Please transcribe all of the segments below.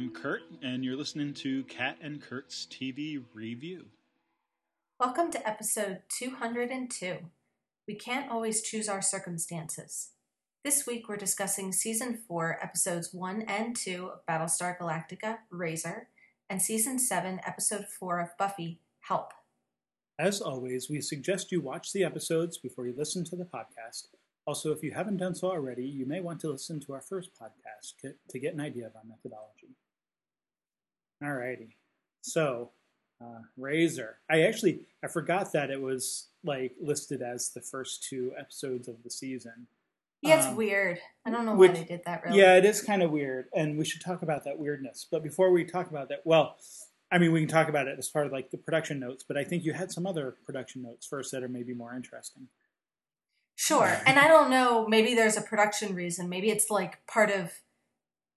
Kat. And I'm Kurt, and you're listening to Kat and Kurt's TV Review. Welcome to episode 202. We can't always choose our circumstances. This week we're discussing season 4, episodes 1 and 2 of Battlestar Galactica Razor, and season 7, episode 4 of Buffy Help. As always, we suggest you watch the episodes before you listen to the podcast. Also, if you haven't done so already, you may want to listen to our first podcast to get an idea of our methodology. Alrighty. So, uh, Razor. I actually I forgot that it was like listed as the first two episodes of the season. Yeah, it's Um, weird. I don't know which- why they did that, really. Yeah, it is kind of weird, and we should talk about that weirdness. But before we talk about that, well, I mean, we can talk about it as part of like the production notes. But I think you had some other production notes first that are maybe more interesting. Sure. And I don't know, maybe there's a production reason. Maybe it's like part of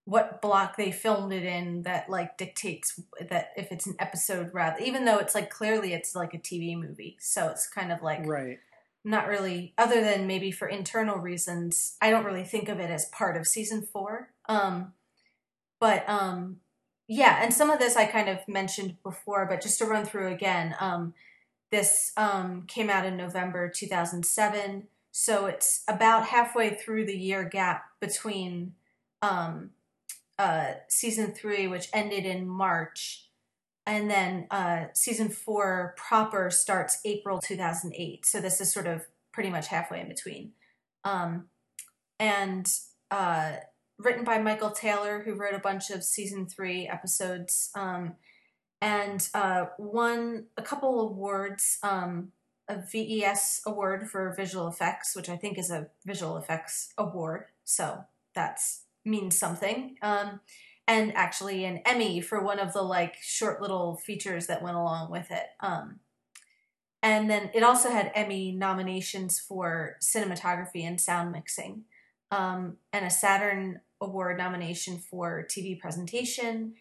what block they filmed it in that like dictates that if it's an episode rather even though it's like clearly it's like a TV movie. So it's kind of like Right. not really other than maybe for internal reasons, I don't really think of it as part of season 4. Um but um yeah, and some of this I kind of mentioned before, but just to run through again, um this um came out in November 2007 so it's about halfway through the year gap between um, uh, season three, which ended in March, and then uh, season four proper starts April 2008. So this is sort of pretty much halfway in between. Um, and uh, written by Michael Taylor, who wrote a bunch of season three episodes, um, and uh, won a couple awards. Um, a VES award for visual effects, which I think is a visual effects award. So that's means something. Um, and actually an Emmy for one of the like short little features that went along with it. Um, and then it also had Emmy nominations for cinematography and sound mixing, um, and a Saturn Award nomination for TV presentation,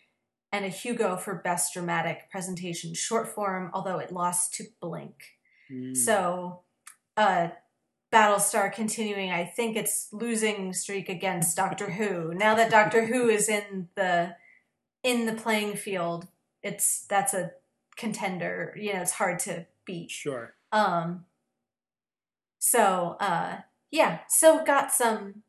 and a Hugo for Best Dramatic Presentation Short Form, although it lost to Blink. Mm. So, uh, Battlestar continuing. I think it's losing streak against Doctor Who. Now that Doctor Who is in the in the playing field, it's that's a contender. You know, it's hard to beat. sure. Um. So, uh, yeah. So got some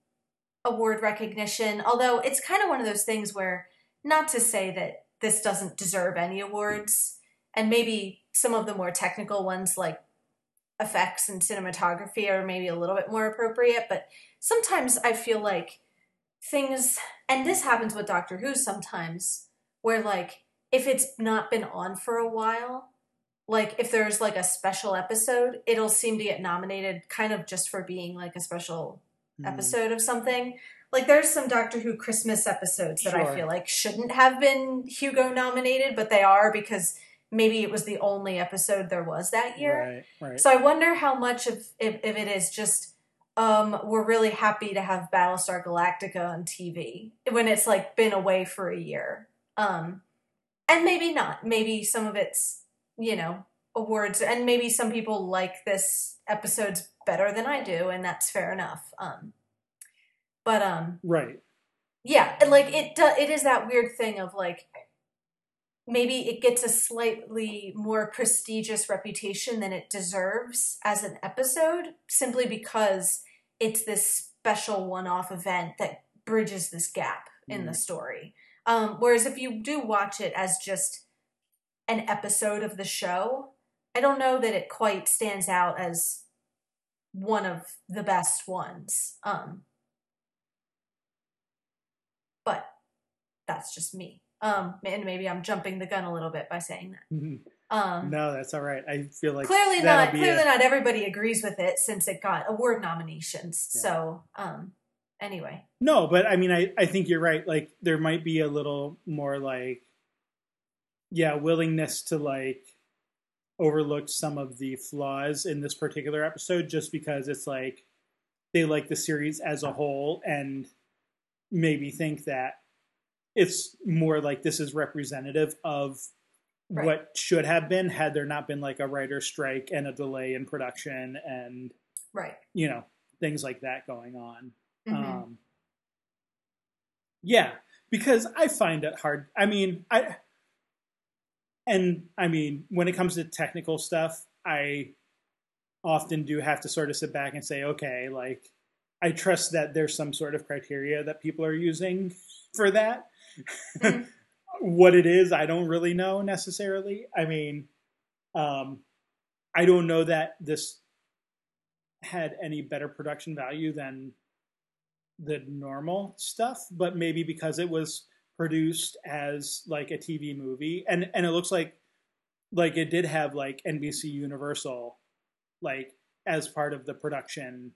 award recognition. Although it's kind of one of those things where, not to say that this doesn't deserve any awards, and maybe some of the more technical ones like effects and cinematography are maybe a little bit more appropriate, but sometimes I feel like things, and this happens with Doctor Who sometimes, where like if it's not been on for a while, like if there's like a special episode, it'll seem to get nominated kind of just for being like a special Mm. episode of something. Like there's some Doctor Who Christmas episodes that I feel like shouldn't have been Hugo nominated, but they are because maybe it was the only episode there was that year. Right. Right. So I wonder how much of if, if it is just um we're really happy to have Battlestar Galactica on TV when it's like been away for a year. Um and maybe not. Maybe some of it's, you know, awards and maybe some people like this episode's better than I do and that's fair enough. Um but um right. yeah, like it do, it is that weird thing of like maybe it gets a slightly more prestigious reputation than it deserves as an episode simply because it's this special one-off event that bridges this gap in the Mm. story. Um, whereas if you do watch it as just an episode of the show, I don't know that it quite stands out as one of the best ones. Um, but that's just me. Um, and maybe I'm jumping the gun a little bit by saying that. Mhm. Um, no, that's all right. I feel like clearly not. Clearly a- not everybody agrees with it since it got award nominations. Yeah. So, um, anyway, No, but I mean, I, I think you're right. Like, there might be a little more like, yeah, willingness to like overlook some of the flaws in this particular episode just because it's like they like the series as a whole and maybe think that it's more like this is representative of Right. what should have been had there not been like a writer strike and a delay in production and right. you know things like that going on Mhm. um, yeah, because I find it hard. I mean, I and I mean, when it comes to technical stuff, I often do have to sort of sit back and say, okay, like I trust that there's some sort of criteria that people are using for that. What it is, I don't really know necessarily. I mean, um, I don't know that this had any better production value than the normal stuff, but maybe because it was produced as like a TV movie, and and it looks like like it did have like NBC Universal like as part of the production,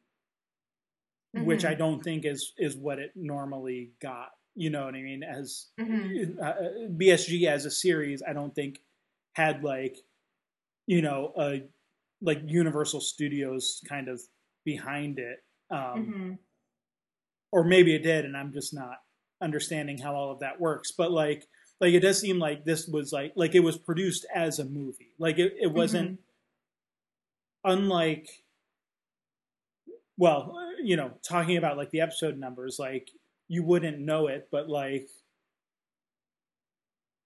which Mhm. I don't think is is what it normally got. You know what I mean? As Mhm. uh, BSG as a series, I don't think had like you know a like Universal Studios kind of behind it, um, Mhm. or maybe it did, and I'm just not understanding how all of that works. But like like it does seem like this was like like it was produced as a movie, like it, it wasn't unlike well you know talking about like the episode numbers like you wouldn't know it but like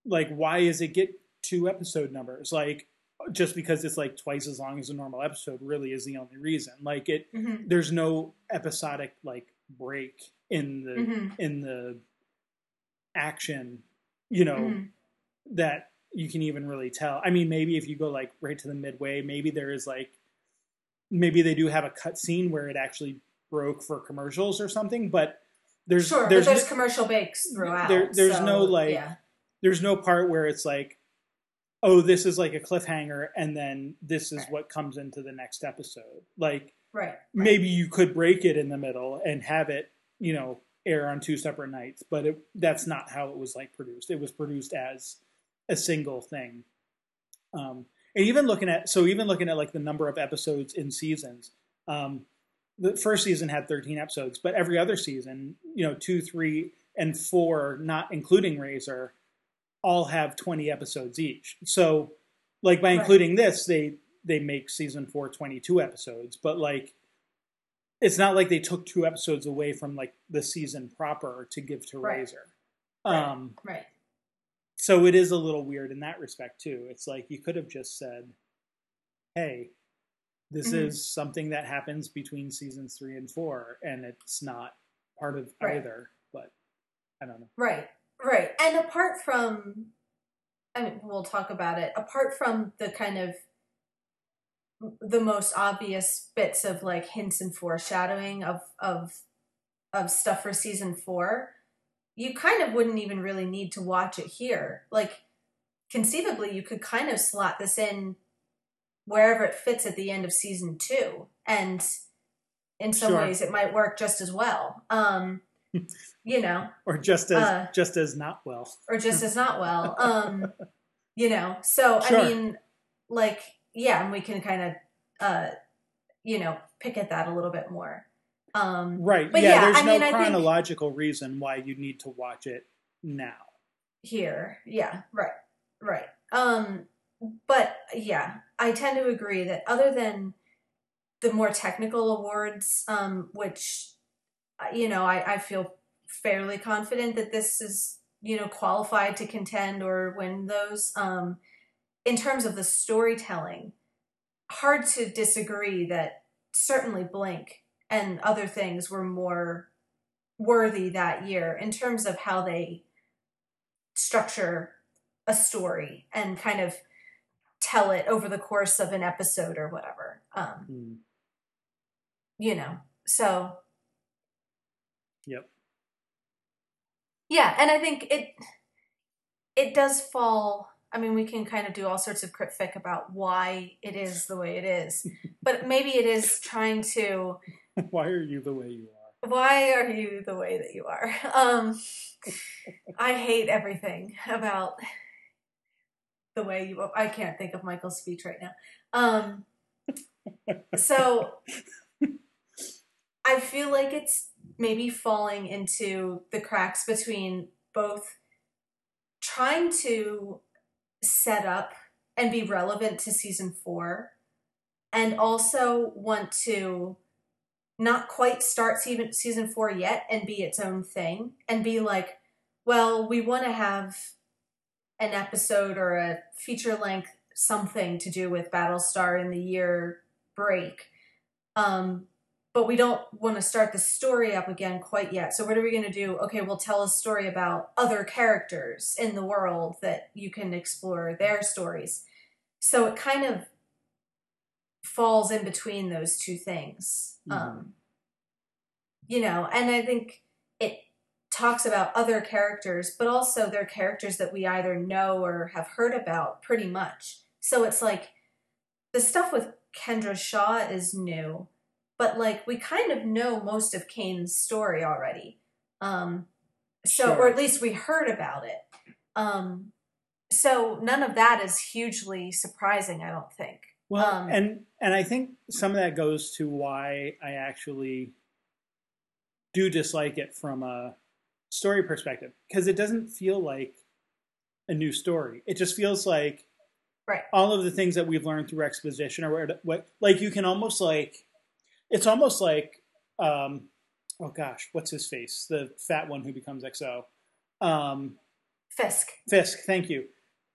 like why is it get two episode numbers like just because it's like twice as long as a normal episode really is the only reason like it Mhm. there's no episodic like break in the Mhm. in the action you know Mhm. that you can even really tell. I mean, maybe if you go like right to the midway, maybe there is like maybe they do have a cut scene where it actually broke for commercials or something, but there's Sure, there's but there's no, commercial breaks throughout. there- there's so, no, like, yeah. there's no part where it's like oh, this is like a cliffhanger and then this is Right. what comes into the next episode. Like right. maybe you could break it in the middle and have it, you know, air on two separate nights, but it, that's not how it was like produced. It was produced as a single thing. Um, and even looking at so even looking at like the number of episodes in seasons, um, the first season had 13 episodes, but every other season, you know, two, three, and four, not including Razor, all have 20 episodes each. So, like by Right. including this, they they make season four 22 episodes, but like it's not like they took two episodes away from like the season proper to give to Right. Razor. Right. Um, Right. so it is a little weird in that respect too. It's like you could have just said, "Hey, this Mhm. is something that happens between seasons three and four, and it's not part of Right. either." But I don't know. Right, right. And apart from, I mean, we'll talk about it. Apart from the kind of the most obvious bits of like hints and foreshadowing of of of stuff for season four, you kind of wouldn't even really need to watch it here. Like, conceivably, you could kind of slot this in wherever it fits at the end of season two, and in some Sure. ways, it might work just as well. Um, you know, Or just as Uh, just as not well. or just as not well. Um, you know, so Sure. I mean, like, yeah, and we can kind of, uh, you know, pick at that a little bit more. Um, Right. But yeah, yeah, there's I no mean, I think- chronological reason why you need to watch it now. here, yeah, right, right. Um, but yeah, I tend to agree that other than the more technical awards, um, which uh, you know, I, I feel fairly confident that this is you know qualified to contend or win those. Um, in terms of the storytelling, hard to disagree that certainly Blink and other things were more worthy that year in terms of how they structure a story and kind of tell it over the course of an episode or whatever. Um, Hmm. you know, so Yep. yeah, and I think it it does fall. I mean, we can kind of do all sorts of crypt fic about why it is the way it is, but maybe it is trying to. why are you the way you are? Why are you the way that you are? Um, I hate everything about the way you. I can't think of Michael's speech right now. Um, so I feel like it's maybe falling into the cracks between both trying to set up and be relevant to season four and also want to not quite start season season four yet and be its own thing and be like well, we want to have an episode or a feature length something to do with Battlestar in the year break. Um, but we don't want to start the story up again quite yet. So what are we going to do? Okay, we'll tell a story about other characters in the world that you can explore their stories. So it kind of falls in between those two things. Mhm. Um, you know, and I think it talks about other characters, but also they're characters that we either know or have heard about pretty much. So it's like the stuff with Kendra Shaw is new, but like we kind of know most of Cain's story already. Um, so, Sure. or at least we heard about it. Um, so none of that is hugely surprising, I don't think. Well, Um, and and I think some of that goes to why I actually do dislike it from a story perspective because it doesn't feel like a new story. It just feels like Right. all of the things that we've learned through exposition or what, what like you can almost like it's almost like um oh gosh, what's his face? The fat one who becomes XO. Um Fisk. Fisk, thank you.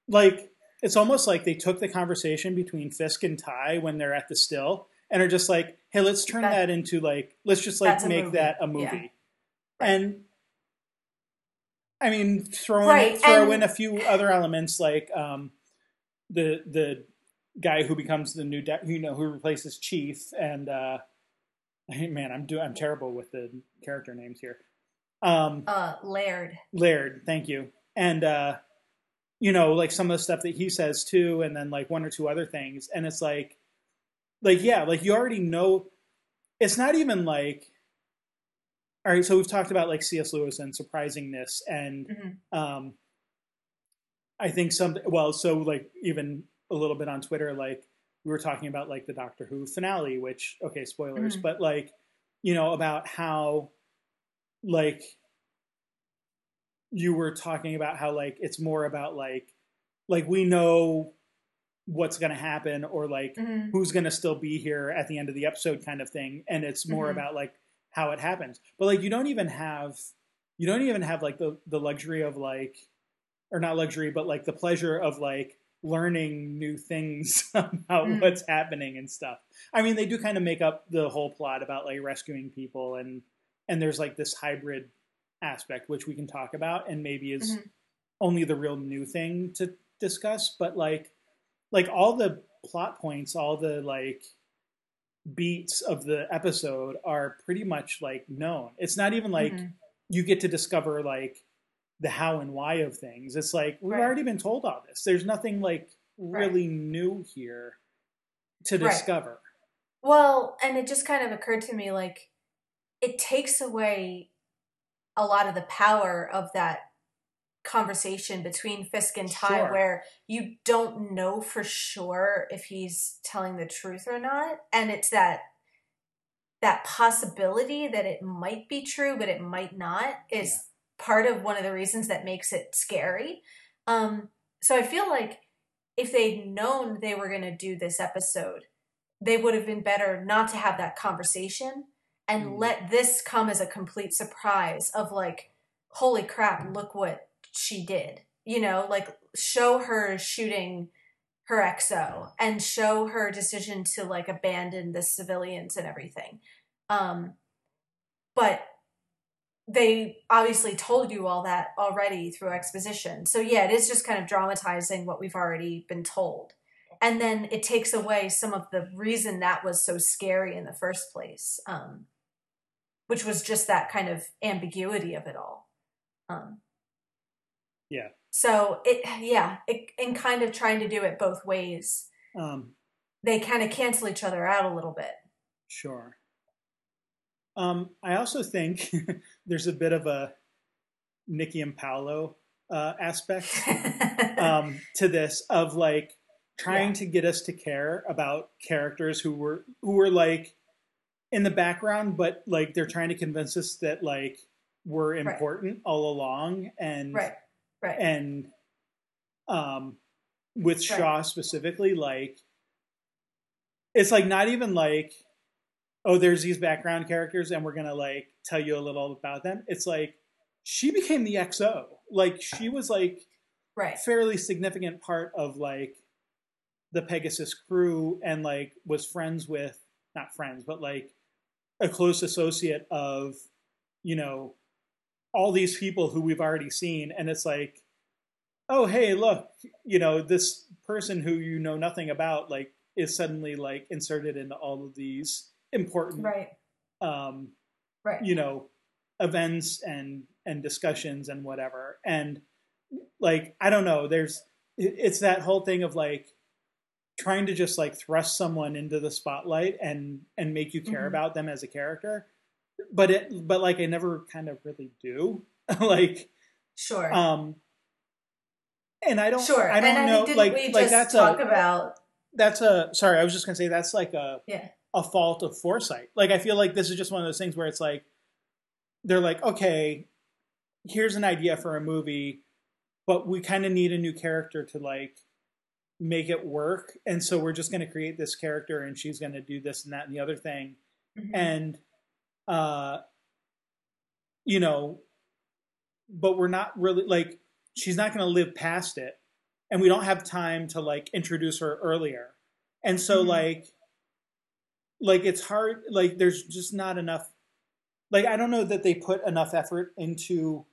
Like it's almost like they took the conversation between Fisk and Tigh when they're at the still and are just like, hey, let's turn That- that, into like let's just like make movie. that a Yeah. movie. And I mean, throw Right, in throw and- in a few other elements like um, the the guy who becomes the new de- you know who replaces Chief and uh, man, I'm do I'm terrible with the character names here. Um, Uh, Laird. Laird, thank you. And uh you know, like some of the stuff that he says too, and then like one or two other things, and it's like like yeah, like you already know it's not even like all right, so we've talked about like C.S. Lewis and surprisingness and Mhm. um I think some well, so like even a little bit on Twitter, like we were talking about like the Doctor Who finale, which okay, spoilers, Mhm. but like you know about how like you were talking about how like it's more about like like we know what's going to happen or like Mhm. who's going to still be here at the end of the episode kind of thing and it's more Mhm. about like how it happens but like you don't even have you don't even have like the the luxury of like or not luxury but like the pleasure of like learning new things about Mm. what's happening and stuff i mean they do kind of make up the whole plot about like rescuing people and and there's like this hybrid aspect which we can talk about and maybe is Mhm. only the real new thing to discuss but like like all the plot points all the like beats of the episode are pretty much like known it's not even like Mhm. you get to discover like the how and why of things it's like we've Right. already been told all this there's nothing like Right. really new here to Right. discover Well, and it just kind of occurred to me like it takes away a lot of the power of that conversation between Fisk and Tigh Sure. where you don't know for sure if he's telling the truth or not and it's that that possibility that it might be true but it might not is Yeah. part of one of the reasons that makes it scary. Um so I feel like if they'd known they were going to do this episode they would have been better not to have that conversation and Mm. let this come as a complete surprise of like holy crap look what she did you know like show her shooting her XO and show her decision to like abandon the civilians and everything. Um but they obviously told you all that already through exposition. So yeah it is just kind of dramatizing what we've already been told. And then it takes away some of the reason that was so scary in the first place um, which was just that kind of ambiguity of it all. Um, Yeah. so it yeah it, in kind of trying to do it both ways um they kind of cancel each other out a little bit Sure. Um, I also think there's a bit of a Nikki and Paolo uh, aspect um, to this of like trying Yeah. to get us to care about characters who were who were like in the background, but like they're trying to convince us that like we're important all along, and right right and um with Right. Shaw specifically like it's like not even like oh there's these background characters and we're going to like tell you a little about them it's like she became the XO. Like she was like Right. fairly significant part of like the Pegasus crew and like was friends with not friends but like a close associate of you know all these people who we've already seen and it's like oh hey look you know this person who you know nothing about like is suddenly like inserted into all of these important Right. um Right. you know events and and discussions and whatever and like i don't know there's it's that whole thing of like trying to just like thrust someone into the spotlight and and make you care Mhm. about them as a character but it but like i never kind of really do like Sure. um and i don't sure. i don't and I know think didn't like we like just that's talk a about that's a sorry i was just gonna say that's like a yeah. a fault of foresight. Like I feel like this is just one of those things where it's like they're like, okay, here's an idea for a movie, but we kind of need a new character to like make it work, and so we're just going to create this character, and she's going to do this and that and the other thing, Mhm. and uh, you know, but we're not really like she's not going to live past it, and we don't have time to like introduce her earlier, and so Mhm. like like it's hard like there's just not enough like i don't know that they put enough effort into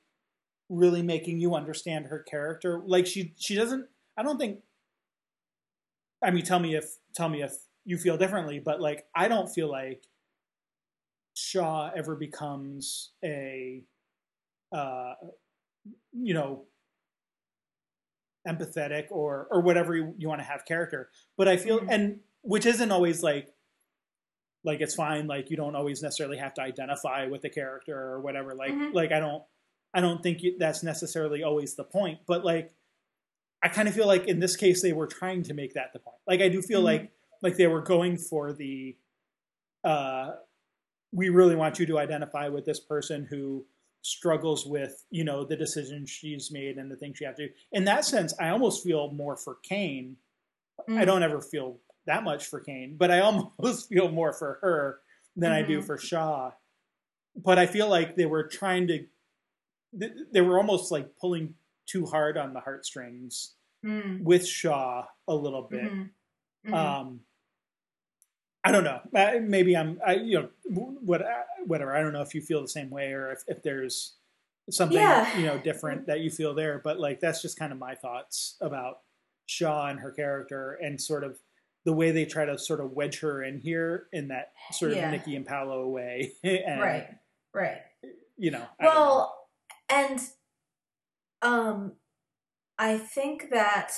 really making you understand her character. Like she she doesn't i don't think i mean tell me if tell me if you feel differently but like i don't feel like shaw ever becomes a uh you know empathetic or or whatever you, you want to have character but i feel Mhm. and which isn't always like like it's fine like you don't always necessarily have to identify with the character or whatever like Mhm. like i don't i don't think you, that's necessarily always the point but like i kind of feel like in this case they were trying to make that the point like i do feel Mhm. like like they were going for the uh we really want you to identify with this person who struggles with you know the decisions she's made and the things she have to do in that sense i almost feel more for cain I Mm. don't ever feel that much for Cain, but I almost feel more for her than I do Mhm. for Shaw. But I feel like they were trying to, they were almost like pulling too hard on the heartstrings Mm. with Shaw a little bit. Mhm. Mhm. Um, I don't know. Uh, Maybe I'm, I, you know, what, uh, whatever. I don't know if you feel the same way or if, if there's something, Yeah. you know, different that you feel there. But like, that's just kind of my thoughts about Shaw and her character and sort of the way they try to sort of wedge her in here in that sort of Yeah. Nikki and Paolo way. and, right. Right. You know, don't know. Well, and um, I think that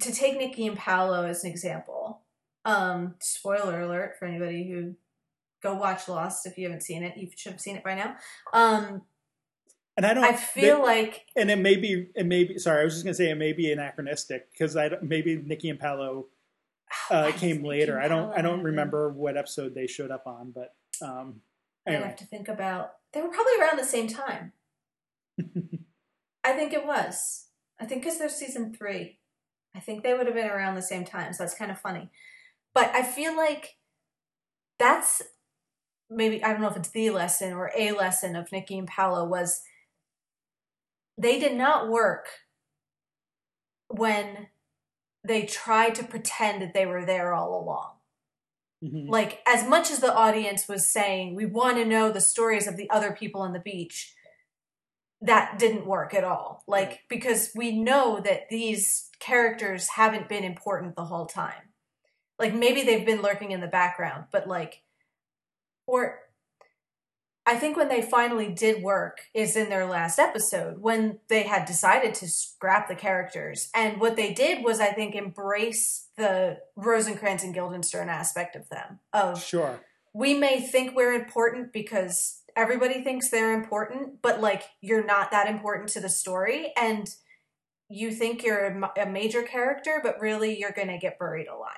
to take Nikki and Paolo as an example, um, spoiler alert for anybody who go watch Lost if you haven't seen it, you should have seen it by now. Um, and I don't, I feel they- like and it may be, it may be, sorry, I was just going to say it may be anachronistic because I, maybe Nikki and Paolo uh, came Nikki later. I don't, I don't remember what episode they showed up on, but um, I have to think about. They were probably around the same time. I think it was. I think because they're season three. I think they would have been around the same time, so that's kind of funny. But I feel like that's maybe I don't know if it's the lesson or a lesson of Nikki and Paolo was they did not work when they tried to pretend that they were there all along Mhm. like as much as the audience was saying we want to know the stories of the other people on the beach that didn't work at all like because we know that these characters haven't been important the whole time like maybe they've been lurking in the background but like or I think when they finally did work is in their last episode when they had decided to scrap the characters. And what they did was, I think, embrace the Rosencrantz and Guildenstern aspect of them. Of Sure. we may think we're important because everybody thinks they're important, but like you're not that important to the story. And you think you're a, a major character, but really you're going to get buried alive.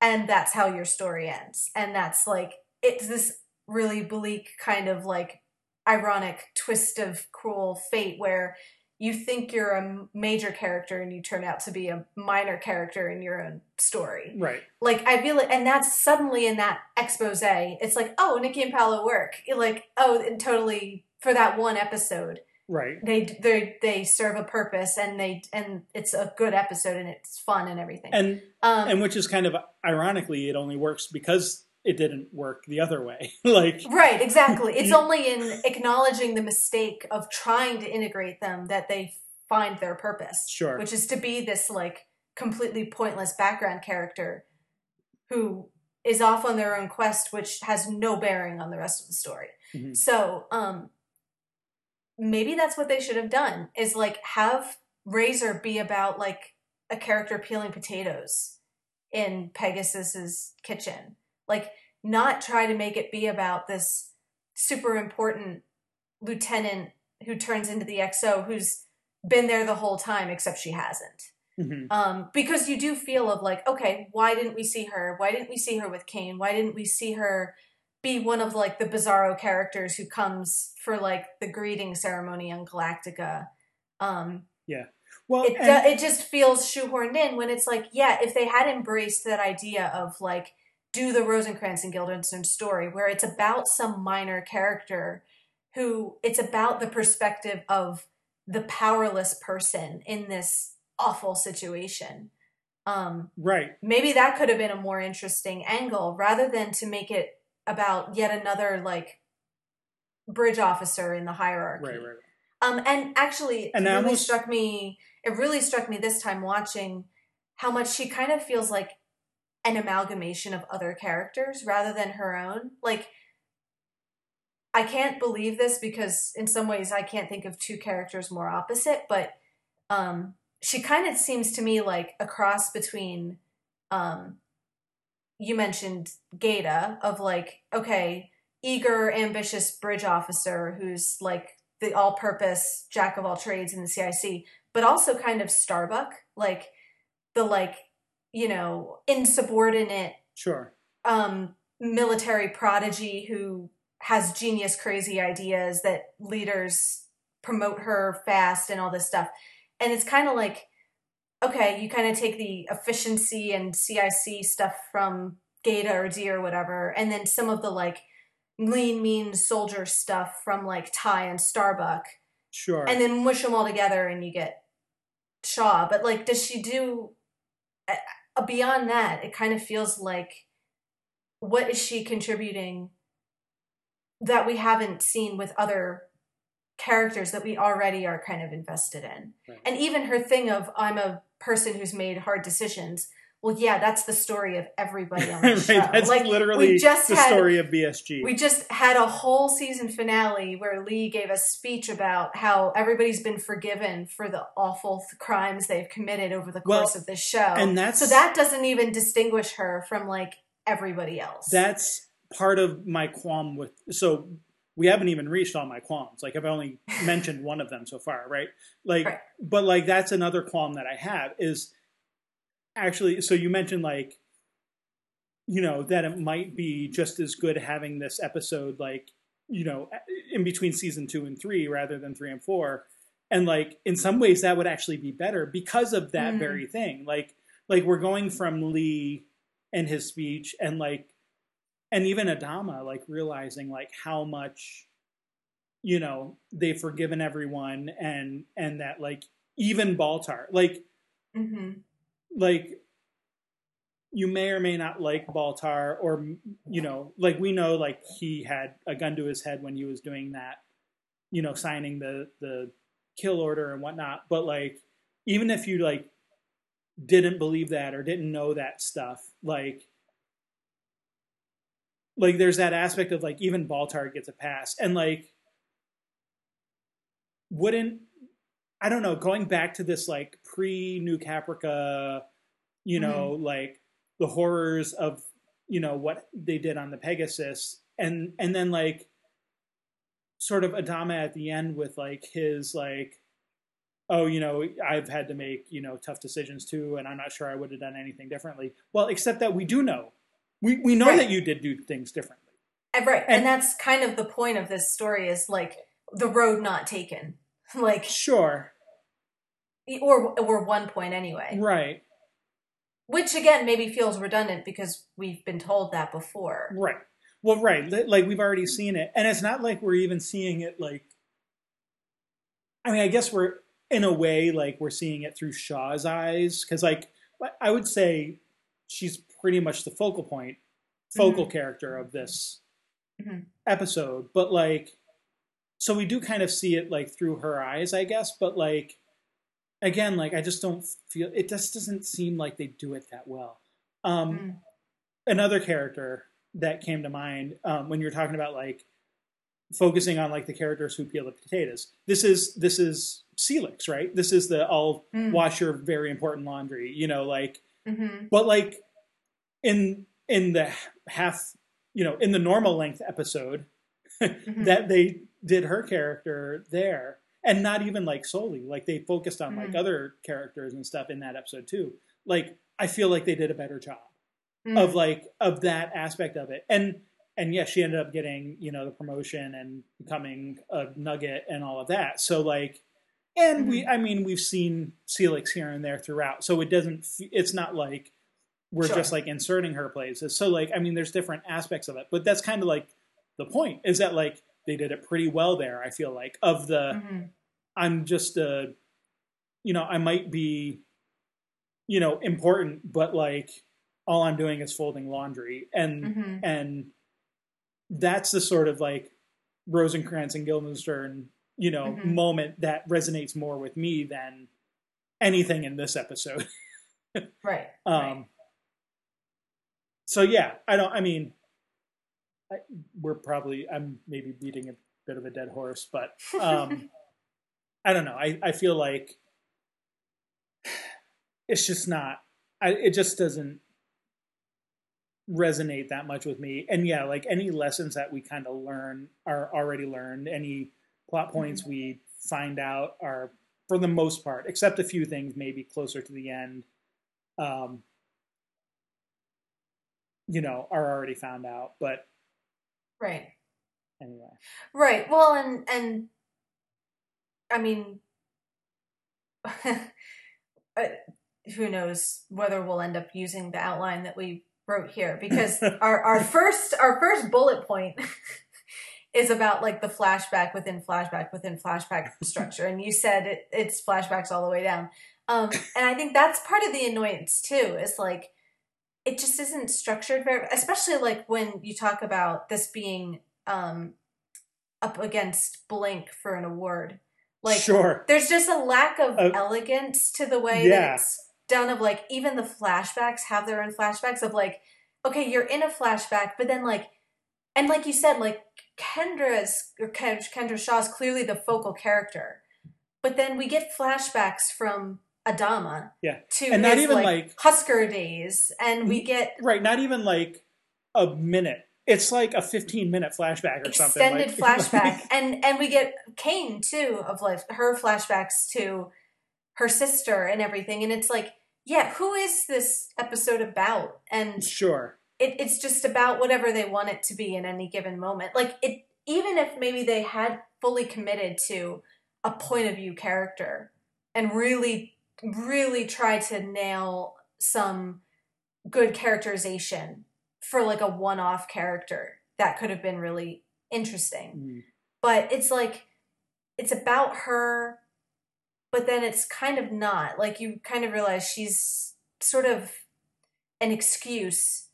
And that's how your story ends. And that's like, it's this really bleak kind of like ironic twist of cruel fate where you think you're a major character and you turn out to be a minor character in your own story. Right. Like I feel like, and that's suddenly in that expose. It's like, oh, Nikki and Paolo work. Like, oh, and totally for that one episode. Right. They they they serve a purpose and they and it's a good episode and it's fun and everything. And um, and which is kind of ironically, it only works because it didn't work the other way. like right, exactly. It's only in acknowledging the mistake of trying to integrate them that they find their purpose. Sure. Which is to be this like completely pointless background character who is off on their own quest, which has no bearing on the rest of the story. Mhm. So, um, maybe that's what they should have done is like have Razor be about like a character peeling potatoes in Pegasus's kitchen. Like, not try to make it be about this super important lieutenant who turns into the XO who's been there the whole time, except she hasn't mhm. um, because you do feel of like, okay, why didn't we see her? Why didn't we see her with Cain? Why didn't we see her be one of like the bizarro characters who comes for like the greeting ceremony on Galactica? Um, yeah. well, it and- it just feels shoehorned in when it's like, yeah, if they had embraced that idea of like do the Rosencrantz and Guildenstern story where it's about some minor character who it's about the perspective of the powerless person in this awful situation. Um, right. maybe that could have been a more interesting angle rather than to make it about yet another like bridge officer in the hierarchy. Right, right. Um, and actually, And it really almost- struck me. It really struck me this time watching how much she kind of feels like an amalgamation of other characters rather than her own. Like, I can't believe this because in some ways I can't think of two characters more opposite, but um, she kind of seems to me like a cross between. Um, you mentioned Gaeta of like, okay, eager, ambitious bridge officer who's like the all-purpose jack of all trades in the CIC, but also kind of Starbuck, like the like, you know, insubordinate Sure. um military prodigy who has genius crazy ideas that leaders promote her fast and all this stuff. And it's kind of like okay, you kind of take the efficiency and CIC stuff from Gaeta or Dee or whatever, and then some of the like lean, mean soldier stuff from like Tigh and Starbuck, Sure. and then mush them all together and you get Shaw. But like, does she do uh, uh, beyond that? It kind of feels like what is she contributing that we haven't seen with other characters that we already are kind of invested in. Right. And even her thing of I'm a person who's made hard decisions. Well, yeah, that's the story of everybody on the right. show. That's like literally we just the had story of BSG. we just had a whole season finale where Lee gave a speech about how everybody's been forgiven for the awful th- crimes they've committed over the Well, course of this show. and that's- so that doesn't even distinguish her from like everybody else. That's part of my qualm with. So we haven't even reached all my qualms. Like I've only mentioned one of them so far, right? Like, Right. but like that's another qualm that I have is actually. So you mentioned like, you know, that it might be just as good having this episode like, you know, in between season two and three rather than three and four. And like in some ways that would actually be better because of that Mhm. very thing. Like, like we're going from Lee and his speech and like and even Adama like realizing like how much you know they've forgiven everyone and and that like even Baltar like hmm like you may or may not like Baltar or you know like we know like he had a gun to his head when he was doing that you know signing the the kill order and whatnot. But like even if you like didn't believe that or didn't know that stuff like like there's that aspect of like even Baltar gets a pass. And like wouldn't I don't know going back to this like pre New Caprica you know mm-hmm. like the horrors of you know what they did on the Pegasus and and then like sort of Adama at the end with like his like oh you know I've had to make you know tough decisions too and I'm not sure I would have done anything differently. Well except that we do know we we know Right. that you did do things differently uh, right, and, And- that's kind of the point of this story is like the road not taken. like sure or or one point anyway. Right. Which again maybe feels redundant because we've been told that before. Right. Well, right. Like we've already seen it, and it's not like we're even seeing it. Like, I mean, I guess we're in a way like we're seeing it through Shaw's eyes because, like, I would say she's pretty much the focal point, focal character of this Mhm. episode. But like, so we do kind of see it like through her eyes, I guess. But like, again, like I just don't feel it. Just doesn't seem like they do it that well. Um, Mm. another character that came to mind um, when you were talking about like focusing on like the characters who peel the potatoes. This is this is Seelix, right? This is the I'll Mm. wash your very important laundry, you know, like Mm-hmm. but like in in the half, you know, in the normal length episode Mhm. that they did her character there. And not even like solely. Like they focused on like Mhm. other characters and stuff in that episode too. Like i feel like they did a better job Mm. of like of that aspect of it. And and yeah she ended up getting you know the promotion and becoming a nugget and all of that. So like and we i mean we've seen seelix here and there throughout. So it doesn't it's not like we're Sure. just like inserting her places so like i mean there's different aspects of it but that's kind of like the point is that like they did it pretty well there i feel like of the Mhm. i'm just a you know i might be you know important but like all i'm doing is folding laundry and Mhm. and that's the sort of like rosencrantz and guildenstern you know Mhm. moment that resonates more with me than anything in this episode Right. um right. So yeah i don't i mean I, we're probably i'm maybe beating a bit of a dead horse but um i don't know. I i feel like it's just not I, it just doesn't resonate that much with me. And yeah like any lessons that we kind of learn are already learned any plot points we find out are for the most part except a few things maybe closer to the end um you know are already found out but right. anyway Right. Well, and and I mean, who knows whether we'll end up using the outline that we wrote here because our our first our first bullet point is about like the flashback within flashback within flashback structure, and you said it, it's flashbacks all the way down. Um, and I think that's part of the annoyance too. Is like it just isn't structured very, especially like when you talk about this being um, up against Blink for an award. Like sure there's just a lack of Uh, elegance to the way yeah. that it's done of like even the flashbacks have their own flashbacks of like okay you're in a flashback but then like and like you said like kendra's or Ken- kendra shaw's clearly the focal character but then we get flashbacks from adama Yeah. to And not his, even, like, like- husker days and we get right not even like a minute. It's like a 15 minute flashback or something extended like, flashback. And and we get cain too of like her flashbacks to her sister and everything. And it's like yeah who is this episode about? And sure. it, it's just about whatever they want it to be in any given moment. Like it even if maybe they had fully committed to a point of view character and really really try to nail some good characterization for like a one-off character that could have been really interesting. Mm. but it's like it's about her but then it's kind of not. Like you kind of realize she's sort of an excuse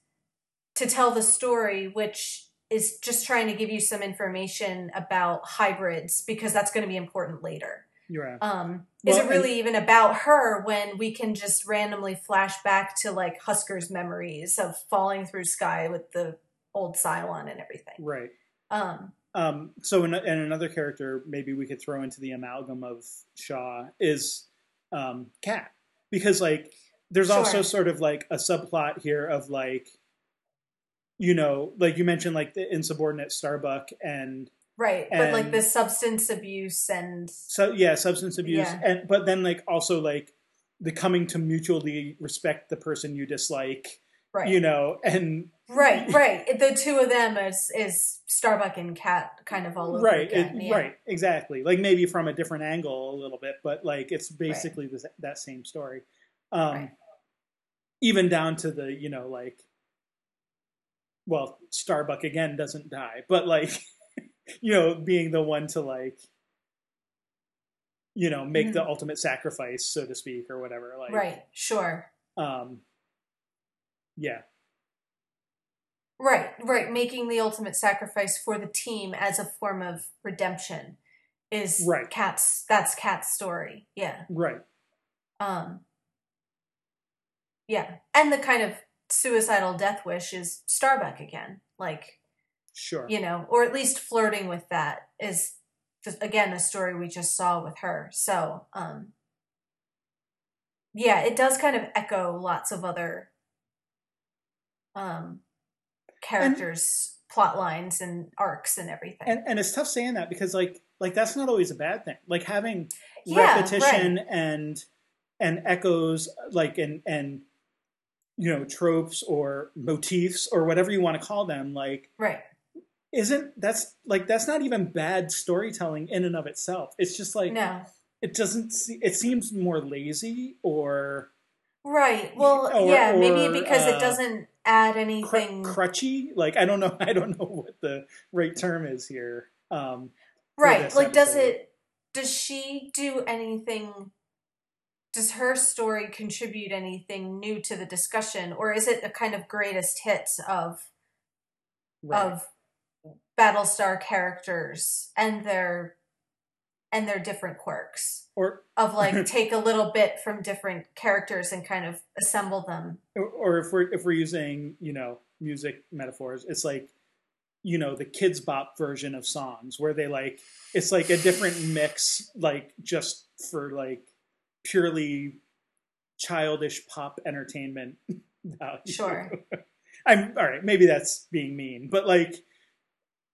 to tell the story which is just trying to give you some information about hybrids because that's going to be important later. Right. Um is Well, it really even about her when we can just randomly flash back to like husker's memories of falling through sky with the old cylon and everything? Right. Um um so in, and another character maybe we could throw into the amalgam of shaw is um Kat because like there's Sure. also sort of like a subplot here of like you know like you mentioned like the insubordinate starbuck and right but like the substance abuse and so yeah substance abuse Yeah. and but then like also like the coming to mutually respect the person you dislike right you know and Right, right. The two of them is is Starbuck and Kat kind of all over right, again. it- yeah. right, exactly. Like maybe from a different angle a little bit, but like it's basically the, that same story. Um, Right. Even down to the you know like, well, Starbuck again doesn't die, but like, you know, being the one to like, you know, make the Mhm. ultimate sacrifice, so to speak, or whatever. Like, Right, sure. Um, yeah, Right, right. Making the ultimate sacrifice for the team as a form of redemption is Right. Kat's that's Kat's story. Yeah. right. Um Yeah. And the kind of suicidal death wish is Starbuck again. Like, Sure. you know, or at least flirting with that is just, again a story we just saw with her. So, um yeah, it does kind of echo lots of other um characters plot lines and arcs and everything. and and it's tough saying that because like like that's not always a bad thing like having Yeah, repetition and and echoes like and and you know tropes or motifs or whatever you want to call them like right. Isn't that's like that's not even bad storytelling in and of itself it's just like No. it doesn't se- it seems more lazy or Right. Well, Or- yeah, maybe because uh, it doesn't add cr- anything. crutchy like i don't know i don't know what the right term is here um right. Like, does it? Does she do anything? Does her story contribute anything new to the discussion, or is it a kind of greatest hits of right. of Battlestar characters and their and their different quirks? or Of like take a little bit from different characters and kind of assemble them. or, or if we're if we're using you know music metaphors it's like you know the Kidz Bop version of songs where they like it's like a different mix like just for like purely childish pop entertainment value. Sure. i'm all right maybe that's being mean but like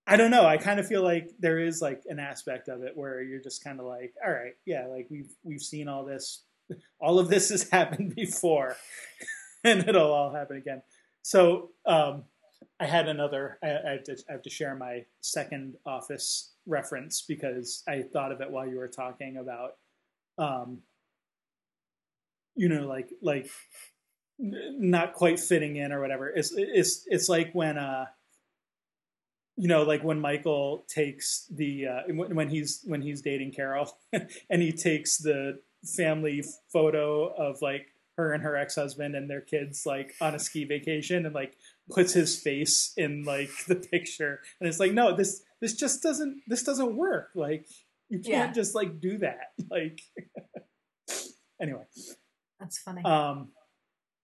i don't know. I kind of feel like there is like an aspect of it where you're just kind of like all right yeah like we've we've seen all this all of this has happened before and it'll all happen again. So um i had another I, I, have to, I have to share my second office reference because i thought of it while you were talking about um you know like like not quite fitting in or whatever. It's it's it's like when uh you know like when michael takes the uh when, when he's when he's dating carol and he takes the family photo of like her and her ex-husband and their kids like on a ski vacation and like puts his face in like the picture and it's like no this this just doesn't this doesn't work like you can't Yeah. just like do that like anyway That's funny. um,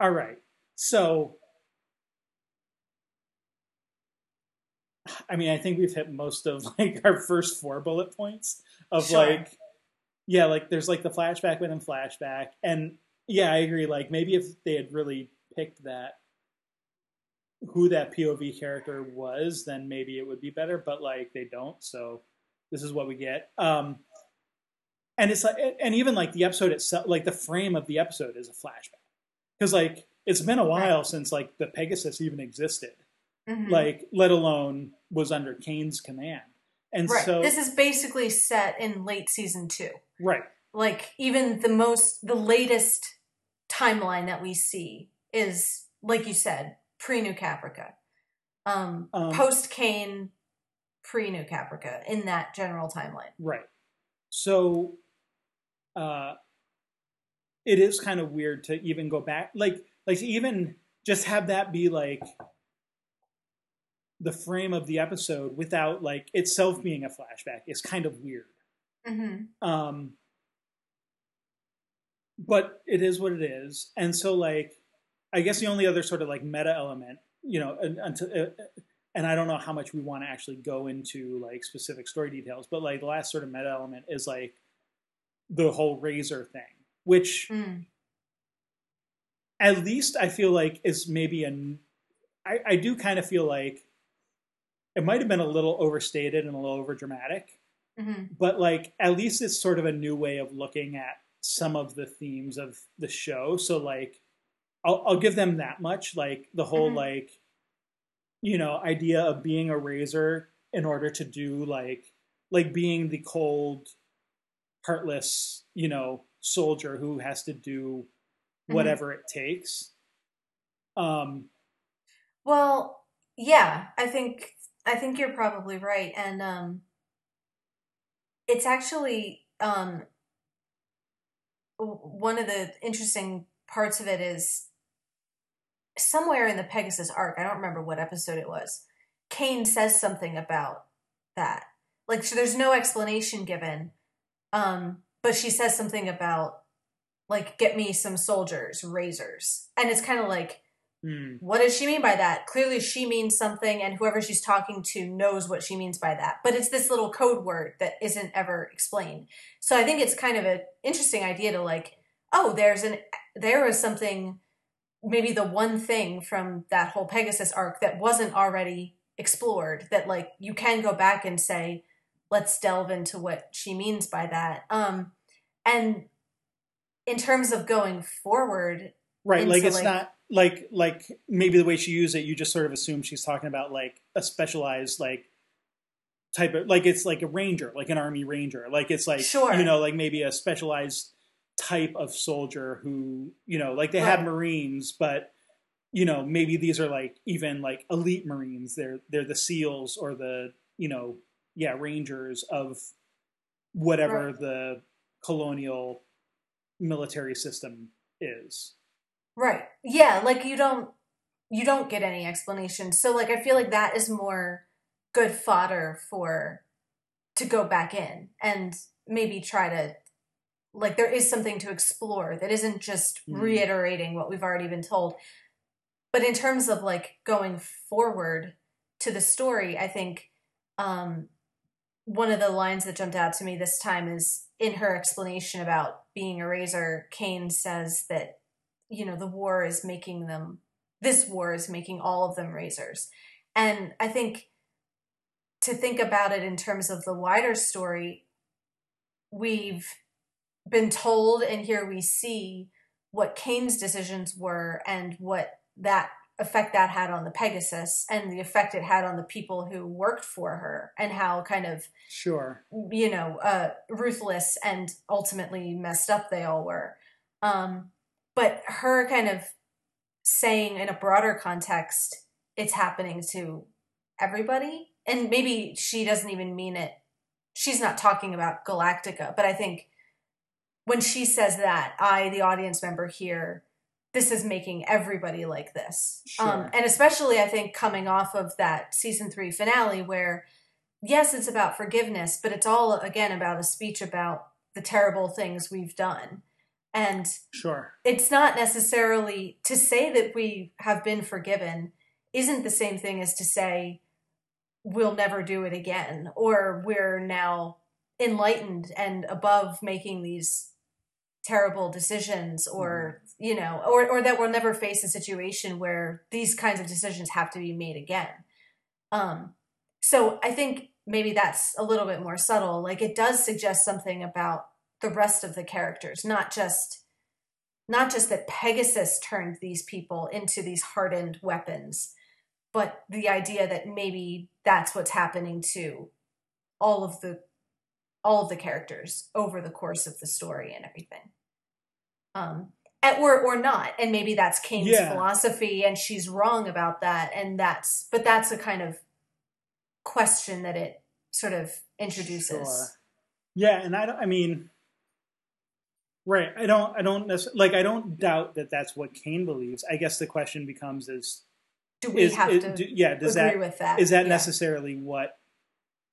all right. So, I mean, I think we've hit most of like our first four bullet points of Sure. like, yeah, like there's like the flashback within flashback, and yeah, I agree. Like maybe if they had really picked that who that POV character was, then maybe it would be better. But like they don't, so this is what we get. Um, and it's like, and even like the episode itself, like the frame of the episode is a flashback because like it's been a while since like the Pegasus even existed, Mhm. like let alone was under Cain's command. And right. so, this is basically set in late season two. right, Like even the most, the latest timeline that we see is, like you said, pre New Caprica, um, Um, post Cain, pre New Caprica in that general timeline. right. So, uh, it is kind of weird to even go back, like, like to even just have that be like the frame of the episode without like itself being a flashback is kind of weird. Mm-hmm. Um, but it is what it is, and so like, I guess the only other sort of like meta element, you know, and, and, uh, and I don't know how much we want to actually go into like specific story details, but like the last sort of meta element is like the whole razor thing, which Mm. at least I feel like is maybe an I, I do kind of feel like it might have been a little overstated and a little overdramatic, hmm but like at least it's sort of a new way of looking at some of the themes of the show. So like I'll, I'll give them that much. Like the whole Mhm. like you know idea of being a razor in order to do like like being the cold heartless you know soldier who has to do whatever mm-hmm. it takes um well yeah i think i think you're probably right and um it's actually um one of the interesting parts of it is somewhere in the Pegasus arc, I don't remember what episode it was, Cain says something about that. Like so there's no explanation given. Um, but she says something about like get me some soldiers, razors. And it's kind of like mm. what does she mean by that? Clearly she means something and whoever she's talking to knows what she means by that. But it's this little code word that isn't ever explained. So I think it's kind of an interesting idea to like, oh, there's an there was something maybe the one thing from that whole Pegasus arc that wasn't already explored that like you can go back and say let's delve into what she means by that um and in terms of going forward right like it's like, not like like maybe the way she used it you just sort of assume she's talking about like a specialized like type of like it's like a ranger like an army ranger like it's like sure. you know like maybe a specialized type of soldier who you know like they right. have marines but you know maybe these are like even like elite marines they're they're the seals or the you know yeah rangers of whatever right. the colonial military system is right. Yeah like you don't you don't get any explanation. So like i feel like that is more good fodder for to go back in and maybe try to like there is something to explore that isn't just mm. reiterating what we've already been told. But in terms of like going forward to the story i think um one of the lines that jumped out to me this time is in her explanation about being a razor cain says that you know the war is making them this war is making all of them razors. And i think to think about it in terms of the wider story we've been told, and here we see what Cain's decisions were and what that effect that had on the Pegasus and the effect it had on the people who worked for her and how kind of sure. you know uh, ruthless and ultimately messed up they all were. Um, but her kind of saying in a broader context it's happening to everybody and maybe she doesn't even mean it she's not talking about galactica but i think when she says that, I, the audience member, hear this is making everybody like this. Um, sure. Um, and especially, I think, coming off of that season three finale, where yes, it's about forgiveness, but it's all, again, about a speech about the terrible things we've done. And sure, it's not necessarily to say that we have been forgiven, isn't the same thing as to say we'll never do it again or we're now enlightened and above making these terrible decisions or mm. you know or or that we'll never face a situation where these kinds of decisions have to be made again. Um so i think maybe that's a little bit more subtle. Like it does suggest something about the rest of the characters not just not just that pegasus turned these people into these hardened weapons but the idea that maybe that's what's happening to all of the all of the characters over the course of the story and everything. Um, or or not, and maybe that's Cain's yeah. philosophy, and she's wrong about that, and that's but that's a kind of question that it sort of introduces. Sure. Yeah, and I don't. I mean, right? I don't. I don't necessarily like. I don't doubt that that's what Cain believes. I guess the question becomes: Is do we is, have is, to? Do, yeah, does agree that, with that? Is that yeah. necessarily what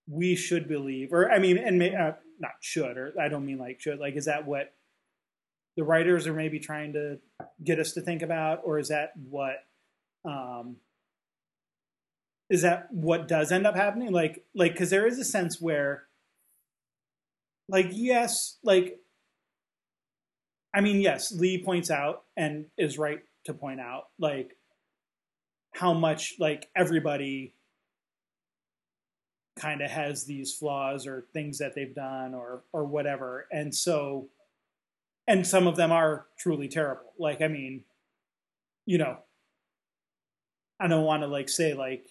we should believe, or I mean, and may, uh, not should, or I don't mean like should. Like, is that what the writers are maybe trying to get us to think about, or is that what um, is that what does end up happening? Like, like because there is a sense where, like, yes, like, I mean, yes, Lee points out and is right to point out, like, how much like everybody kind of has these flaws or things that they've done or or whatever and so and some of them are truly terrible like i mean you know i don't want to like say like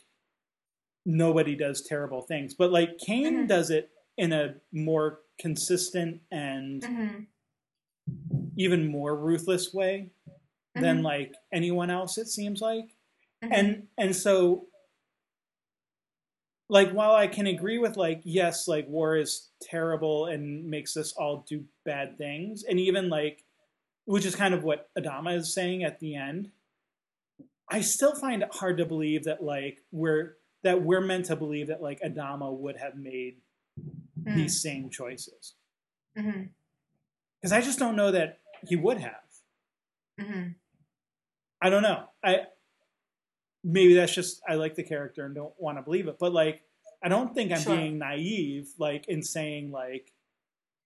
nobody does terrible things. But like Cain Mhm. does it in a more consistent and hmm even more ruthless way than Mhm. like anyone else it seems like. Mhm. And and so like while I can agree with like yes, like war is terrible and makes us all do bad things and even like which is kind of what Adama is saying at the end. I still find it hard to believe that like we're that we're meant to believe that like Adama would have made Mhm. these same choices. Because I just don't know that he would have. Mhm. I don't know. I maybe that's just I like the character and don't want to believe it, but like I don't think I'm Sure. being naive, like in saying like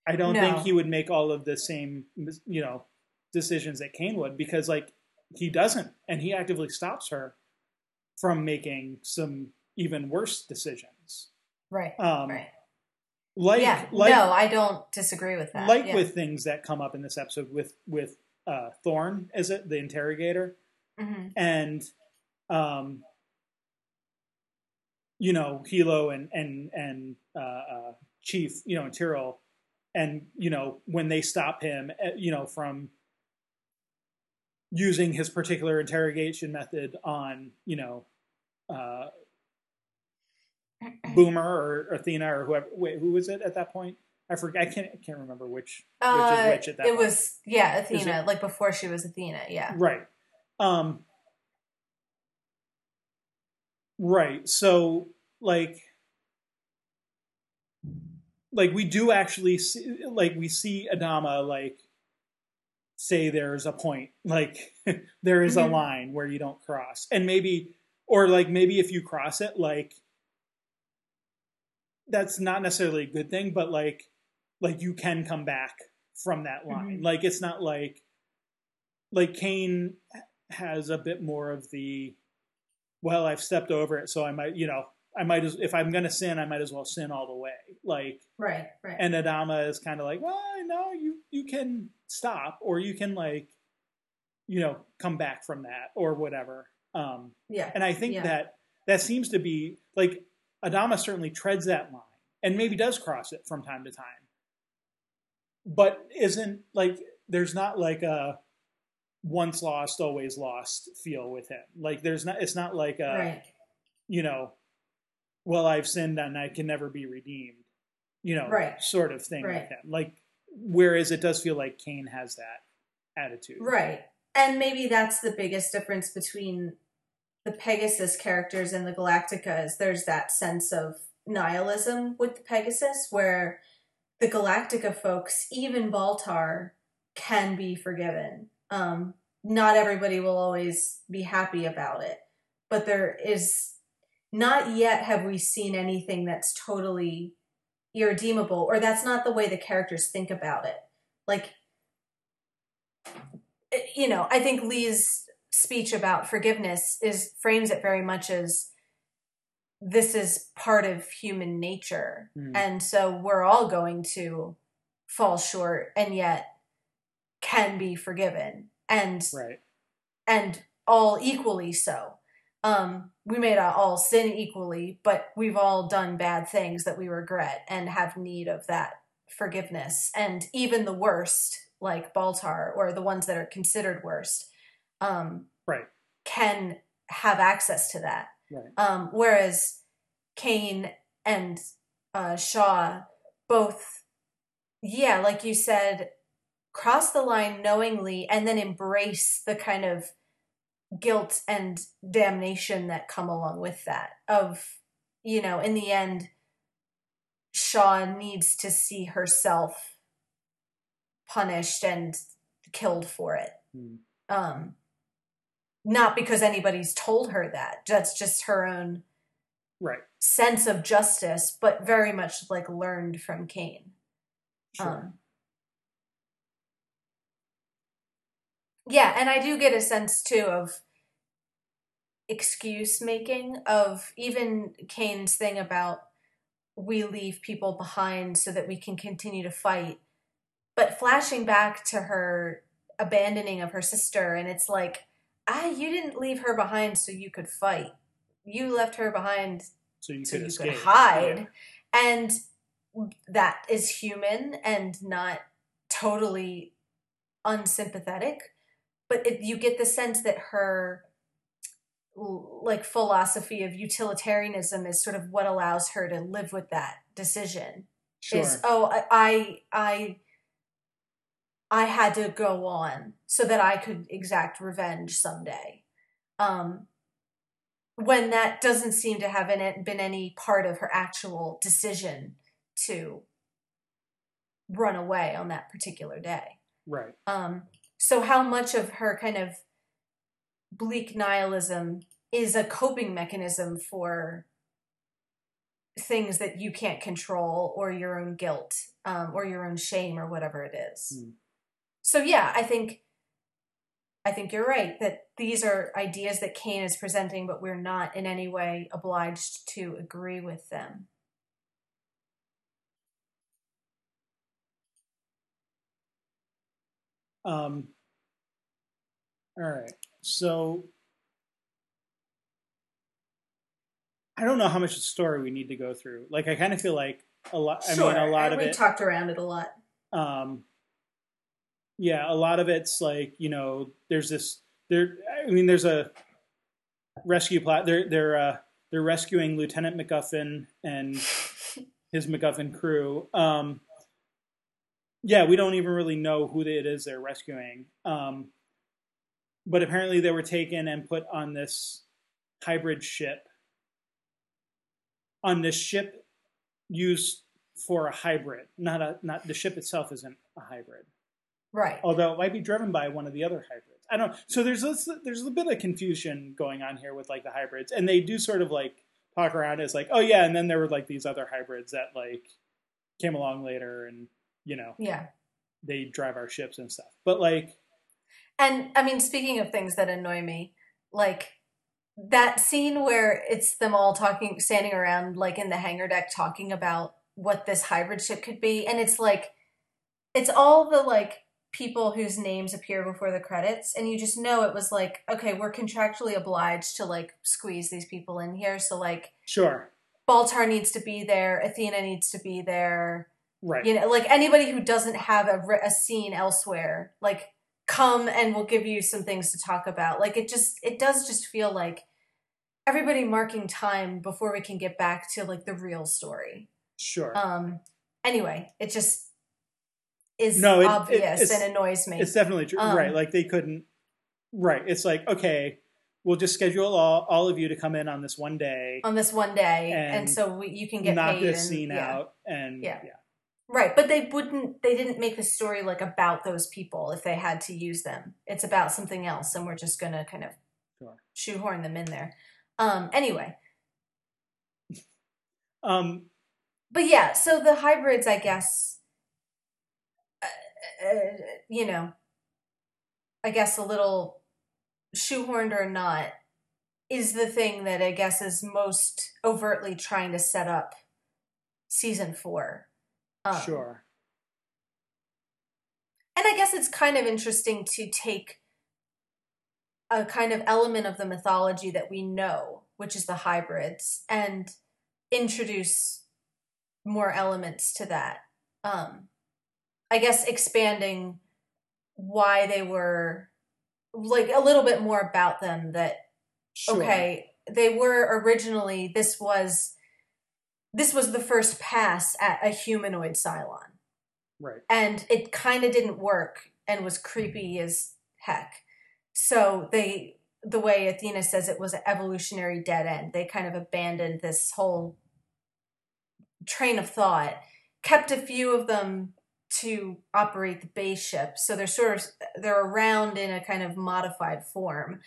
I don't No. think he would make all of the same, you know, decisions that Cain would because like he doesn't, and he actively stops her from making some even worse decisions. Right. Um, right. Like, yeah. like, no, I don't disagree with that. like yeah. with things that come up in this episode with with uh, Thorne, is it the interrogator? Mhm. and um, you know Helo and and and uh, uh, Chief, you know, and Tyrol, and you know when they stop him, uh, you know, from using his particular interrogation method on you know uh, Boomer or Athena or whoever. Wait, who was it at that point? I forget. I can't. I can't remember which. Uh, which is which at that it point. was yeah, Athena, like before she was Athena. Yeah. Right. Um Right. So like like we do actually see like we see Adama like say there's a point like there is Mhm. a line where you don't cross and maybe or like maybe if you cross it like that's not necessarily a good thing but like like you can come back from that line Mhm. like it's not like like Cain has a bit more of the well I've stepped over it so I might you know I might as if I'm gonna sin I might as well sin all the way like Right. Right. and Adama is kind of like well no you you can stop or you can like you know come back from that or whatever um yeah. and I think Yeah. that that seems to be like Adama certainly treads that line and maybe does cross it from time to time. But isn't like there's not like a once lost always lost feel with him. Like there's not it's not like a right. you know well I've sinned and I can never be redeemed. You know, Right. sort of thing Right. with him. Like whereas it does feel like Cain has that attitude. Right. And maybe that's the biggest difference between the Pegasus characters and the Galactica is there's that sense of nihilism with the Pegasus where the Galactica folks, even Baltar, can be forgiven. Um, not everybody will always be happy about it, but there is not yet have we seen anything that's totally irredeemable, or that's not the way the characters think about it. Like you know, I think Lee's speech about forgiveness is frames it very much as this is part of human nature. Mhm. And so we're all going to fall short and yet can be forgiven and Right. and all equally so. Um, we may not all sin equally, but we've all done bad things that we regret and have need of that forgiveness. And even the worst, like Baltar, or the ones that are considered worst, um, Right. can have access to that. Right. Um, whereas Cain and uh, Shaw both, yeah, like you said, cross the line knowingly and then embrace the kind of guilt and damnation that come along with that. Of, you know, in the end, Shaw needs to see herself punished and killed for it. Hmm. Um, not because anybody's told her that. That's just her own Right. sense of justice, but very much like learned from Cain. Sure. Um, yeah, and I do get a sense too of excuse making of even Cain's thing about we leave people behind so that we can continue to fight. But flashing back to her abandoning of her sister, and it's like, ah, you didn't leave her behind so you could fight. You left her behind so you so could you escape. could hide and that is human and not totally unsympathetic but it, you get the sense that her like philosophy of utilitarianism is sort of what allows her to live with that decision Sure. is oh I i i had to go on so that i could exact revenge someday um when that doesn't seem to have been, been any part of her actual decision to run away on that particular day right. um so how much of her kind of bleak nihilism is a coping mechanism for things that you can't control or your own guilt um, or your own shame or whatever it is Hmm. so yeah i think i think you're right that these are ideas that cain is presenting but we're not in any way obliged to agree with them Um, all right. So I don't know how much story we need to go through. Like, I kind of feel like a lot. I mean, a lot of we it. talked around it a lot um, yeah, a lot of it's like you know, there's this. There, I mean, there's a rescue plot. They're they're uh, they're rescuing Lieutenant MacGuffin and his MacGuffin crew. Um, yeah, we don't even really know who it is they're rescuing. Um, but apparently, they were taken and put on this hybrid ship. On this ship used for a hybrid, not a not the ship itself isn't a hybrid. Right Although it might be driven by one of the other hybrids. I don't. So there's this, there's a bit of confusion going on here with like the hybrids, and they do sort of like talk around as like, oh yeah, and then there were like these other hybrids that like came along later, and you know yeah they drive our ships and stuff. But like, And I mean, speaking of things that annoy me, like that scene where it's them all talking, standing around like in the hangar deck talking about what this hybrid ship could be. And it's like, it's all the like people whose names appear before the credits. And you just know it was like, okay, we're contractually obliged to like squeeze these people in here. So like sure, Baltar needs to be there, Athena needs to be there right, you know like anybody who doesn't have a, a scene elsewhere like come and we'll give you some things to talk about like it just it does just feel like everybody marking time before we can get back to like the real story sure. um anyway it just is No, it- it- obvious it's- and annoys me It's definitely true. Um, right. Like they couldn't. Right. It's like okay, we'll just schedule all, all of you to come in on this one day, on this one day and, And so we, you can get knock this and, scene yeah. out, and Yeah. yeah. Right, but they wouldn't they didn't make the story like about those people if they had to use them. It's about something else and we're just going to kind of Sure. shoehorn them in there. Um anyway, Um. but yeah, so the hybrids I guess uh, you know, I guess a little shoehorned or not is the thing that I guess is most overtly trying to set up season 4. Um, Sure. And I guess it's kind of interesting to take a kind of element of the mythology that we know, which is the hybrids, and introduce more elements to that. Um, I guess expanding why they were like a little bit more about them that Sure. okay they were originally this was this was the first pass at a humanoid cylon Right. and it kind of didn't work and was creepy as heck. So they, the way Athena says it was an evolutionary dead end. They kind of abandoned this whole train of thought, kept a few of them to operate the base ship. So they're sort of they're around in a kind of modified form,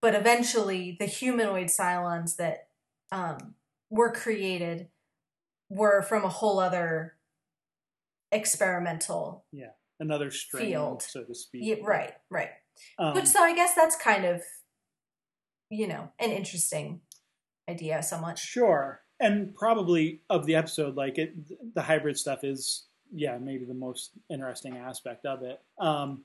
but eventually the humanoid Cylons that um, were created were from a whole other experimental yeah Another strain, Field. so to speak. yeah, right right Um, which so i guess that's kind of you know an interesting idea somewhat Sure. And probably of the episode, like it, the hybrid stuff is, yeah, maybe the most interesting aspect of it. Um,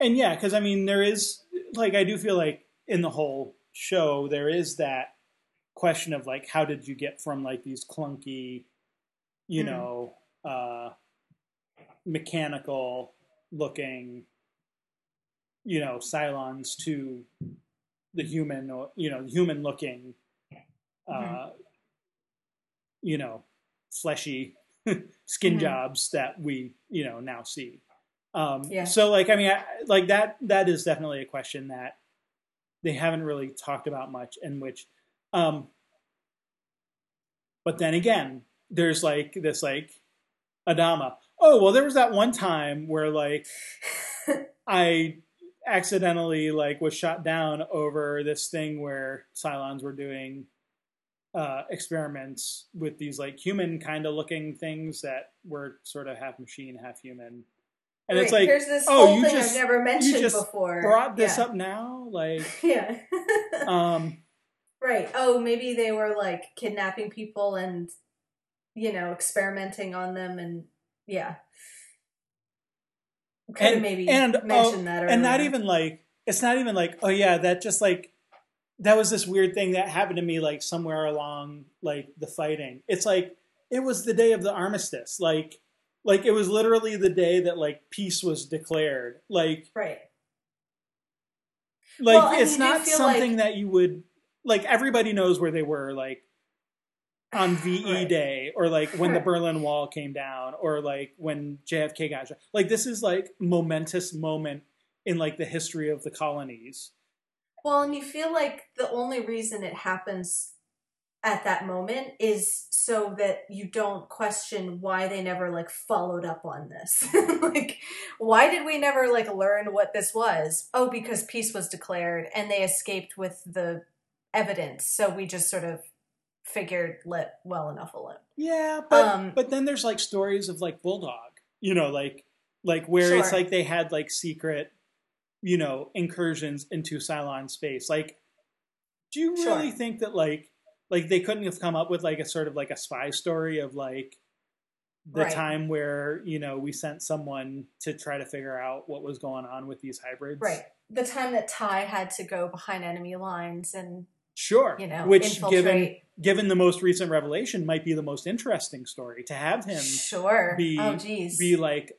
and yeah, because I mean, there is, like, I do feel like in the whole show there is that question of like how did you get from like these clunky you Mhm. know uh mechanical looking you know cylons to the human or you know human looking uh Mhm. you know fleshy skin Mhm. jobs that we you know now see um Yeah. so like i mean I, like that that is definitely a question that they haven't really talked about much in which um but then again there's like this like adama oh well there was that one time where like i accidentally like was shot down over this thing where cylons were doing uh experiments with these like human kind of looking things that were sort of half machine half human and it's like here's this oh, whole you thing just- I've never mentioned before. brought this yeah. up now like Yeah. um right. Oh, maybe they were like kidnapping people and you know experimenting on them, and yeah. Could and maybe and oh, mentioned that, and not even like it's not even like oh yeah that just like that was this weird thing that happened to me like somewhere along like the fighting it's like it was the day of the armistice like like it was literally the day that like peace was declared like right. like Well, it's not something like- that you would like everybody knows where they were like on VE Right. Day or like when the Berlin Wall came down or like when JFK got shot. Like this is like momentous moment in like the history of the colonies. Well, and you feel like the only reason it happens at that moment is so that you don't question why they never like followed up on this. like why did we never like learn what this was? Oh, because peace was declared and they escaped with the evidence. So we just sort of figured let well enough alone. Yeah, but Um, but then there's like stories of like Bulldog, you know, like like where it's like they had like secret, you know, incursions into Cylon space. Like, do you Sure. really think that like like they couldn't have come up with like a sort of like a spy story of like the Right. time where you know we sent someone to try to figure out what was going on with these hybrids? Right. The time that Tigh had to go behind enemy lines and, Sure. you know, which infiltrate. given given the most recent revelation might be the most interesting story to have him Sure. be- oh geez. be like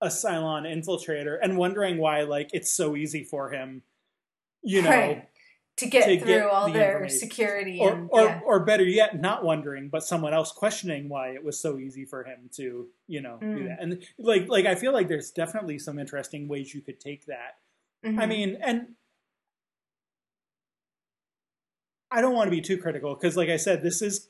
a Cylon infiltrator and wondering why like it's so easy for him, you know, Right. to get to through get all the their security or and or, yeah. or better yet, not wondering, but someone else questioning why it was so easy for him to, you know, do Mm. that. And like like I feel like there's definitely some interesting ways you could take that. I Mhm. mean, and I don't want to be too critical because, like I said, this is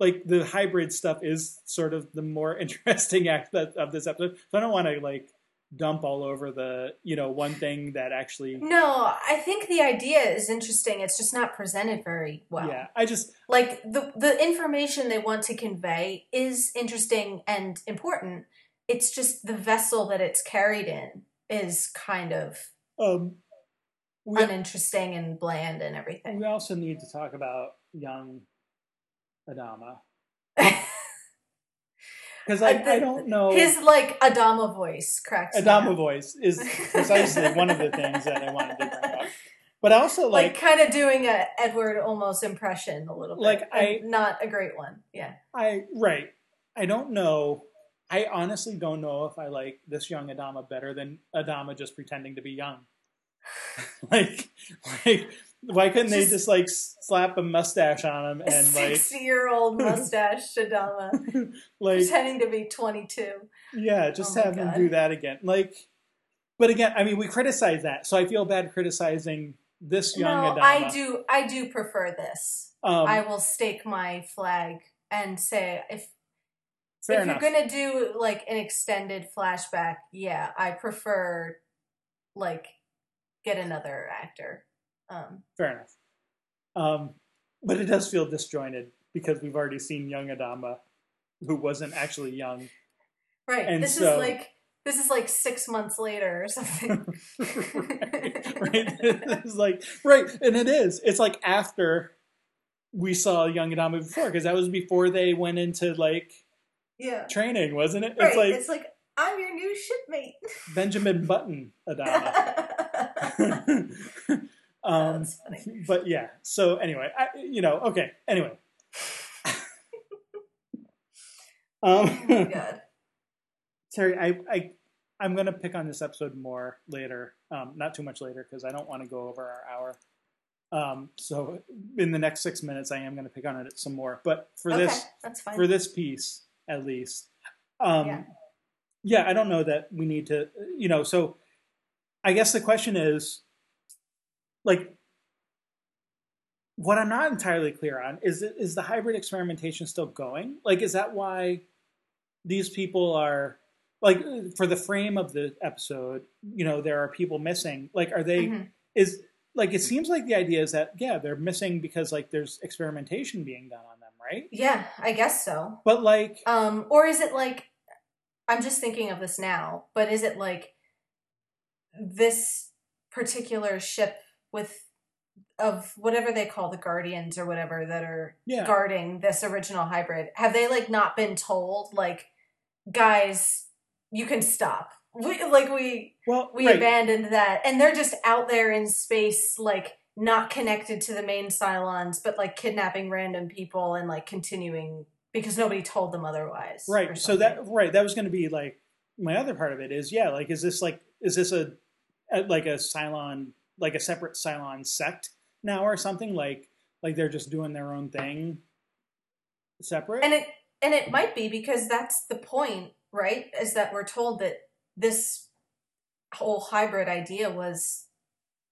like the hybrid stuff is sort of the more interesting aspect of this episode. So I don't want to like dump all over the you know one thing that actually no, I think the idea is interesting. It's just not presented very well. yeah I just Like the the information they want to convey is interesting and important. It's just the vessel that it's carried in is kind of um we, uninteresting and bland and everything. we also need to talk about young Adama because I, I don't know His like Adama voice cracks. me Adama voice is precisely one of the things that I wanted to bring up. But also like, like kind of doing a Edward Olmos impression a little bit. Like, I- not a great one. Yeah. I right. I don't know. I honestly don't know if I like this young Adama better than Adama just pretending to be young. like, like, why couldn't they Just- just like slap a mustache on him and like, sixty-year-old mustache Adama like, pretending to be twenty-two. yeah, just Oh have him do that again. Like, but again, I mean, we criticize that, so I feel bad criticizing this young No, Adama. I do. I do prefer this. Um, I will stake my flag and say if fair if enough. you're gonna do like an extended flashback, yeah, I prefer like get another actor. Um, Fair enough. Um, but it does feel disjointed because we've already seen young Adama, who wasn't actually young. right. And this so- is like this is like six months later or something. right, right. It's like right, and it is. It's like after we saw young Adama before, because that was before they went into like yeah. training, wasn't it? Right. It's like it's like I'm your new shipmate. Benjamin Button Adama. Um, but yeah. So anyway, I, you know, okay. Anyway. Oh my um, god. Terry, I, I, I'm gonna pick on this episode more later. Um, not too much later because I don't want to go over our hour. Um, so in the next six minutes, I am gonna pick on it some more. But for okay, this, that's fine. for this piece at least, um, Yeah. yeah, I don't know that we need to, you know. So I guess the question is, like, what I'm not entirely clear on is is the hybrid experimentation still going? Like, is that why these people are like for the frame of the episode? You know, there are people missing. Like, are they? Mhm. Is like it seems like the idea is that yeah, they're missing because like there's experimentation being done on them, right? Yeah, I guess so. But like, Um, or is it like I'm just thinking of this now, but is it like this particular ship with of whatever they call the guardians or whatever that are yeah, guarding this original hybrid have they like not been told like guys you can stop. We, like we well, we right. abandoned that. And they're just out there in space like not connected to the main cylons but like kidnapping random people and like continuing because nobody told them otherwise right. so that right that was going to be like my other part of it is yeah like is this like is this a, a like a cylon like a separate cylon sect now or something like like they're just doing their own thing separate? And it and it might be because that's the point right? Is that we're told that this whole hybrid idea was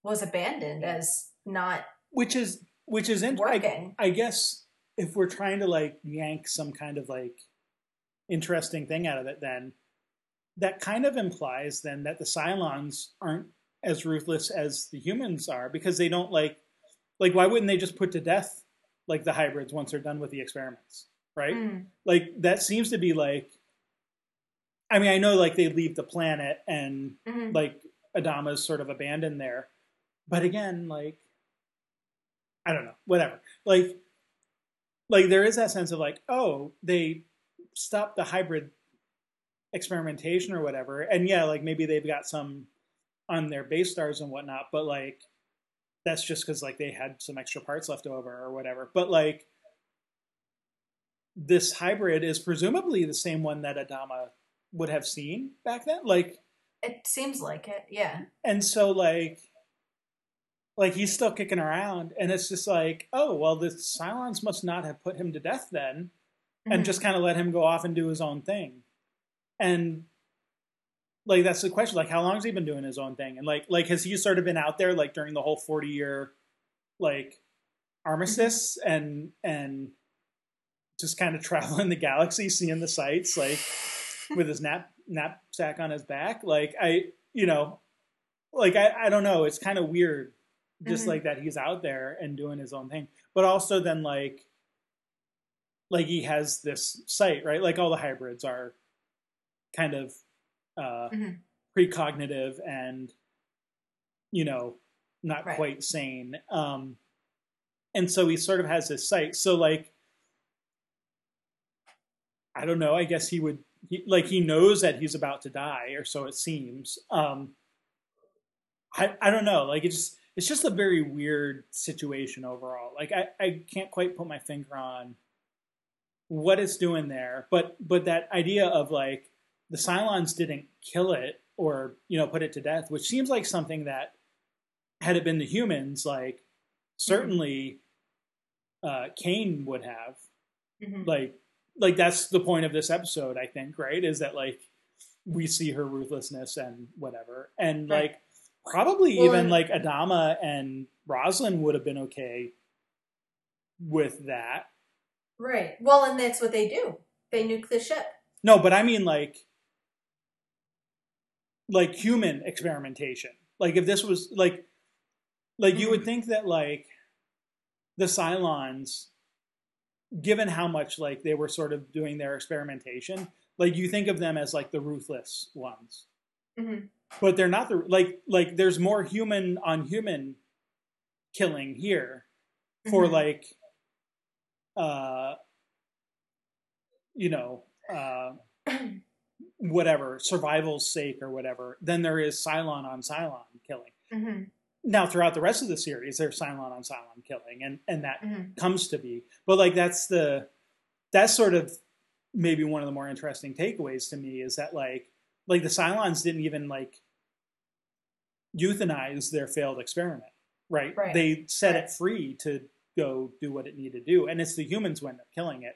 was abandoned as not which is which is in, I, I guess if we're trying to like yank some kind of like interesting thing out of it then that kind of implies then that the cylons aren't as ruthless as the humans are because they don't like like why wouldn't they just put to death like the hybrids once they're done with the experiments right? Mm, like that seems to be like i mean i know like they leave the planet and mhm. like adama's sort of abandoned there but again like i don't know whatever. Like like there is that sense of like oh they stopped the hybrid experimentation or whatever and yeah like maybe they've got some on their base stars and whatnot but like that's just because like they had some extra parts left over or whatever. But like this hybrid is presumably the same one that adama would have seen back then like it seems like it yeah. And so like like he's still kicking around and it's just like oh well the cylons must not have put him to death then and Mhm. just kind of let him go off and do his own thing. And like that's the question like how long has he been doing his own thing? And like like has he sort of been out there like during the whole 40 year like armistice and and just kind of traveling the galaxy seeing the sights like with his nap knapsack on his back? Like i you know like i, I don't know it's kind of weird just Mhm. like that he's out there and doing his own thing. But also then like like he has this site right? Like all the hybrids are kind of uh Mhm. precognitive and you know not Right. quite sane um and so he sort of has this sight so like i don't know i guess he would he, like he knows that he's about to die or so it seems um i i don't know like it's just it's just a very weird situation overall like i i can't quite put my finger on what it's doing there but but that idea of like the cylons didn't kill it or you know put it to death which seems like something that had it been the humans like certainly uh cain would have. Mhm. like like that's the point of this episode i think right? Is that like we see her ruthlessness and whatever. And Right. like probably even like adama and roslin would have been okay with that. Right. Well and that's what they do. They nuke the ship. No but i mean like like human experimentation like if this was like like you would think that like the cylons given how much like they were sort of doing their experimentation like you think of them as like the ruthless ones Mhm. but they're not the like like there's more human on human killing here for Mhm. like uh you know uh whatever survival's sake or whatever than there is cylon on cylon killing Mhm. now throughout the rest of the series, there's Cylon on Cylon killing, and and that Mhm. comes to be. But like that's the that's sort of maybe one of the more interesting takeaways to me is that like like the Cylons didn't even like euthanize their failed experiment, right? Right. They set Right. it free to go do what it needed to do, and it's the humans who end up killing it.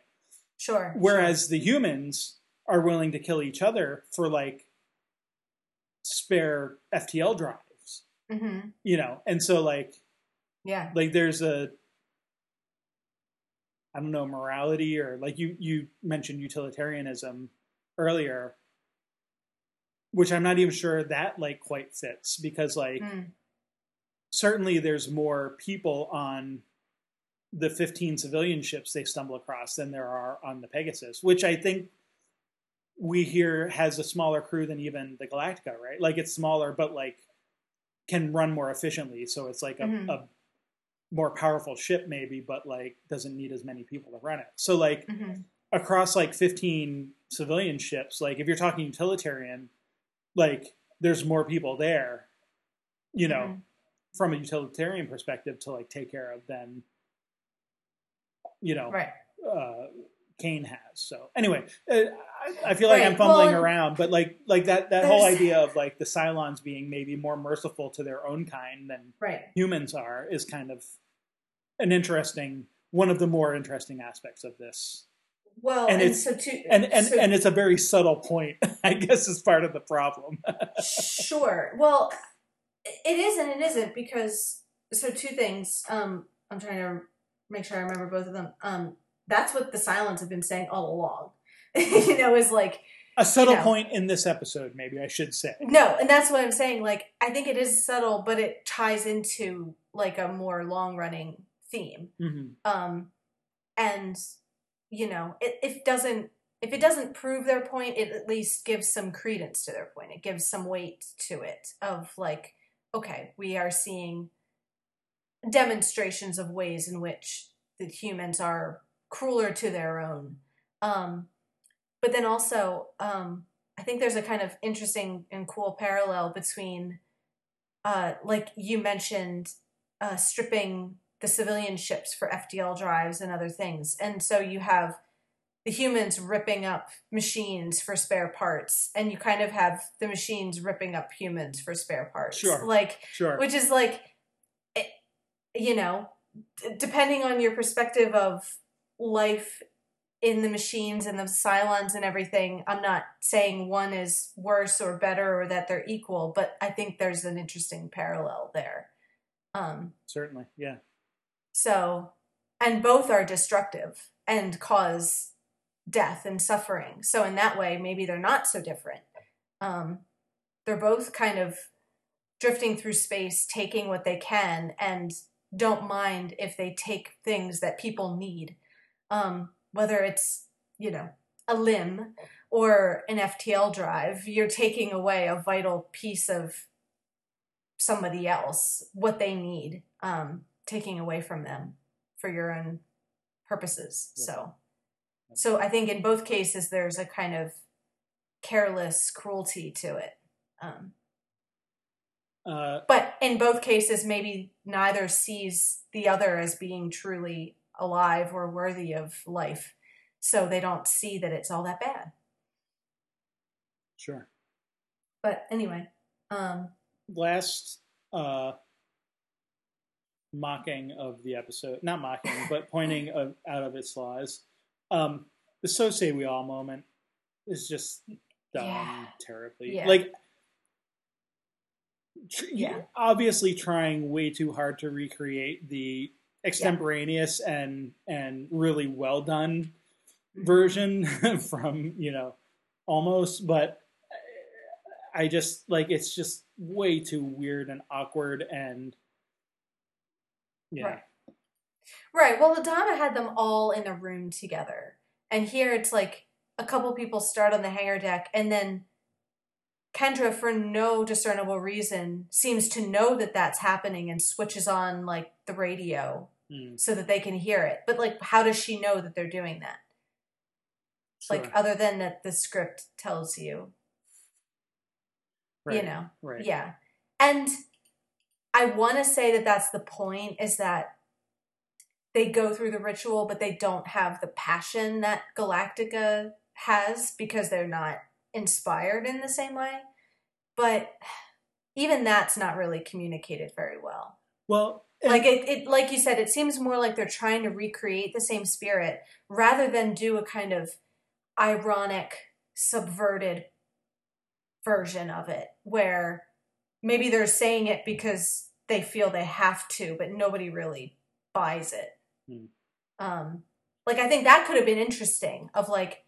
Sure. Whereas the humans are willing to kill each other for like spare FTL drives, hmm you know, and so like Yeah. like there's a I don't know morality or like you you mentioned utilitarianism earlier, which I'm not even sure that like quite fits because like Mm. certainly there's more people on the 15 civilian ships they stumble across than there are on the Pegasus, which I think we hear has a smaller crew than even the Galactica, right? Like it's smaller, but like can run more efficiently. So it's like a, Mhm. a more powerful ship, maybe, but like doesn't need as many people to run it. So like hmm across like 15 civilian ships, like if you're talking utilitarian, like there's more people there, you know, Mhm. from a utilitarian perspective to like take care of than you know Right. uh Cain has. So anyway, uh, I, I feel like Right, I'm fumbling well, around, but like like that that whole idea of like the Cylons being maybe more merciful to their own kind than Right. humans are is kind of an interesting one of the more interesting aspects of this. Well, And and, it's- so too, And and so- and it's a very subtle point, I guess is part of the problem. sure. Well, it is and it isn't because so two things. Um, I'm trying to make sure I remember both of them. Um, that's what the Cylons have been saying all along. you know, is like a subtle know. point in this episode, maybe I should say. no, and that's what I'm saying. Like, I think it is subtle, but it ties into like a more long running theme. hmm um and you know it, it doesn't if it doesn't prove their point it at least gives some credence to their point it gives some weight to it of like okay we are seeing demonstrations of ways in which the humans are crueler to their own um but then also um i think there's a kind of interesting and cool parallel between uh like you mentioned uh stripping the civilian ships for FTL drives and other things. And so you have the humans ripping up machines for spare parts, and you kind of have the machines ripping up humans for spare parts. Sure. Like, Sure. which is like, eh, you know, d- depending on your perspective of life in the machines and the Cylons and everything, I'm not saying one is worse or better or that they're equal, but I think there's an interesting parallel there. Um, Certainly. Yeah. so, and both are destructive and cause death and suffering. So, in that way, maybe they're not so different. Um, they're both kind of drifting through space, taking what they can, and don't mind if they take things that people need, um, whether it's, you know, a limb or an FTL drive. You're taking away a vital piece of somebody else, what they need. Um, taking away from them for your own purposes. Yeah. So, so I think in both cases there's a kind of careless cruelty to it. Um, Uh, but in both cases, maybe neither sees the other as being truly alive or worthy of life, so they don't see that it's all that bad. sure. But anyway, um, Last uh, mocking of the episode, not mocking, but pointing of, out of its flaws. Um, the "So say we all" moment is just done Yeah. terribly. Yeah. Like, tr- Yeah. obviously trying way too hard to recreate the extemporaneous and and really well done version from you know almost but i just like it's just way too weird and awkward and yeah Right. Right. Well, Adama had them all in a room together. And here it's like a couple people start on the hangar deck, and then Kendra, for no discernible reason, seems to know that that's happening and switches on like the radio Mm, so that they can hear it. But like, how does she know that they're doing that? Like, other than that the script tells you, right, you know? right Yeah. And I want to say that that's the point is that they go through the ritual, but they don't have the passion that Galactica has because they're not inspired in the same way. But even that's not really communicated very well. Well, Like it, it like you said, it seems more like they're trying to recreate the same spirit rather than do a kind of ironic, subverted version of it where maybe they're saying it because they feel they have to, but nobody really buys it. Hmm. Um, like I think that could have been interesting. Of like,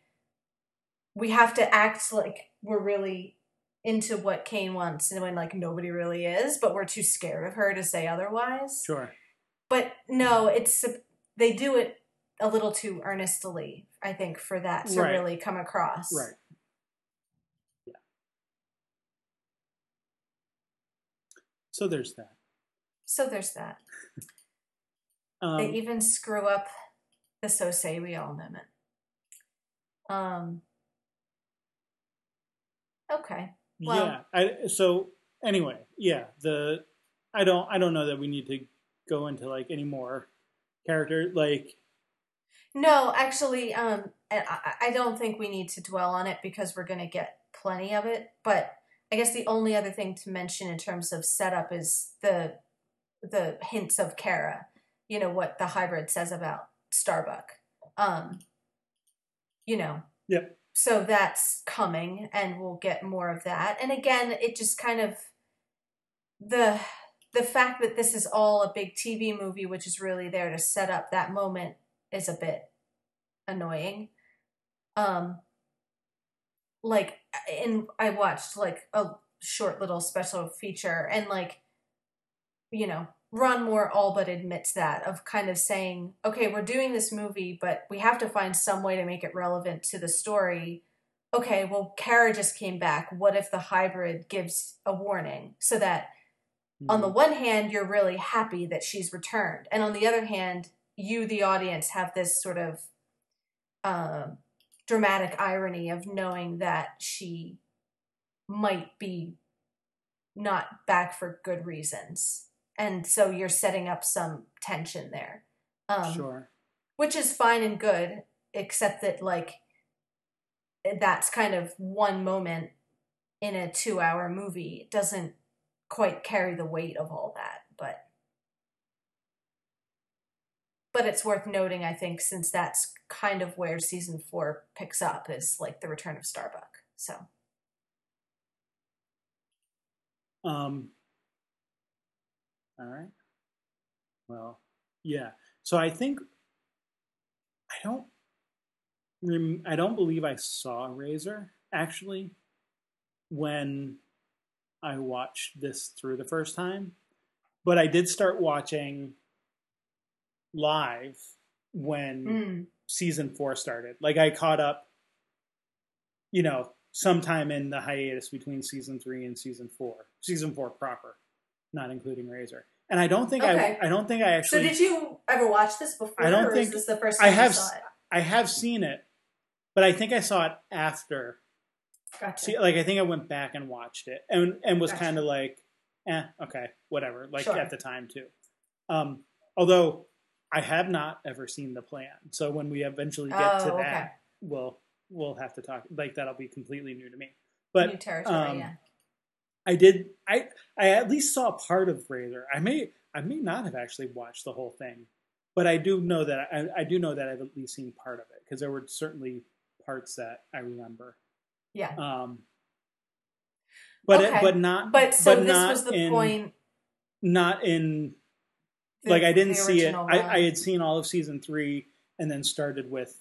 we have to act like we're really into what Cain wants, and when like nobody really is, but we're too scared of her to say otherwise. sure. But no, it's they do it a little too earnestly. I think for that to Right. really come across. Right. Yeah. So there's that. So there's that. Um, they even screw up the "So Say We All" moment. Um. Okay. Well- yeah. I, so anyway, yeah. The I don't I don't know that we need to go into like any more character like No, actually, um, I, I don't think we need to dwell on it because we're going to get plenty of it. But I guess the only other thing to mention in terms of setup is the the hints of Kara. You know what the hybrid says about Starbuck. Um, you know. Yep. So that's coming, and we'll get more of that. And again, it just kind of the the fact that this is all a big TV movie, which is really there to set up that moment, is a bit annoying. Um, like, and I watched like a short little special feature, and like, you know, Ron Moore all but admits that of kind of saying, okay, we're doing this movie, but we have to find some way to make it relevant to the story. Okay, well, Kara just came back. What if the hybrid gives a warning so that on the one hand, you're really happy that she's returned, and on the other hand, you, the audience, have this sort of uh, dramatic irony of knowing that she might be not back for good reasons, and so you're setting up some tension there, um, sure. which is fine and good, except that like that's kind of one moment in a two-hour movie. It doesn't quite carry the weight of all that, but but it's worth noting, I think, since that's kind of where season four picks up is like the return of Starbuck. So Um, all right. Well, yeah. So I think I don't. Rem- I don't believe I saw Razor actually when I watched this through the first time, but I did start watching live when mm, season four started. Like I caught up, you know, sometime in the hiatus between season three and season four. Season four proper, not including Razor. And I don't think Okay. I I don't think I actually. so did you ever watch this before? I don't or think- is this the first I time have you saw it? I have seen it, but I think I saw it after. Gotcha. See, like I think I went back and watched it and and was Gotcha. kind of like, eh, okay, whatever. Like Sure. at the time too. Um, although I have not ever seen the plan, so when we eventually get to Oh, that, okay. we'll we'll have to talk. Like that'll be completely new to me. But New But territory, um, yeah. I did. I I at least saw part of Razor. I may I may not have actually watched the whole thing, but I do know that I, I do know that I've at least seen part of it because there were certainly parts that I remember. Yeah. Um, but it, but not. But so this not was the in, point. Not in the- like I didn't see it. I. I had seen all of season three and then started with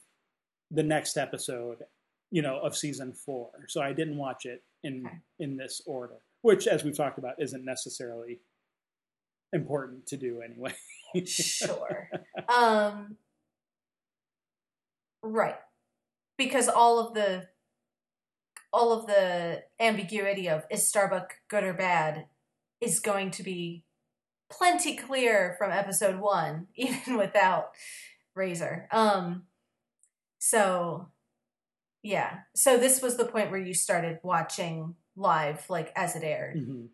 the next episode, you know, of season four. So I didn't watch it in Okay. in this order, which, as we've talked about, isn't necessarily important to do anyway. sure. Um, right, because all of the all of the ambiguity of is Starbuck good or bad is going to be plenty clear from episode one, even without Razor. Um, so yeah, so this was the point where you started watching live, like as it aired. Mhm.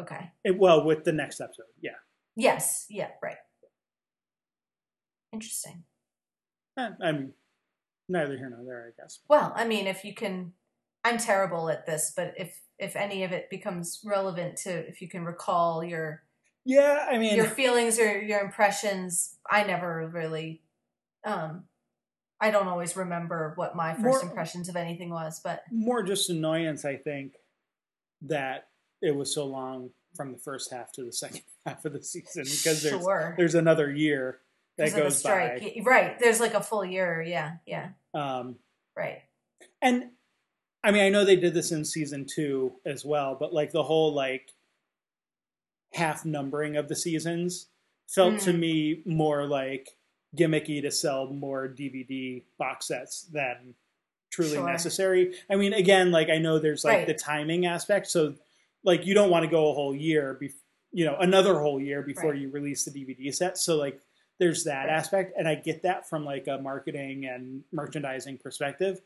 Okay. It, well, with the next episode, yeah. Yes. Yeah. Right. Interesting. I mean, neither here nor there, I guess. Well, I mean, if you can, I'm terrible at this, but if if any of it becomes relevant to, if you can recall your Yeah, I mean, your feelings or your impressions, I never really, um, I don't always remember what my first More- impressions of anything was, but more just annoyance, I think, that it was so long from the first half to the second half of the season because there's sure. there's another year that goes strike. by. Right. There's like a full year. Yeah. Yeah. Um, Right. and I mean, I know they did this in season two as well, but like the whole like half numbering of the seasons felt to Mm. me more like gimmicky to sell more DVD box sets than truly Sure. necessary. I mean, again, like I know there's like Right. the timing aspect, so like you don't want to go a whole year, bef- you know, another whole year before Right. you release the DVD set. So like there's that Right. aspect, and I get that from like a marketing and merchandising perspective,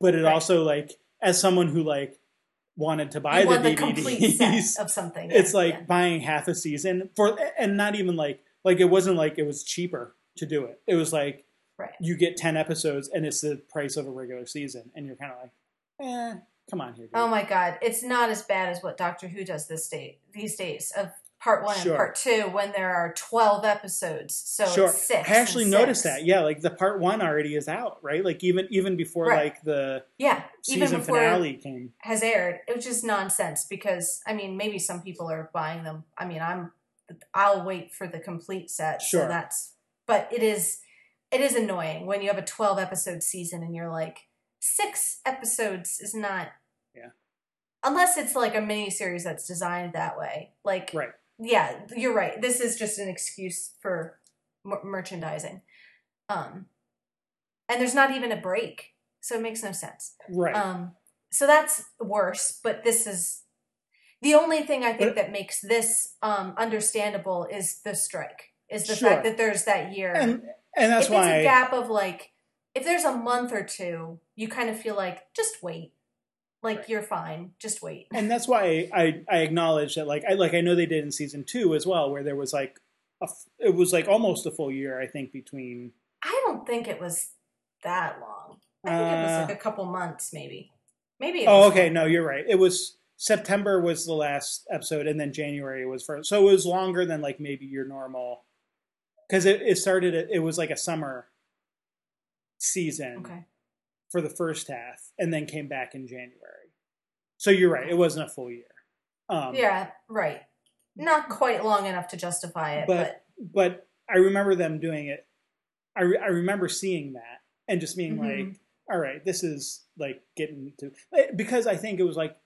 but it also like as someone who like wanted to buy You the want the DVDs, set of something. it's yeah, like yeah. buying half a season for and not even like like it wasn't like it was cheaper to do it it was like Right. you get 10 episodes and it's the price of a regular season and you're kind of like eh come on here dude. Oh my god, it's not as bad as what Doctor Who does this day these days of part one Sure. and part two when there are twelve episodes. So sure it's six. i actually noticed six. that yeah like the part one already is out right like even even before Right. like the Yeah, even season before finale came has aired, it was just nonsense because I mean maybe some people are buying them. I mean I'm I'll wait for the complete set. Sure. So that's but it is it is annoying when you have a twelve episode season and you're like six episodes is not Yeah. unless it's like a mini series that's designed that way. Like right yeah, you're right. This is just an excuse for m- merchandising. Um, and there's not even a break, so it makes no sense. right Um, so that's worse. But this is the only thing I think But- that makes this um, understandable is the strike. Is the Sure. fact that there's that year. and and that's if why it's a gap of like, if there's a month or two, you kind of feel like just wait. Like Right. you're fine, just wait. and that's why I, I acknowledge that like I like I know they did in season two as well where there was like a, it was like almost a full year I think between I don't think it was that long. I think it was Uh, like a couple months, maybe. Maybe. Oh okay no you're right it was September was the last episode and then January was first so it was longer than like maybe your normal because it, it started it was like a summer season Okay. for the first half and then came back in January so you're right it wasn't a full year um, Yeah. Right. Not quite long enough to justify it, But- but, but I remember them doing it. I, re- I remember seeing that and just being Mhm. like, all right, this is like getting to because I think it was like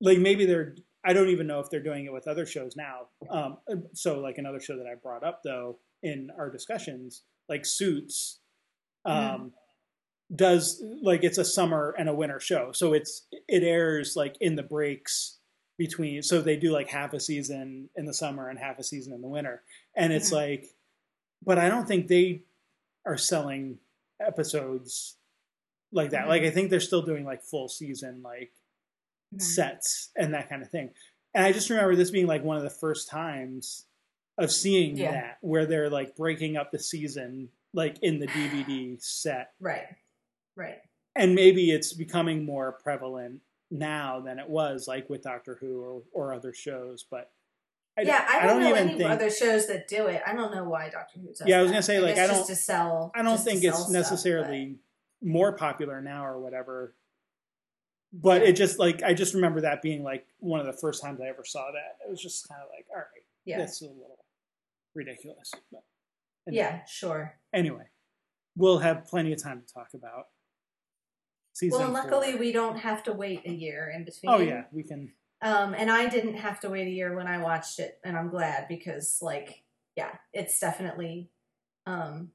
like maybe they're I don't even know if they're doing it with other shows now. Um, so like another show that I brought up though in our discussions, like Suits, um, does like it's a summer and a winter show, so it's it airs like in the breaks between. So they do like half a season in the summer and half a season in the winter, and it's Mhm. like, but I don't think they are selling episodes like that. Mhm. Like I think they're still doing like full season like Mhm. sets and that kind of thing. And I just remember this being like one of the first times of seeing Yeah. that where they're like breaking up the season like in the DVD set. right. Right. And maybe it's becoming more prevalent now than it was like with Doctor Who or, or other shows, but I, yeah, I don't, know even any think other shows that do it. I don't know why Doctor Who does Yeah, I was gonna say, like, I just don't- to sell. I don't think it's stuff, necessarily more popular now or whatever. But it just like I just remember that being like one of the first times I ever saw that. It was just kind of like, all right, yeah, that's a little ridiculous. But anyway. yeah, sure. Anyway, we'll have plenty of time to talk about season. Well, luckily four. we don't have to wait a year in between. Oh yeah, we can. Um, and I didn't have to wait a year when I watched it, and I'm glad because, like, yeah, it's definitely, um,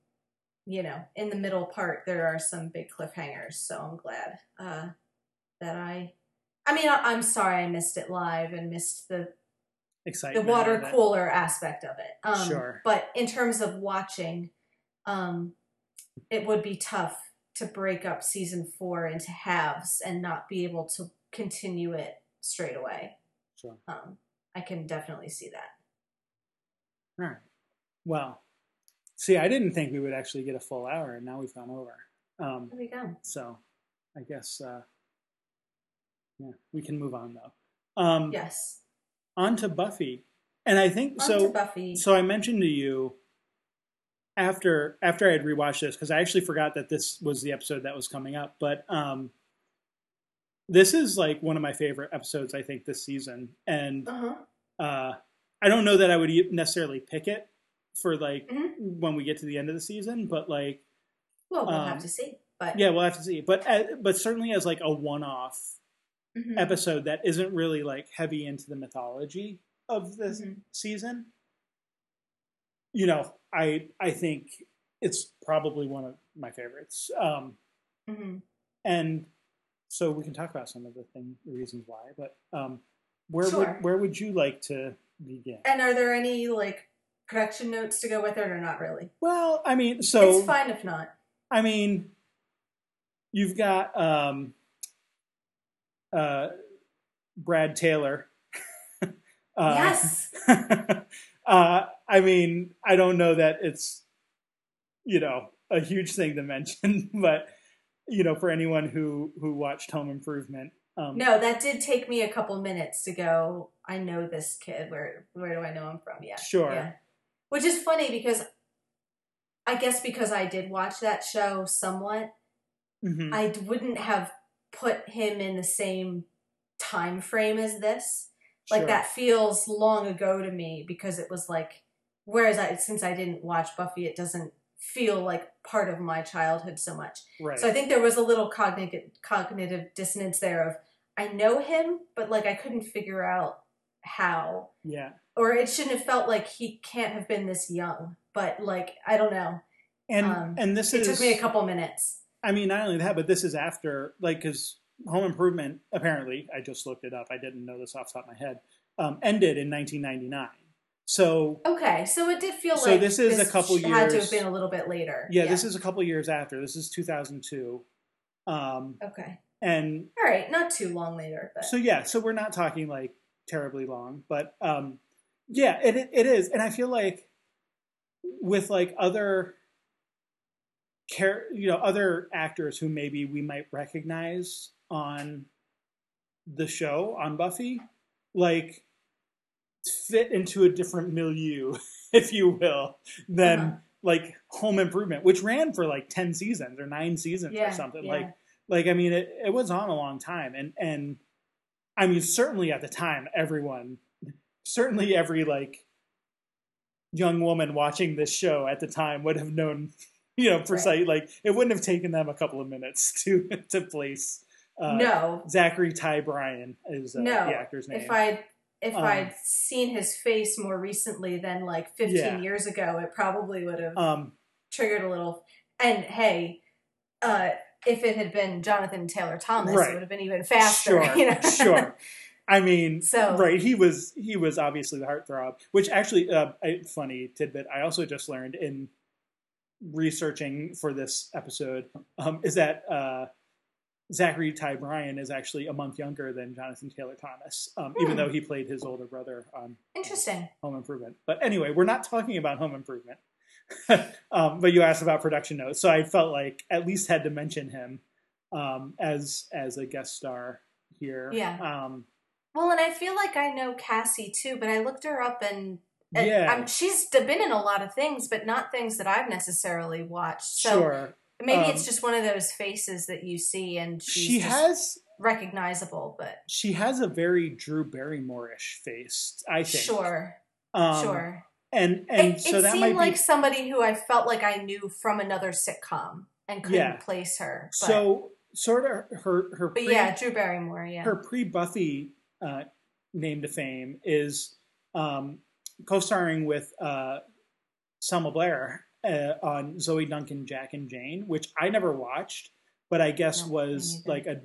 you know, in the middle part there are some big cliffhangers. So I'm glad uh, that I. I mean, I, I'm sorry I missed it live and missed the Excitement the water cooler aspect of it. Um, Sure. But in terms of watching, um, it would be tough to break up season four into halves and not be able to continue it straight away. Sure. Um, I can definitely see that. All right. Well, see, I didn't think we would actually get a full hour, and now we've gone over. Um, There we go. so, I guess, uh, yeah, we can move on though. Um, Yes. On to Buffy, and I think On so. to Buffy. So I mentioned to you after after I had rewatched this because I actually forgot that this was the episode that was coming up. But um, this is like one of my favorite episodes I think this season, and uh-huh. uh, I don't know that I would necessarily pick it for like Mhm. when we get to the end of the season, but like Well, we'll Um, have to see. But yeah, we'll have to see. But uh, but certainly as like a one Mhm. episode that isn't really like heavy into the mythology of this Mhm. season you know i i think it's probably one of my favorites um Mhm. and so we can talk about some of the thing the reasons why but um where Sure. would where would you like to begin And are there any like production notes to go with it, or not really? well i mean so it's fine if not. I mean, you've got um, uh, Brad Taylor. uh, yes. uh, I mean, I don't know that it's, you know, a huge thing to mention, but you know, for anyone who who watched Home Improvement, um, No, that did take me a couple minutes to go. I know this kid. Where where do I know him from? Yeah, Sure. Yeah. Which is funny because I guess because I did watch that show somewhat, mhm, I wouldn't have put him in the same time frame as this. Like sure. that feels long ago to me because it was like whereas I since I didn't watch Buffy, it doesn't feel like part of my childhood so much. right? So I think there was a little cognitive cognitive dissonance there of I know him, but like I couldn't figure out how. yeah, Or it shouldn't have felt like he can't have been this young. But like I don't know. and um, and this It is took me a couple minutes. I mean, not only that, but this is after, like, because Home Improvement, apparently, I just looked it up. I didn't know this off the top of my head, um, ended in 1999. So, Okay, so it did feel So like this is a couple years had to have been a little bit later. yeah, this is a couple years after. This is 2002. Um, okay. and All right, not too long later, but so, yeah, so we're not talking, like, terribly long, but um, yeah, it, it, it is. And I feel like with, like, other. Char- you know other actors who maybe we might recognize on the show on Buffy, like fit into a different milieu, if you will, than Uh-huh. like Home Improvement, which ran for like ten seasons or nine seasons yeah, or something. yeah. Like, like I mean, it, it was on a long time, and and I mean, certainly at the time, everyone, certainly every like young woman watching this show at the time would have known, you know, precise. Like, it wouldn't have taken them a couple of minutes to to place. Uh, no, Zachary Ty Bryan is uh, No, the actor's name. if I'd if Um, I'd seen his face more recently than like 15 Yeah. years ago, it probably would have um, triggered a little. And hey, uh, if it had been Jonathan Taylor Thomas, Right. it would have been even faster. Sure, you know? sure. I mean, So- right? He was he was obviously the heartthrob. Which actually, uh, a funny tidbit. I also just learned in researching for this episode um, is that uh, Zachary Ty Bryan is actually a month younger than Jonathan Taylor Thomas, um, even Hmm. though he played his older brother on Interesting. Home Improvement. But anyway, we're not talking about Home Improvement. um, but you asked about production notes, so I felt like at least had to mention him um, as as a guest star here. Yeah. Um, Well, and I feel like I know Cassie too, but I looked her up and. And Yeah. She's been in a lot of things, but not things that I've necessarily watched. So sure. maybe Um, it's just one of those faces that you see and she's She has recognizable, but she has a very Drew Barrymore-ish face. I think. sure, Um, sure. And and it, so it that seemed might like be somebody who I felt like I knew from another sitcom and couldn't Yeah. place her. But, so sort of her her but pre- yeah, Drew Barrymore. Yeah, her pre Buffy uh, name to fame is um, co-starring with uh, Selma Blair uh, on Zoe Duncan, Jack and Jane, which I never watched, but I guess No, was like a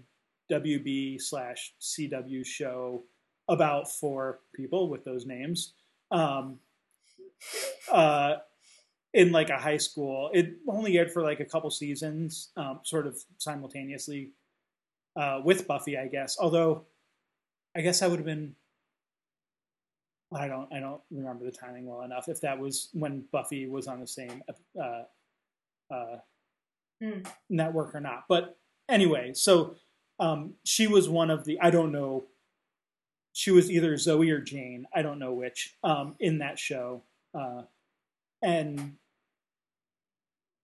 WB slash CW show about four people with those names. Um, uh, in like a high school, it only aired for like a couple seasons, um, sort of simultaneously uh, with Buffy, I guess. Although, I guess I would have been I don't I don't remember the timing well enough. If that was when Buffy was on the same uh, uh, Hmm. network or not, but anyway, so um, she was one of the I don't know. She was either Zoe or Jane. I don't know which um, in that show, uh, and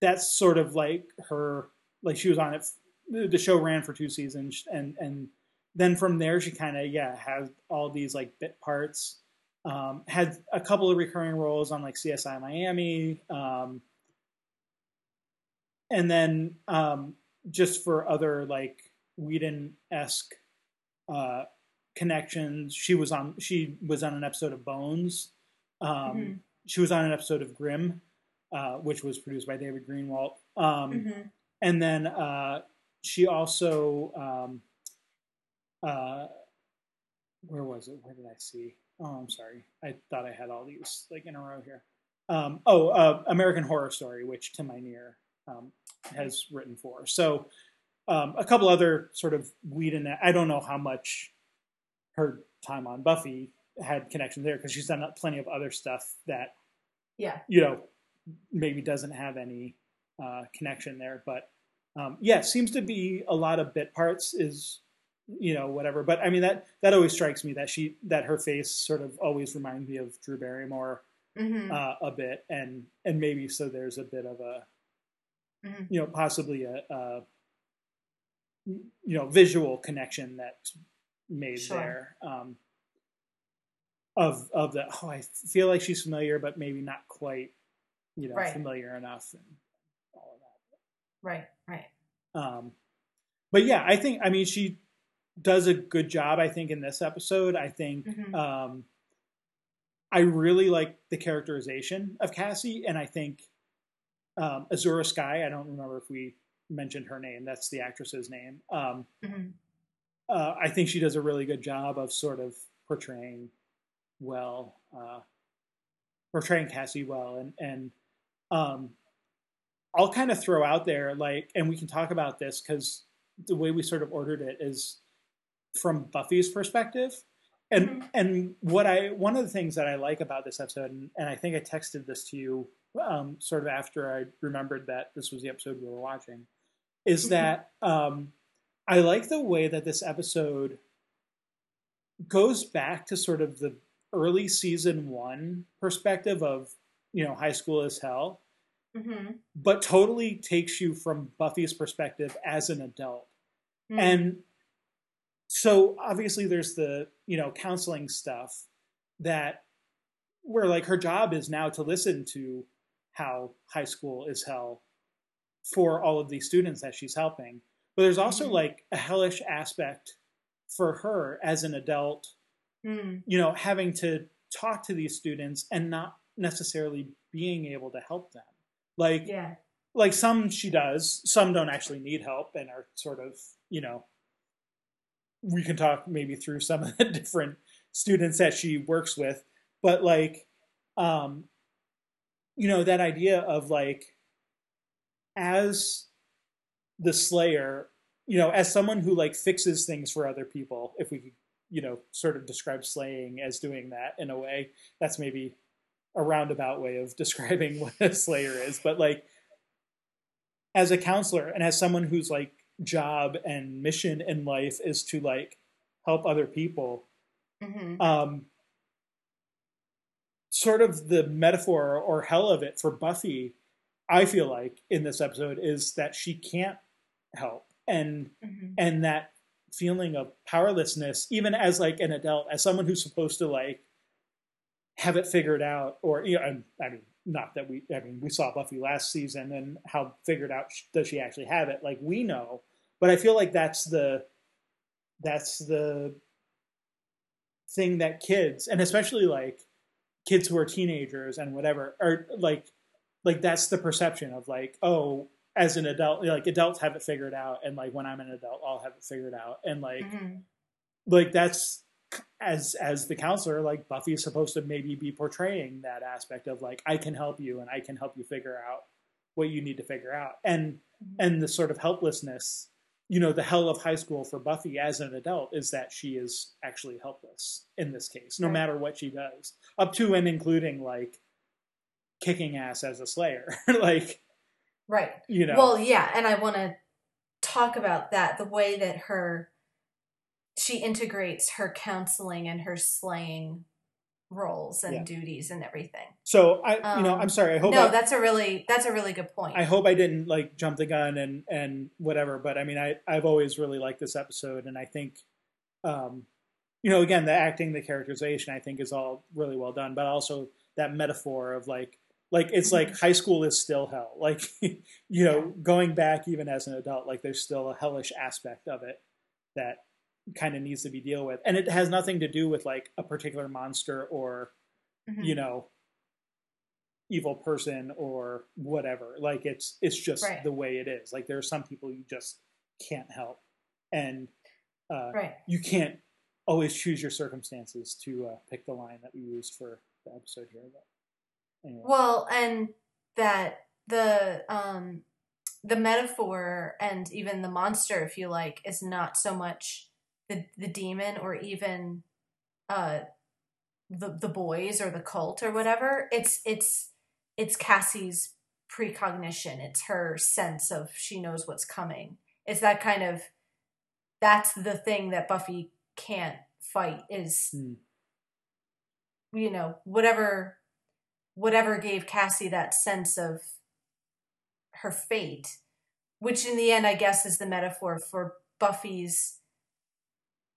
that's sort of like her. Like she was on it. The show ran for two seasons, and and then from there she kind of yeah had all these like bit parts. Um, had a couple of recurring roles on like CSI Miami, um, and then um, just for other like Whedon esque uh, connections, she was on she was on an episode of Bones. Um, Mhm. She was on an episode of Grimm, uh, which was produced by David Greenwalt. Um, Mhm. and then uh, she also um, uh, where was it? Where did I see? Oh, I'm sorry. I thought I had all these like in a row here. Um, oh, uh, American Horror Story, which Tim Minear um, has written for. So um, a couple other sort of weed in that. I don't know how much her time on Buffy had connection there because she's done plenty of other stuff that Yeah. you know maybe doesn't have any uh, connection there but um, yeah seems to be a lot of bit parts is you know whatever but i mean that that always strikes me that she that her face sort of always reminds me of drew barrymore Mhm. uh, a bit and and maybe so there's a bit of a Mhm. you know possibly a, a you know visual connection that's made Sure. there um, of of the oh I feel like she's familiar but maybe not quite you know Right. familiar enough and all of Right. Right. Um, but yeah, I think I mean she does a good job. I think in this episode, I think Mhm. um, I really like the characterization of Cassie, and I think um, Azura Skye. I don't remember if we mentioned her name. That's the actress's name. Um, Mhm. uh, I think she does a really good job of sort of portraying well, uh, portraying Cassie well, and and um, I'll kind of throw out there like, and we can talk about this because the way we sort of ordered it is from Buffy's perspective, and Mhm. and what I one of the things that I like about this episode, and, and I think I texted this to you um, sort of after I remembered that this was the episode we were watching, is Mhm. that um, I like the way that this episode goes back to sort of the early season one perspective of you know high school is hell, Mhm. but totally takes you from Buffy's perspective as an adult. Mhm. And so obviously there's the, you know, counseling stuff that where like her job is now to listen to how high school is hell for all of these students that she's helping. But there's also Mhm. like a hellish aspect for her as an adult, Mhm. you know, having to talk to these students and not necessarily being able to help them. Like yeah. like some she does some don't actually need help and are sort of you know we can talk maybe through some of the different students that she works with but like um you know that idea of like as the slayer you know as someone who like fixes things for other people if we you know sort of describe slaying as doing that in a way that's maybe a roundabout way of describing what a slayer is but like as a counselor and as someone who's like job and mission in life is to like help other people Mhm. um sort of the metaphor or hell of it for buffy i feel like in this episode is that she can't help and Mhm. and that feeling of powerlessness even as like an adult as someone who's supposed to like have it figured out or you know i mean not that we i mean we saw buffy last season and how figured out does she actually have it like we know but i feel like that's the that's the thing that kids and especially like kids who are teenagers and whatever are like like that's the perception of like oh as an adult like adults have it figured out and like when i'm an adult i'll have it figured out and like Mhm. like that's as as the counselor like buffy is supposed to maybe be portraying that aspect of like i can help you and i can help you figure out what you need to figure out and Mhm. and the sort of helplessness you know, the hell of high school for Buffy as an adult is that she is actually helpless in this case, no Right. matter what she does, up to and including like kicking ass as a Slayer, like Right. you know. Well, yeah, and I want to talk about that the way that her she integrates her counseling and her slaying roles and Yeah. duties and everything. so I, you know, um, I'm sorry. I hope no, I, that's a really that's a really good point. I hope I didn't like jump the gun and and whatever, but I mean, I I've always really liked this episode, and I think, um, you know, again, the acting, the characterization, I think is all really well done, but also that metaphor of like, like it's like high school is still hell, like you know, Yeah. going back even as an adult, like there's still a hellish aspect of it that kind of needs to be dealt with, and it has nothing to do with like a particular monster or Mhm. you know evil person or whatever like it's it's just Right. the way it is like there are some people you just can't help and uh, right. you can't always choose your circumstances to uh, pick the line that we used for the episode here but anyway Well, and that the um the metaphor and even the monster, if you like, is not so much the the demon or even uh the the boys or the cult or whatever. It's it's it's Cassie's precognition. It's her sense of she knows what's coming. It's that kind of that's the thing that Buffy can't fight is Hmm. you know whatever whatever gave Cassie that sense of her fate, which in the end, I guess, is the metaphor for Buffy's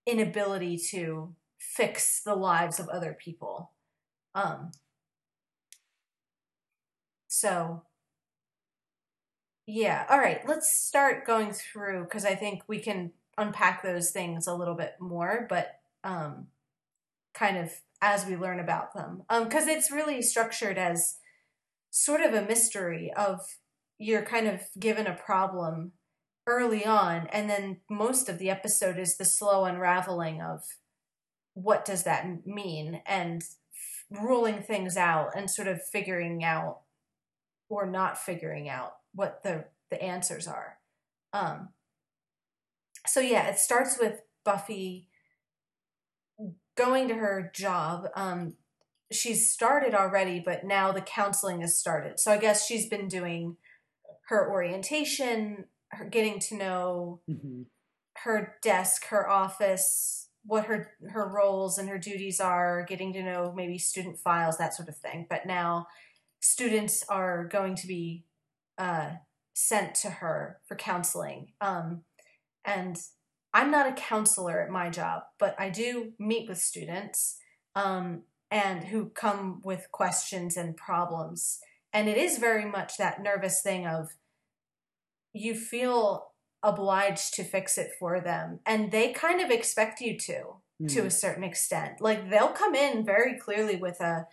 inability to fix the lives of other people. Um, so, yeah, all right, let's start going through because I think we can unpack those things a little bit more, but um, kind of as we learn about them. Because it's really structured as sort of a mystery of you're kind of given a problem early on, and then most of the episode is the slow unraveling of what does that mean and ruling things out and sort of figuring out or not figuring out what the the answers are. Um, so yeah, it starts with Buffy going to her job. Um, she's started already, but now the counseling has started. So I guess she's been doing her orientation, her getting to know Mhm. her desk, her office, what her her roles and her duties are, getting to know maybe student files, that sort of thing. But now students are going to be uh, sent to her for counseling. Um, and I'm not a counselor at my job, but I do meet with students um, and who come with questions and problems. And it is very much that nervous thing of you feel obliged to fix it for them, and they kind of expect you to to Hmm. a certain extent. Like they'll come in very clearly with a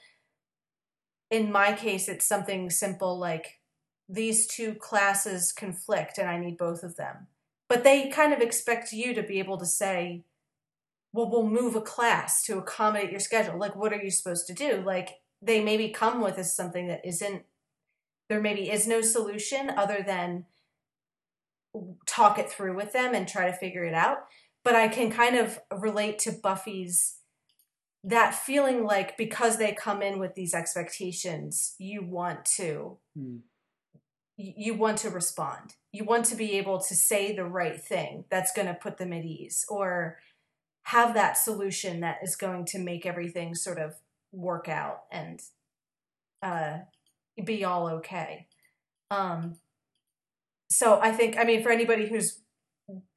in my case it's something simple like these two classes conflict and I need both of them. But they kind of expect you to be able to say, well, we'll move a class to accommodate your schedule. Like, what are you supposed to do? Like, they maybe come with as something that isn't, there maybe is no solution other than talk it through with them and try to figure it out. But I can kind of relate to Buffy's that feeling like because they come in with these expectations, you want to y- you want to respond. You want to be able to say the right thing that's going to put them at ease or have that solution that is going to make everything sort of work out and uh, be all okay. Um, so I think, I mean, for anybody who's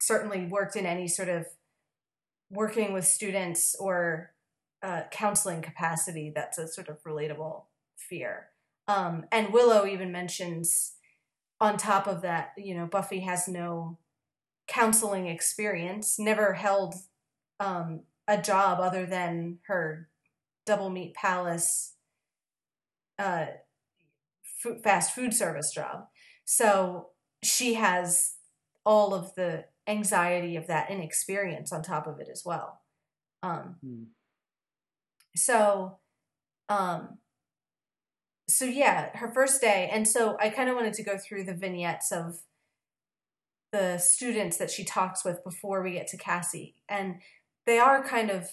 certainly worked in any sort of working with students or uh, counseling capacity, that's a sort of relatable fear. Um, and Willow even mentions on top of that, you know, Buffy has no counseling experience, never held um, a job other than her Double Meat Palace uh, fu- fast food service job. So she has all of the anxiety of that inexperience on top of it as well. Um, Hmm. so um so yeah her first day and so i kind of wanted to go through the vignettes of the students that she talks with before we get to Cassie, and they are kind of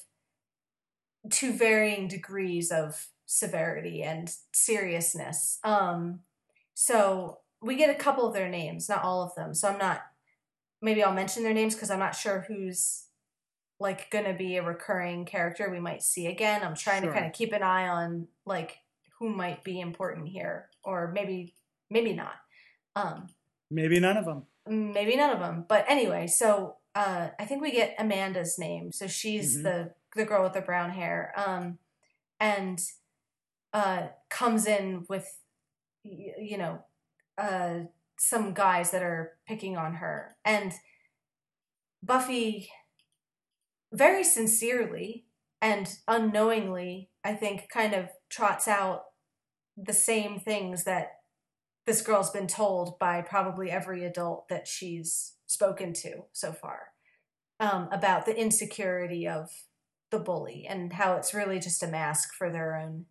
to varying degrees of severity and seriousness. Um, so we get a couple of their names, not all of them. So I'm not. Maybe I'll mention their names because I'm not sure who's like going to be a recurring character we might see again. I'm trying Sure. to kind of keep an eye on like who might be important here, or maybe maybe not. Um, Maybe none of them. maybe none of them. But anyway, so uh, I think we get Amanda's name. So she's Mhm. the the girl with the brown hair, um, and uh, comes in with you know uh, some guys that are picking on her, and Buffy very sincerely and unknowingly, I think, kind of trots out the same things that this girl's been told by probably every adult that she's spoken to so far um, about the insecurity of the bully and how it's really just a mask for their own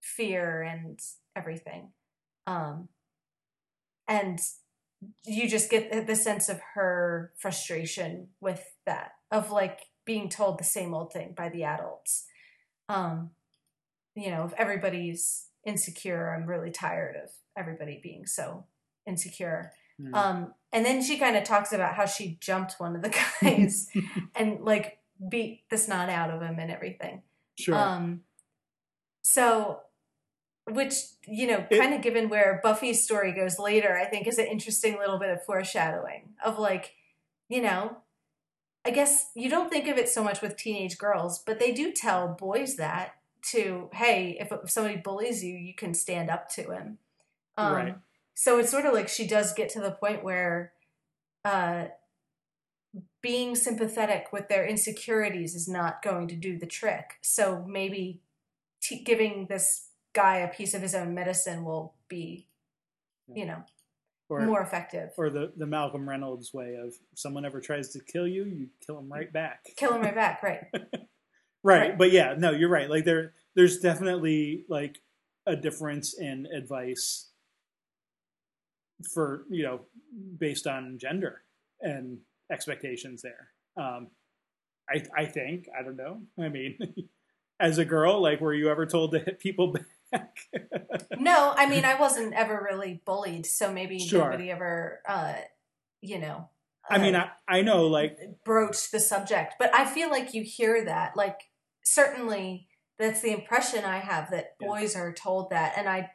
fear and everything. Um, and you just get the sense of her frustration with that, of like being told the same old thing by the adults. Um, you know, if everybody's insecure, I'm really tired of everybody being so insecure. Hmm. Um, and then she kind of talks about how she jumped one of the guys and like beat the snot out of him and everything. sure. Um, so, which you know, It- kind of given where Buffy's story goes later, I think is an interesting little bit of foreshadowing of like, you know, I guess you don't think of it so much with teenage girls, but they do tell boys that to, hey, if, if somebody bullies you, you can stand up to him. Um, Right. So it's sort of like she does get to the point where uh, being sympathetic with their insecurities is not going to do the trick. So maybe t- giving this guy a piece of his own medicine will be, you know, or more effective. or the, the Malcolm Reynolds way of someone ever tries to kill you, you kill him right back. Kill him right back, right? Right. Right. But yeah, no, you're right. Like there there's definitely like a difference in advice for, you know, based on gender and expectations there. Um I I think, I don't know. I mean, as a girl, like were you ever told to hit people back? No, I mean, I wasn't ever really bullied, so maybe Sure. nobody ever, uh, you know. I mean, uh, I, I know like broached the subject, but I feel like you hear that. Like, certainly, that's the impression I have that Yeah. boys are told that, and I,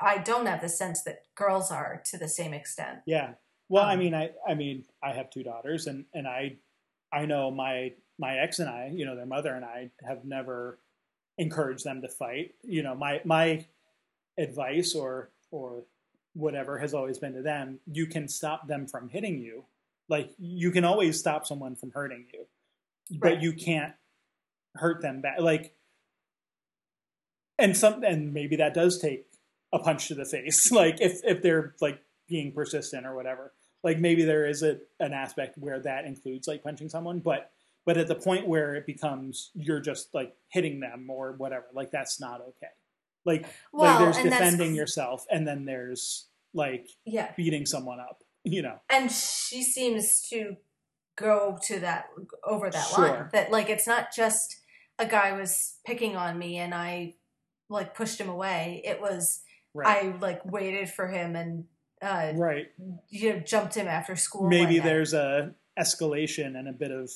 I don't have the sense that girls are to the same extent. Yeah. Well, I Um, mean, I, I mean, I have two daughters, and and I, I know my my ex and I, you know, their mother and I have never encouraged them to fight. You know, my my advice or or whatever has always been to them: you can stop them from hitting you. Like you can always stop someone from hurting you, but you can't hurt them back. Like, and some and maybe that does take a punch to the face. Like if if they're like being persistent or whatever. Like maybe there is a, an aspect where that includes like punching someone, but but at the point where it becomes you're just like hitting them or whatever, like that's not okay. Like Well, like there's defending yourself and then there's like Yeah, beating someone up, you know. and she seems to go to that over that Sure. line. That like it's not just a guy was picking on me and I like pushed him away. It was Right. I like waited for him and uh, right. you know jumped him after school. Maybe there's a escalation and a bit of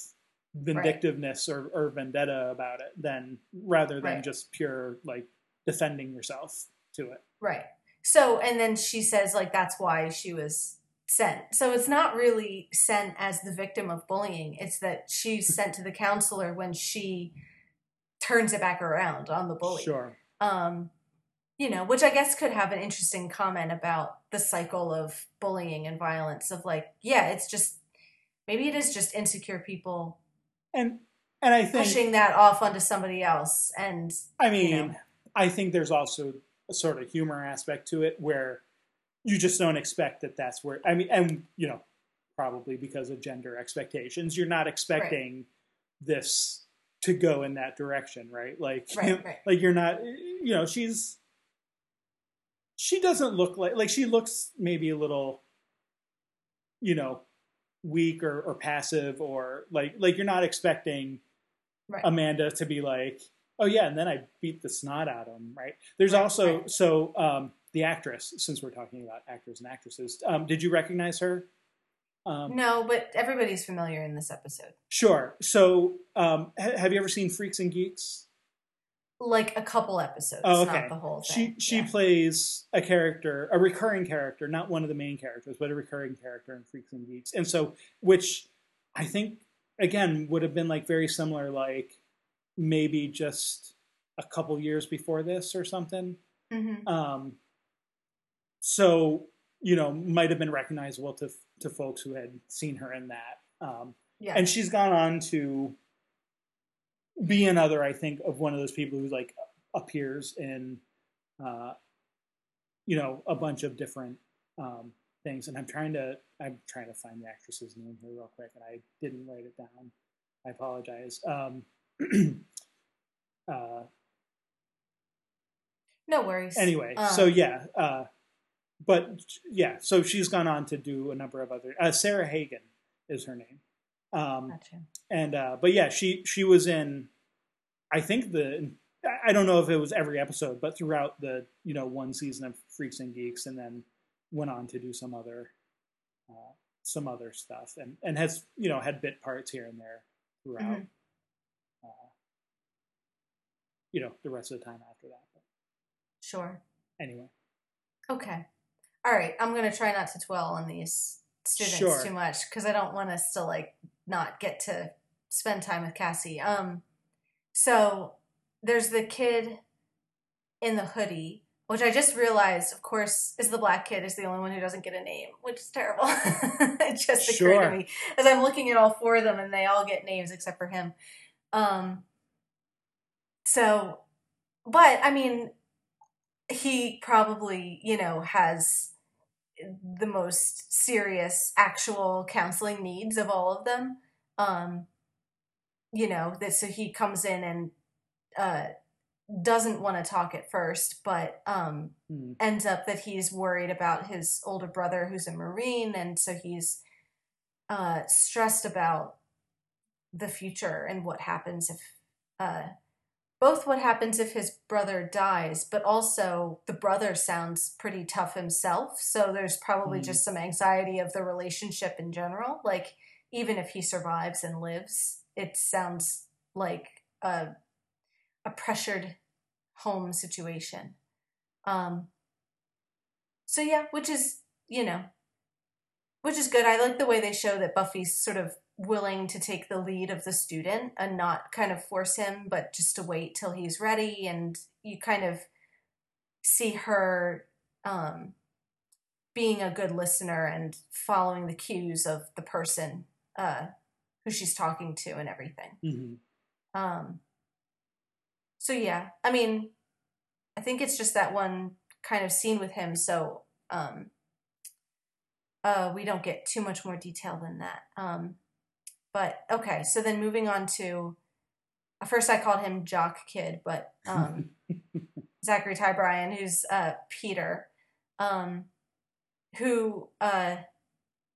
vindictiveness or, or vendetta about it than rather than Right. just pure like defending yourself to it. Right. So, and then she says, like, that's why she was sent. So it's not really sent as the victim of bullying. It's that she's sent to the counselor when she turns it back around on the bully. Sure. Um, you know, which I guess could have an interesting comment about the cycle of bullying and violence of like, yeah, it's just, maybe it is just insecure people And and I think pushing that off onto somebody else. And I mean, you know. I think there's also a sort of humor aspect to it where you just don't expect that that's where I mean, and you know, probably because of gender expectations, you're not expecting this to go in that direction, right? Like, Right, right. like you're not, you know, she's she doesn't look like like she looks maybe a little you know, weak or, or passive or like like you're not expecting Right. Amanda to be like, oh yeah, and then I beat the snot out of him, right? There's Right, also right. so um, the actress, since we're talking about actors and actresses, um, did you recognize her? Um, no, but everybody's familiar in this episode. Sure. So, um, ha- have you ever seen Freaks and Geeks? Like a couple episodes, Oh, okay. not the whole She thing. she Yeah. plays a character, a recurring character, not one of the main characters, but a recurring character in Freaks and Geeks, and so which I think again would have been like very similar, like maybe just a couple years before this or something. Mhm. Um, so you know, might have been recognizable to to folks who had seen her in that. Um, Yeah. and she's gone on to be another, I think, of one of those people who like appears in, uh, you know, a bunch of different um, things. And I'm trying to I'm trying to find the actress's name here real quick, and I didn't write it down. I apologize. Um, uh, no worries. anyway, Um, so yeah, uh, but yeah, so she's gone on to do a number of other. Uh, Sarah Hagan is her name. Um, Gotcha. and uh, but yeah, she she was in. I think the I don't know if it was every episode, but throughout the you know one season of Freaks and Geeks, and then went on to do some other uh, some other stuff, and and has you know had bit parts here and there throughout. Mhm. Uh, you know the rest of the time after that. But Sure. anyway, Okay. All right. I'm gonna try not to dwell on these students Sure. too much because I don't want us to like not get to spend time with Cassie. Um. So there's the kid in the hoodie, which I just realized, of course, is the black kid is the only one who doesn't get a name, which is terrible. it just occurred to me as I'm looking at all four of them, and they all get names except for him. Um. So, but I mean, he probably, you know, has the most serious actual counseling needs of all of them. Um, you know, that so he comes in and uh, doesn't want to talk at first, but um, Hmm. ends up that he's worried about his older brother who's a Marine, and so he's uh, stressed about the future and what happens if uh, both what happens if his brother dies, but also the brother sounds pretty tough himself. So there's probably Mm. just some anxiety of the relationship in general. Like even if he survives and lives, it sounds like a a pressured home situation. Um so yeah, which is, you know, which is good. I like the way they show that Buffy's sort of willing to take the lead of the student and not kind of force him, but just to wait till he's ready. And you kind of see her um, being a good listener and following the cues of the person uh, who she's talking to and everything. Mhm. Um, so yeah, I mean, I think it's just that one kind of scene with him. So um, uh, we don't get too much more detail than that. Um, but okay, so then moving on to first I called him Jock Kid, but um, Zachary Ty Bryan, who's uh, Peter, um, who uh,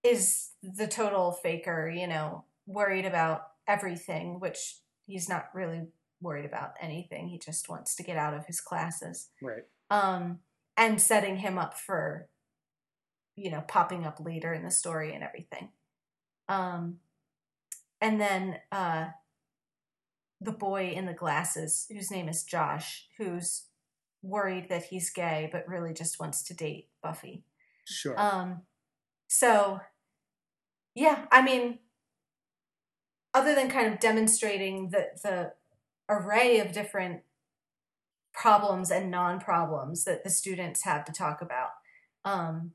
is the total faker, you know, worried about everything, which he's not really worried about anything. He just wants to get out of his classes. right. Um, and setting him up for, you know, popping up later in the story and everything. Um, and then uh, the boy in the glasses, whose name is Josh, who's worried that he's gay, but really just wants to date Buffy. Sure. Um, so, yeah, I mean, other than kind of demonstrating the the array of different problems and non-problems that the students have to talk about, um,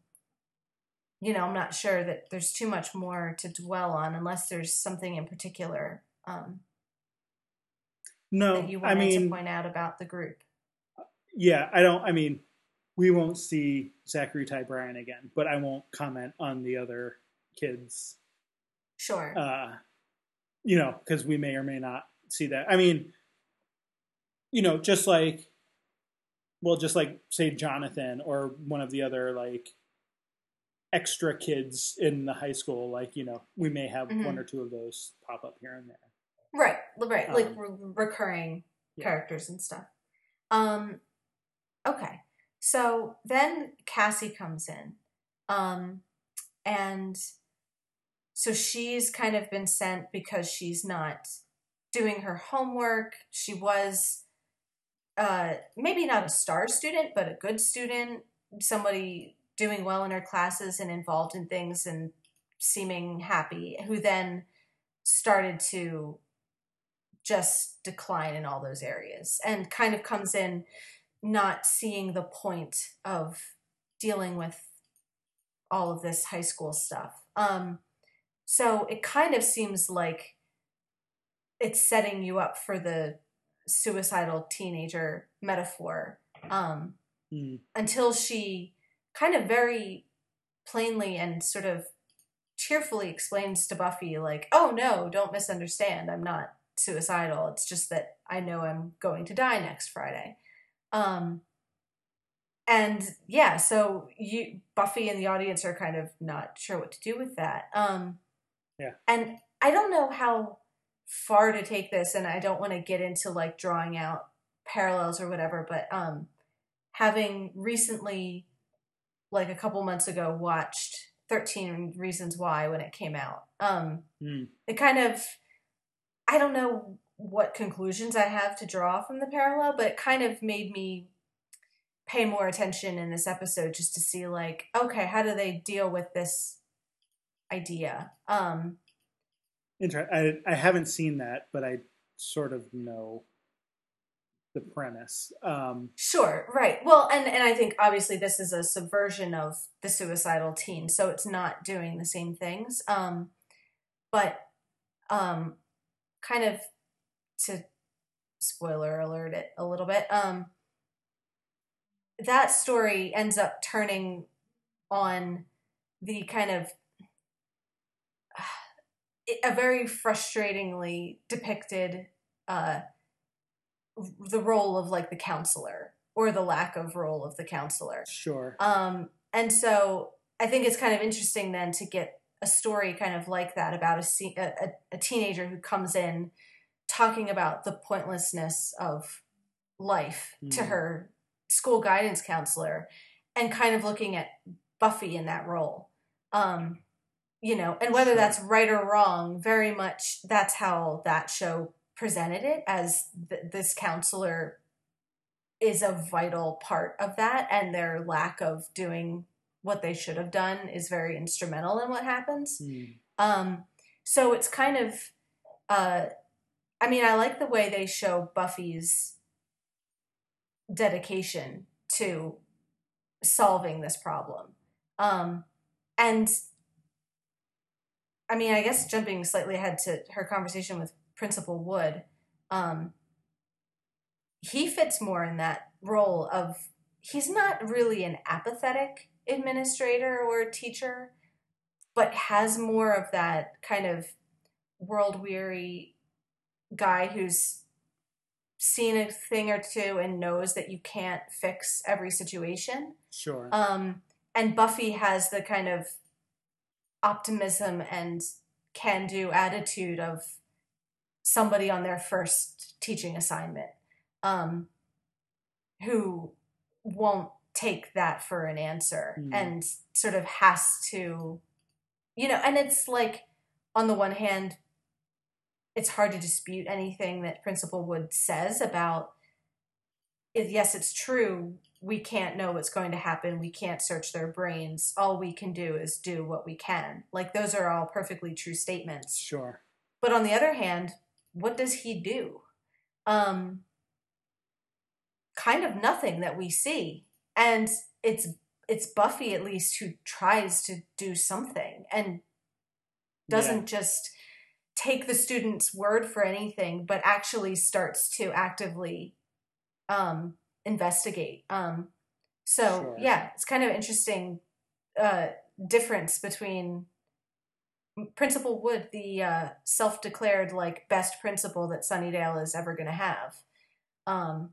you know, I'm not sure that there's too much more to dwell on unless there's something in particular um, no, that you I wanted mean, to point out about the group. yeah, I don't. I mean, we won't see Zachary Ty Bryan again, but I won't comment on the other kids. Sure. Uh, you know, because we may or may not see that. I mean, you know, just like, well, just like say Jonathan or one of the other like extra kids in the high school. Like you know, we may have Mhm. one or two of those pop up here and there. Right, right, like Um, re- recurring yeah. characters and stuff. Um, okay, so then Cassie comes in, um, and so she's kind of been sent because she's not doing her homework. She was, uh, maybe not a star student, but a good student, somebody doing well in her classes and involved in things and seeming happy, who then started to just decline in all those areas and kind of comes in not seeing the point of dealing with all of this high school stuff. Um, so it kind of seems like it's setting you up for the suicidal teenager metaphor um, Mm. until she kind of very plainly and sort of cheerfully explains to Buffy, like, oh no, don't misunderstand. I'm not suicidal. It's just that I know I'm going to die next Friday. Um, and yeah, so you Buffy and the audience are kind of not sure what to do with that. Um, Yeah. And I don't know how far to take this, and I don't want to get into like drawing out parallels or whatever, but um, having recently, like a couple months ago, watched 13 Reasons Why when it came out, um, Mm. it kind of, I don't know what conclusions I have to draw from the parallel, but it kind of made me pay more attention in this episode just to see like okay how do they deal with this idea um Inter- I I haven't seen that, but I sort of know the premise. Um, Sure, right. Well, and and I think obviously this is a subversion of the suicidal teen, so it's not doing the same things. Um, but um, kind of to spoiler alert it a little bit. Um, that story ends up turning on the kind of a very frustratingly depicted uh, the role of like the counselor or the lack of role of the counselor. sure. Um, and so I think it's kind of interesting then to get a story kind of like that about a, a, a- teenager who comes in talking about the pointlessness of life to Mm. her school guidance counselor and kind of looking at Buffy in that role. Um, you know, and whether Sure. that's right or wrong, very much that's how that show presented it as th- this counselor is a vital part of that and their lack of doing what they should have done is very instrumental in what happens Mm. um so it's kind of uh i mean i like the way they show buffy's dedication to solving this problem um and i mean i guess jumping slightly ahead to her conversation with principal wood um he fits more in that role of he's not really an apathetic administrator or teacher but has more of that kind of world weary guy who's seen a thing or two and knows that you can't fix every situation Sure. um, and Buffy has the kind of optimism and can do attitude of somebody on their first teaching assignment um, who won't take that for an answer Mm. and sort of has to, you know, and it's like, on the one hand, it's hard to dispute anything that Principal Wood says about if yes, it's true, we can't know what's going to happen. We can't search their brains. All we can do is do what we can. Like those are all perfectly true statements. sure. But on the other hand, what does he do? Um kind of nothing that we see. And it's it's Buffy at least who tries to do something and doesn't just take the student's word for anything, but actually starts to actively um, investigate. Um, so Sure. yeah, it's kind of interesting uh, difference between Principal Wood, the uh, self-declared like best principal that Sunnydale is ever going to have. Um,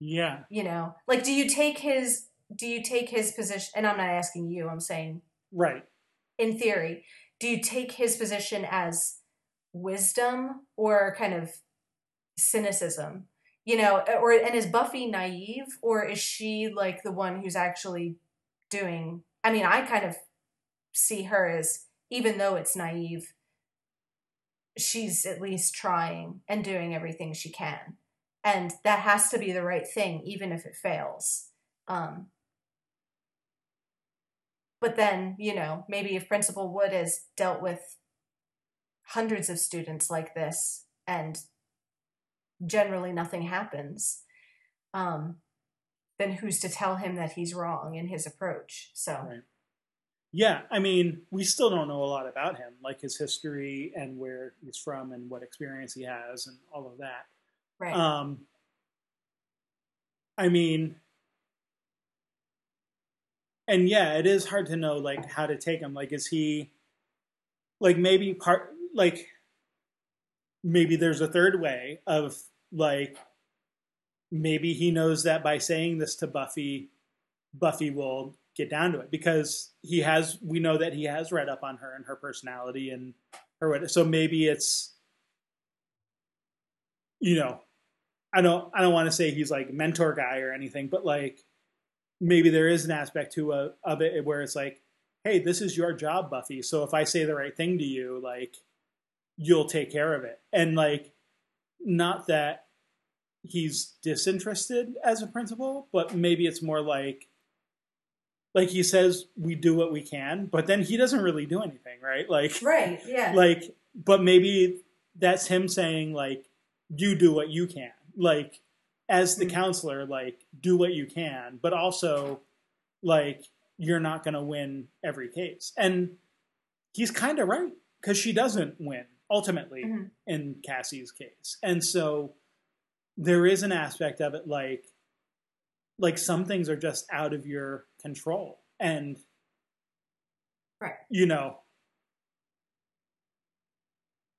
Yeah. you know, like do you take his do you take his position? And I'm not asking you. I'm saying right. in theory. Do you take his position as wisdom or kind of cynicism? You know, or and is Buffy naive or is she like the one who's actually doing I mean, I kind of see her as even though it's naive, she's at least trying and doing everything she can. And that has to be the right thing, even if it fails. Um, but then, you know, maybe if Principal Wood has dealt with hundreds of students like this and generally nothing happens, um, then who's to tell him that he's wrong in his approach? So, Right. Yeah, I mean, we still don't know a lot about him, like his history and where he's from and what experience he has and all of that. right. Um, I mean, and yeah, it is hard to know like how to take him. Like, is he like maybe part like maybe there's a third way of like maybe he knows that by saying this to Buffy, Buffy will get down to it because he has we know that he has read up on her and her personality and her so maybe it's you know I don't I don't want to say he's like mentor guy or anything, but like maybe there is an aspect to a, of it where it's like, hey, this is your job, Buffy. So if I say the right thing to you, like you'll take care of it. And like not that he's disinterested as a principal, but maybe it's more like like he says we do what we can, but then he doesn't really do anything, right? Like right. Yeah. like but maybe that's him saying like you do what you can like as the Mhm. counselor like do what you can but also like you're not going to win every case and he's kind of right because she doesn't win ultimately Mhm. in cassie's case and so there is an aspect of it like like some things are just out of your control. And Right. you know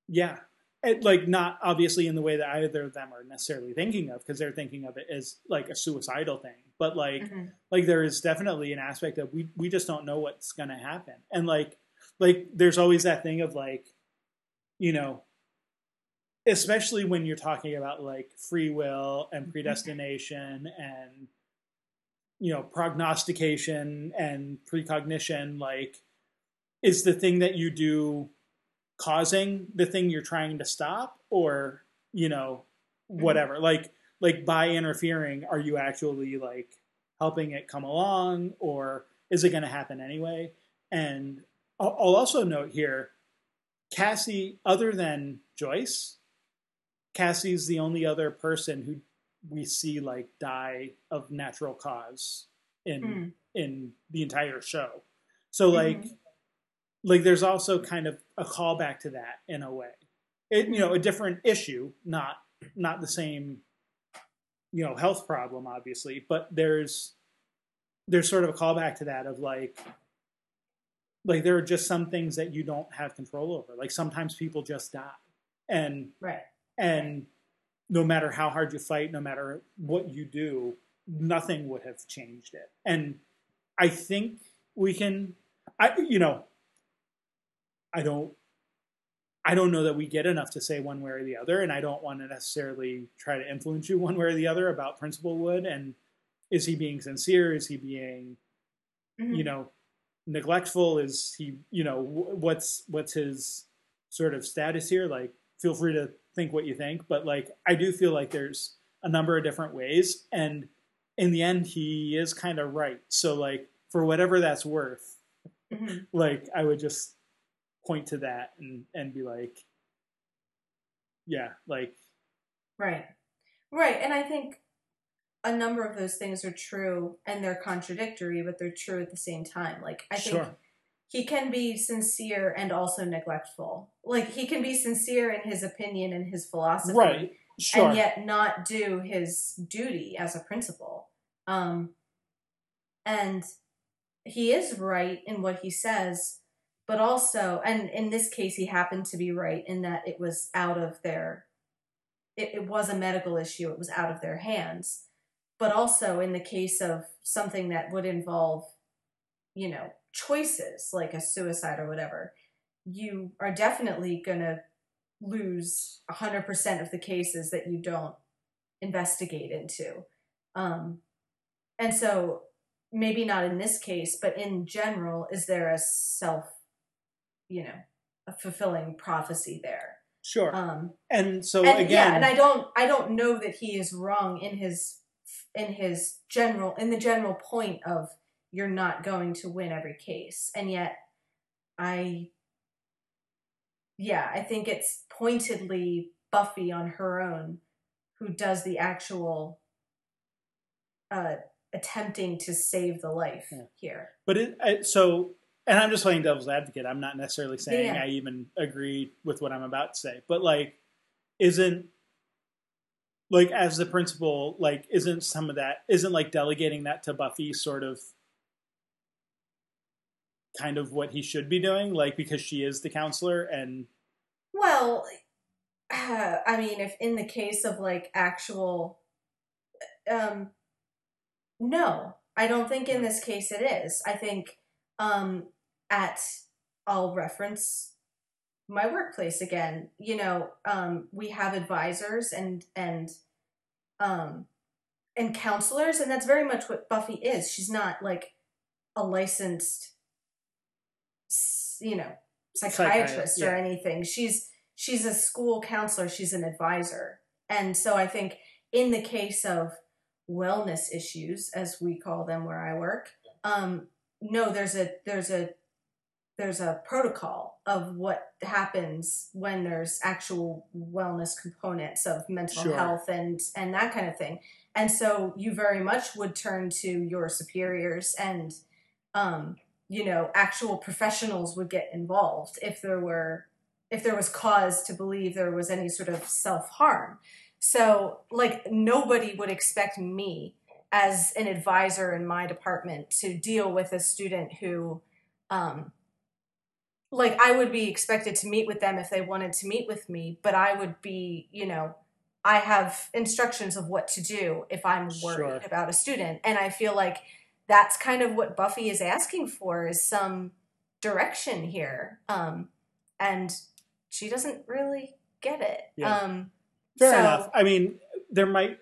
yeah. It, like not obviously in the way that either of them are necessarily thinking of because they're thinking of it as like a suicidal thing. But like Mhm. like there is definitely an aspect of we we just don't know what's going to happen. And like like there's always that thing of like you know especially when you're talking about like free will and predestination and you know prognostication and precognition like is the thing that you do causing the thing you're trying to stop or you know mm-hmm. whatever? Like like by interfering are you actually like helping it come along or is it going to happen anyway? And I'll, I'll also note here cassie other than joyce cassie's the only other person who we see like die of natural cause in Mm. in the entire show so like Mhm. like there's also kind of a callback to that in a way it you know a different issue not not the same you know health problem obviously but there's there's sort of a callback to that of like like there are just some things that you don't have control over like sometimes people just die and Right. and no matter how hard you fight no matter what you do nothing would have changed it. And i think we can i you know i don't i don't know that we get enough to say one way or the other and i don't want to necessarily try to influence you one way or the other about principal wood and is he being sincere? Is he being Mhm. you know neglectful? Is he you know what's what's his sort of status here? Like feel free to think what you think but like i do feel like there's a number of different ways and in the end he is kind of right so like for whatever that's worth Mhm. like i would just point to that and and be like yeah like Right. Right. And I think a number of those things are true and they're contradictory, but they're true at the same time. Like, I think sure he can be sincere and also neglectful. Like, he can be sincere in his opinion and his philosophy. right sure And yet not do his duty as a principal. Um, and he is right in what he says, but also, and in this case, he happened to be right in that it was out of their, it, it was a medical issue, it was out of their hands. But also in the case of something that would involve you know, choices like a suicide or whatever, you are definitely going to lose 100% of the cases that you don't investigate into. Um, and so, maybe not in this case, but in general, is there a self, you know, a fulfilling prophecy there? Sure. Um, and so and again, yeah, and I don't, I don't know that he is wrong in his, in his general, in the general point of you're not going to win every case, and yet, I, yeah, I think it's pointedly Buffy on her own who does the actual uh, attempting to save the life Yeah. here. But it I- so, and I'm just playing devil's advocate. I'm not necessarily saying Yeah. I even agree with what I'm about to say. But like, isn't like as the principal, like, isn't some of that isn't like delegating that to Buffy sort of kind of what he should be doing, like because she is the counselor and Well, uh, I mean, if in the case of like actual, um, no, I don't think in this case it is. I think um, at I'll reference my workplace again. You know, um, we have advisors and and um, and counselors, and that's very much what Buffy is. She's not like a licensed, you know, psychiatrist Psychiatrist, or yeah. anything. She's she's a school counselor. She's an advisor, and so I think in the case of wellness issues, as we call them where I work, um, no, there's a there's a there's a protocol of what happens when there's actual wellness components of mental Sure. health and and that kind of thing and so you very much would turn to your superiors and um you know actual professionals would get involved if there were if there was cause to believe there was any sort of self-harm so like nobody would expect me as an advisor in my department to deal with a student who um like I would be expected to meet with them if they wanted to meet with me, but I would be, you know, I have instructions of what to do if I'm worried Sure. about a student. And I feel like that's kind of what Buffy is asking for is some direction here. Um and she doesn't really get it. Yeah. Um Fair so- enough. I mean, there might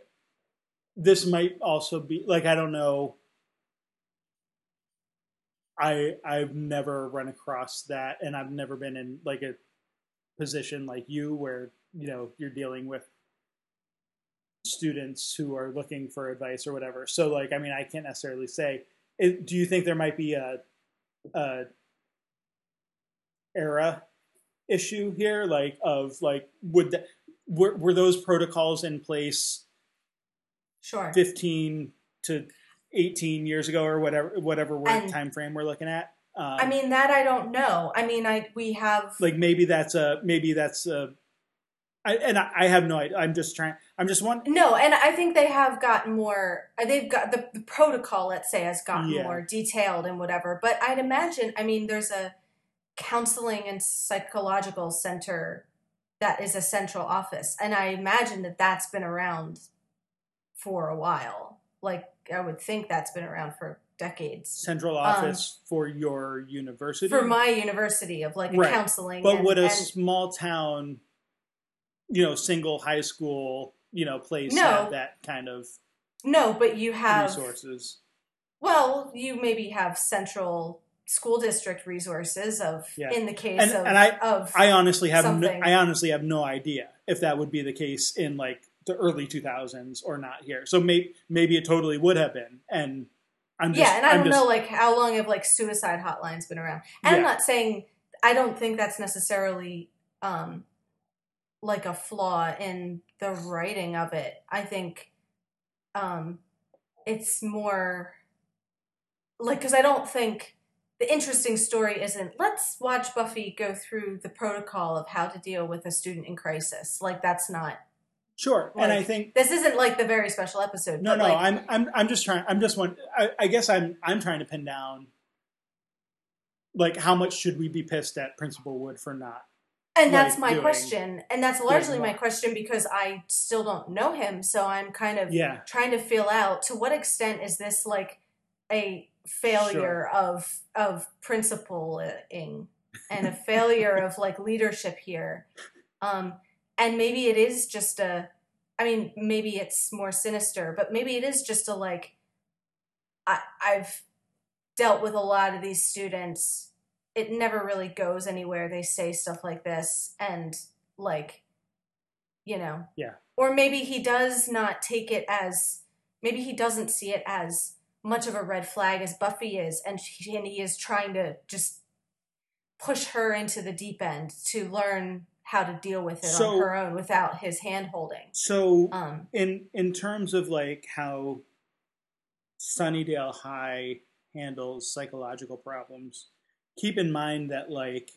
this might also be like I don't know. I I've never run across that, and I've never been in like a position like you where you know you're dealing with students who are looking for advice or whatever. So like, I mean, I can't necessarily say. It, do you think there might be a, a era issue here, like of like would that were, were those protocols in place sure. 15 to 18 years ago or whatever whatever And- time frame we're looking at um, I mean that I don't know. I mean I we have like maybe that's a maybe that's a I, and I, I have no idea i'm just trying i'm just one No, and I think they have gotten more. uh, They've got the, the protocol, let's say, has gotten Yeah. more detailed and whatever. But I'd imagine, I mean, there's a counseling and psychological center that is a central office, and I imagine that that's been around for a while. Like I would think that's been around for decades. central office for your university Um, For my university of like Right. counseling, but and, would a and- small town you know single high school you know place No. have that kind of no, but you have resources Well, you maybe have central school district resources of Yeah. in the case And- of and I- of I honestly have no. I honestly have no idea if that would be the case in like the early 2000s or not here. So maybe maybe it totally would have been. And I'm just yeah, and I I'm don't just, know like how long have like suicide hotlines been around. And I'm not saying I don't think that's necessarily um like a flaw in the writing of it. I think um it's more like cuz I don't think the interesting story isn't let's watch Buffy go through the protocol of how to deal with a student in crisis. Like that's not sure. and I think this isn't like the very special episode. no, no. like, I'm I'm I'm just trying. I'm just one. I, I guess I'm I'm trying to pin down. Like, how much should we be pissed at Principal Wood for not? And that's like, my doing- question, and that's largely my question because I still don't know him, so I'm kind of Yeah, trying to feel out to what extent is this like a failure of of principling and a failure of like leadership here. Um and maybe it is just a i mean maybe it's more sinister but maybe it is just a like i i've dealt with a lot of these students it never really goes anywhere. They say stuff like this and like you know. Yeah. or maybe he does not take it as maybe he doesn't see it as much of a red flag as buffy is and, she, and he is trying to just push her into the deep end to learn how to deal with it So- on her own without his hand holding. So um in in terms of like how Sunnydale High handles psychological problems, keep in mind that like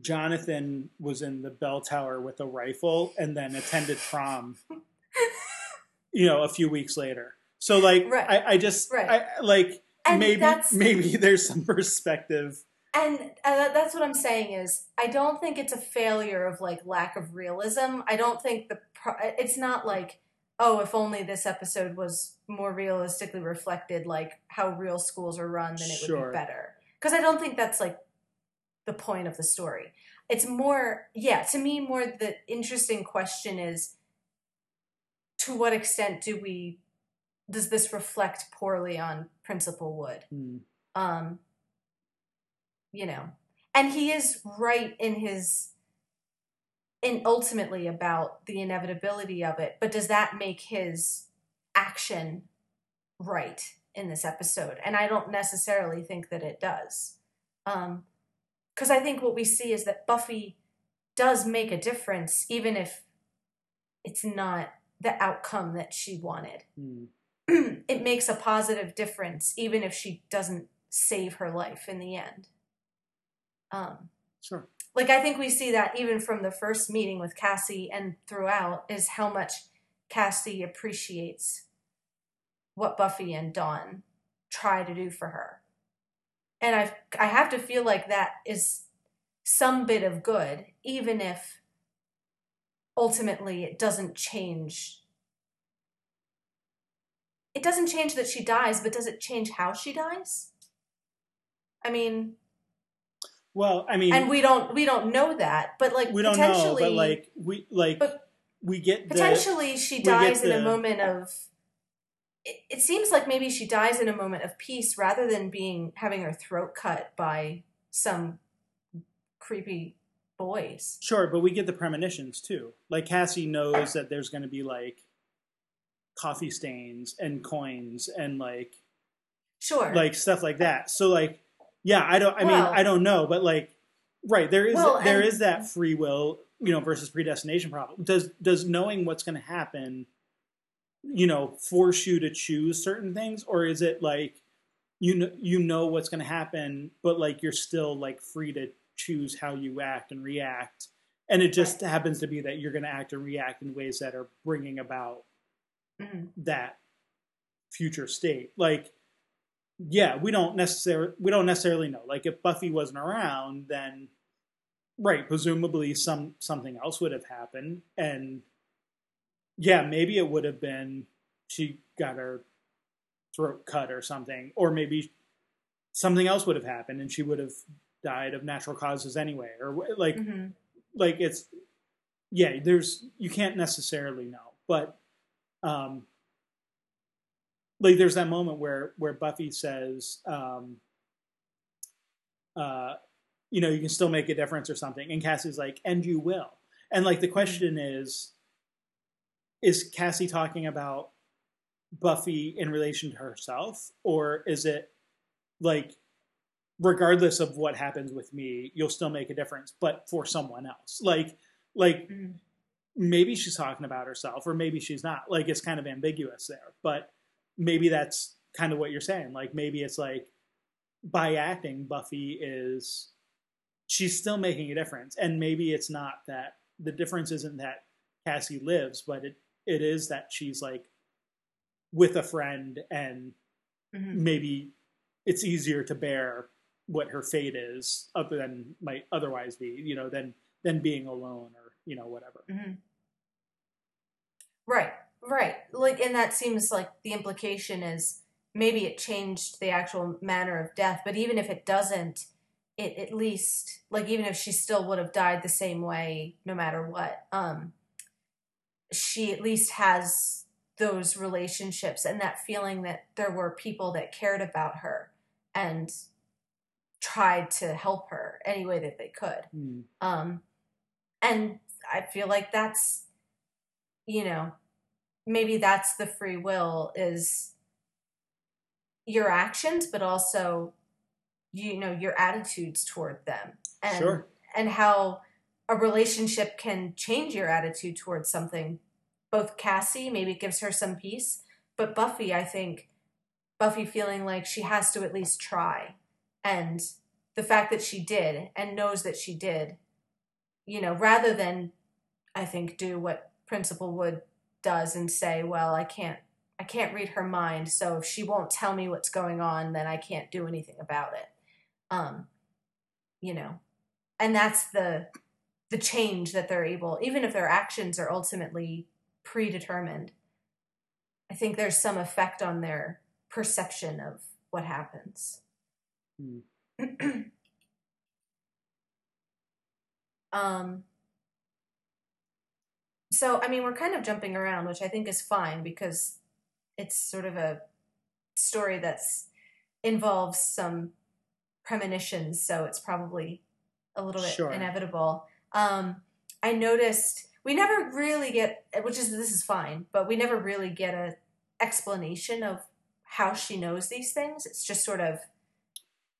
Jonathan was in the bell tower with a rifle and then attended prom. you know, a few weeks later. So like, Right. I, I just Right. I, like And maybe maybe there's some perspective. and uh, that's what i'm saying is i don't think it's a failure of like lack of realism i don't think the pro- it's not like oh if only this episode was more realistically reflected like how real schools are run then it would be better because i don't think that's like the point of the story. It's more yeah to me more the interesting question is to what extent do we does this reflect poorly on principal wood? Hmm. um you know and he is right in his in ultimately about the inevitability of it but does that make his action right in this episode and i don't necessarily think that it does um because i think what we see is that buffy does make a difference even if it's not the outcome that she wanted Hmm. it makes a positive difference even if she doesn't save her life in the end um Sure. like i think we see that even from the first meeting with cassie and throughout is how much cassie appreciates what buffy and dawn try to do for her and i i have to feel like that is some bit of good even if ultimately it doesn't change it doesn't change that she dies, but does it change how she dies? I mean, Well, I mean, and we don't we don't know that, but like we don't know, potentially, but like we like but we get the potentially she get dies in a moment of. It, it seems like maybe she dies in a moment of peace rather than being having her throat cut by some creepy boys. Sure, but we get the premonitions too. Like Cassie knows that there's going to be like coffee stains and coins and like Sure, like stuff like that. So like yeah, I don't I mean I don't know, but like right, there is Well, there and- is that free will, you know, versus predestination problem. Does does knowing what's going to happen you know, force you to choose certain things? Or is it like you know you know what's going to happen but like you're still like free to choose how you act and react? And it just happens to be that you're going to act and react in ways that are bringing about Mhm. that future state. Like yeah we don't necessarily we don't necessarily know. Like if buffy wasn't around then right presumably some something else would have happened. And yeah maybe it would have been she got her throat cut or something or maybe something else would have happened and she would have died of natural causes anyway or like Mhm. like it's yeah there's you can't necessarily know but um like there's that moment where where buffy says um uh you know you can still make a difference or something and cassie's like and you will and like the question is is cassie talking about buffy in relation to herself or is it like regardless of what happens with me you'll still make a difference but for someone else? Like like Mhm. maybe she's talking about herself or maybe she's not. Like it's kind of ambiguous there but maybe that's kind of what you're saying. Like maybe it's like by acting buffy is she's still making a difference. And maybe it's not that the difference isn't that cassie lives but it it is that she's like with a friend and Mhm. maybe it's easier to bear what her fate is other than might otherwise be you know than than being alone or you know whatever Mhm. Right, right. Like, and that seems like the implication is maybe it changed the actual manner of death, but even if it doesn't, it at least like even if she still would have died the same way no matter what, um she at least has those relationships and that feeling that there were people that cared about her and tried to help her any way that they could. Hmm. Um, and I feel like that's, you know, maybe that's the free will is your actions, but also, you know, your attitudes toward them and, Sure. and how a relationship can change your attitude towards something. Both Cassie, maybe it gives her some peace, but Buffy, I think, Buffy feeling like she has to at least try. And the fact that she did and knows that she did, you know, rather than, I think, do what Principal Wood does and say, well, I can't. I can't read her mind, so if she won't tell me what's going on, then I can't do anything about it. Um, you know, and that's the the change that they're able, even if their actions are ultimately predetermined. I think there's some effect on their perception of what happens. Hmm. um so i mean we're kind of jumping around which i think is fine because it's sort of a story that's involves some premonitions so it's probably a little bit Sure. inevitable um i noticed we never really get which is this is fine but we never really get a explanation of how she knows these things it's just sort of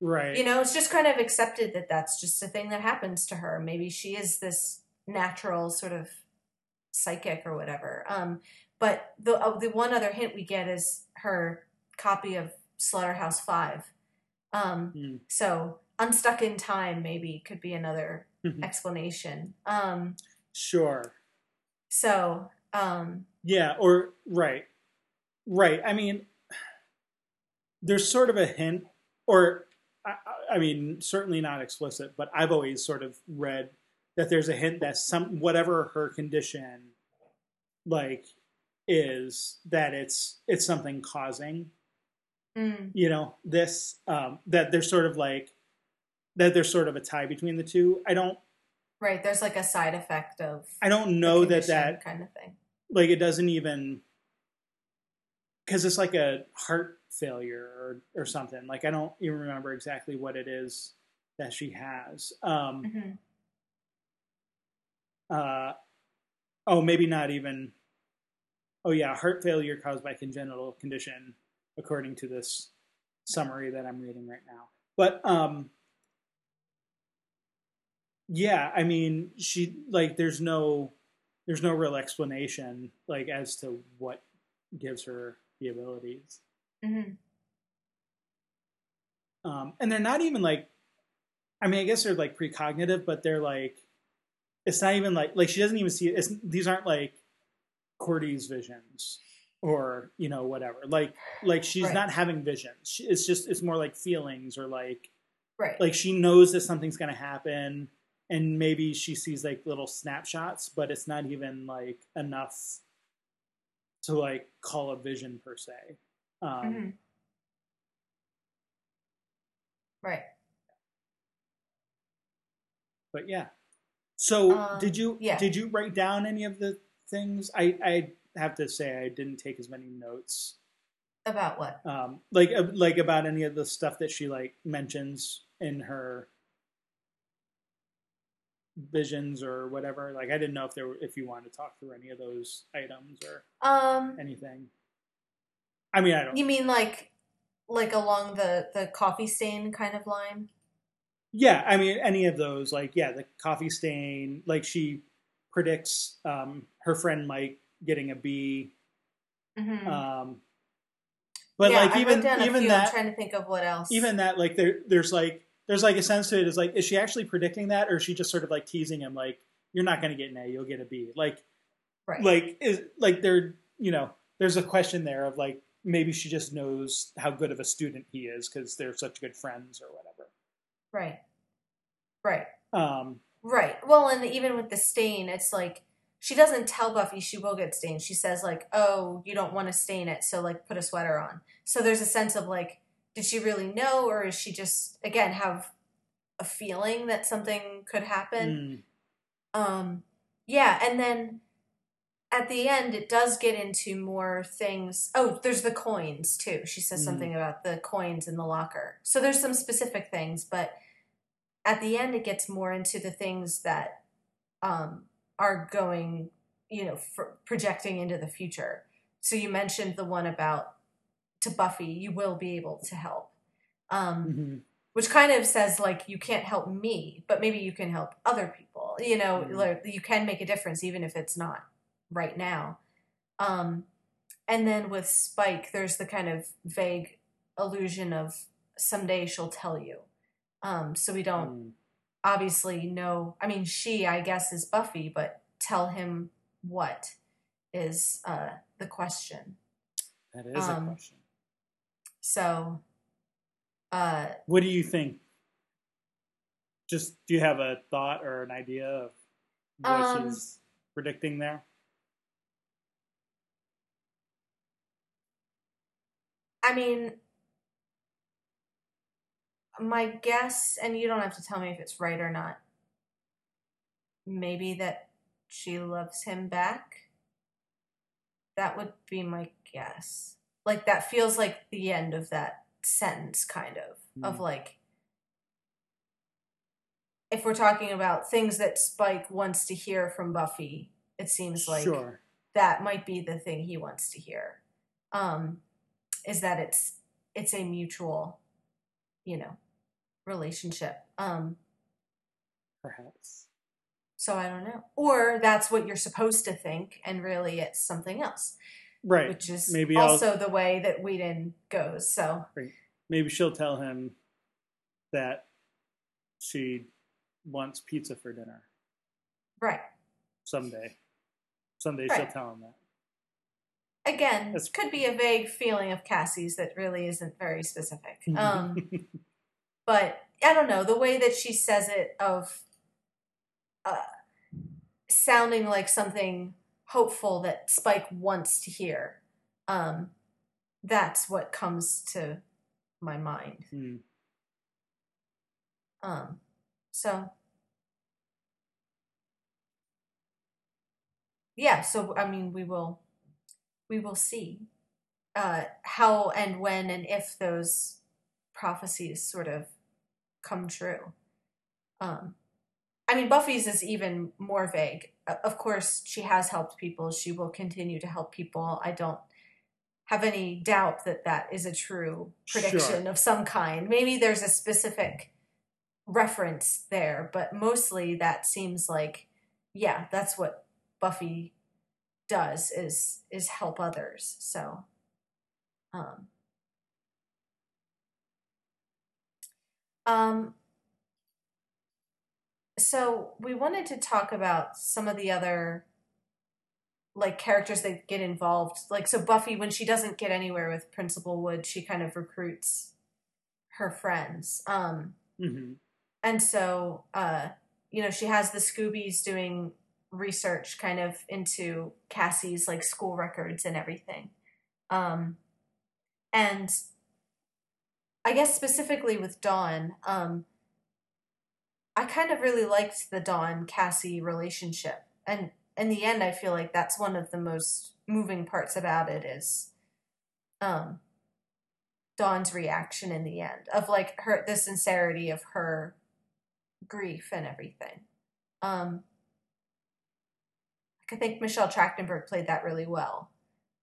Right. you know it's just kind of accepted that that's just a thing that happens to her maybe she is this natural sort of psychic or whatever um but the uh, the one other hint we get is her copy of slaughterhouse 5 um Hmm. so unstuck in time maybe could be another Mhm. explanation um Sure. so um Yeah, or right. Right. I mean there's sort of a hint or I, I- I mean certainly not explicit, but I've always sort of read that there's a hint that some whatever her condition like is that it's it's something causing mm, you know this um that there's sort of like that there's sort of a tie between the two. I don't right there's like a side effect of i don't know that that kind of thing. like it doesn't even because it's like a heart failure or or something. Like i don't even remember exactly what it is that she has. Um hmm uh oh maybe not even oh yeah heart failure caused by congenital condition according to this summary that i'm reading right now. But um yeah i mean she like there's no there's no real explanation like as to what gives her the abilities. Hmm um, and they're not even like i mean i guess they're like precognitive but they're like it's not even like like she doesn't even see it it's, these aren't like cordy's visions or you know whatever. Like like she's Right. not having visions. She, it's just it's more like feelings or like right. like she knows that something's going to happen and maybe she sees like little snapshots but it's not even like enough to like call a vision per se. Um, Mhm. right. But yeah. So Um, did you yeah. did you write down any of the things? I i have to say i didn't take as many notes. About what? Um like uh, like about any of the stuff that she like mentions in her visions or whatever like i didn't know if there were if you wanted to talk through any of those items or um anything i mean i don't You mean like like along the the coffee stain kind of line? yeah i mean any of those like yeah the coffee stain like she predicts um her friend mike getting a b Mm-hmm. um but yeah, like even wrote down a even that I'm trying to think of what else. even that like there there's like there's like a sense to it is like is she actually predicting that or is she just sort of like teasing him like you're not going to get an a you'll get a b like right. like is like there you know there's a question there of like maybe she just knows how good of a student he is because they're such good friends or whatever right. Right. um Right. Well, and even with the stain, it's like she doesn't tell Buffy she will get stained. She says like, "Oh, you don't want to stain it, so like put a sweater on." So there's a sense of like, did she really know, or is she just again have a feeling that something could happen? Mm. Um, yeah, and then at the end, it does get into more things. Oh, there's the coins too. She says Mm. something about the coins in the locker. So there's some specific things, but at the end, it gets more into the things that um, are going, you know, projecting into the future. So you mentioned the one about to Buffy, you will be able to help. Um, Mhm. which kind of says like you can't help me but maybe you can help other people you know Mhm. like you can make a difference even if it's not right now um and then with spike there's the kind of vague illusion of someday she'll tell you um so we don't Mm. obviously know i mean she i guess is buffy but tell him what is uh the question That is Um, a question. So uh What do you think? Just do you have a thought or an idea of what Um, she's predicting there? I mean, my guess, and you don't have to tell me if it's right or not, maybe that she loves him back. That would be my guess. Like, that feels like the end of that sentence, kind of, of Hmm. like, if we're talking about things that Spike wants to hear from Buffy, it seems like sure. that might be the thing he wants to hear um is that it's it's a mutual you know relationship um Perhaps. so i don't know or that's what you're supposed to think and really it's something else Right. which is Maybe I'll- also the way that Whedon goes so Maybe she'll tell him that she wants pizza for dinner right someday. Someday Right. she'll tell him that. again this could be a vague feeling of cassie's that really isn't very specific um but I don't know the way that she says it of uh, sounding like something hopeful that Spike wants to hear. Um, that's what comes to my mind. Hmm. Um, so yeah, so I mean, we will we will see uh, how and when and if those prophecies sort of come true. Um, I mean, Buffy's is even more vague. Uh, Of course, she has helped people. She will continue to help people. I don't have any doubt that that is a true prediction Sure. of some kind. Maybe there's a specific reference there, but mostly that seems like, yeah, that's what Buffy does is is help others. So, um, um, so we wanted to talk about some of the other like characters that get involved. Like so Buffy when she doesn't get anywhere with Principal Wood, she kind of recruits her friends. Um hmm and so uh you know, she has the Scoobies doing research kind of into Cassie's like school records and everything. Um and I guess specifically with Dawn, um I kind of really liked the Dawn Cassie relationship. And in the end I feel like that's one of the most moving parts about it is um Dawn's reaction in the end of like her the sincerity of her grief and everything. Um I think Michelle Trachtenberg played that really well.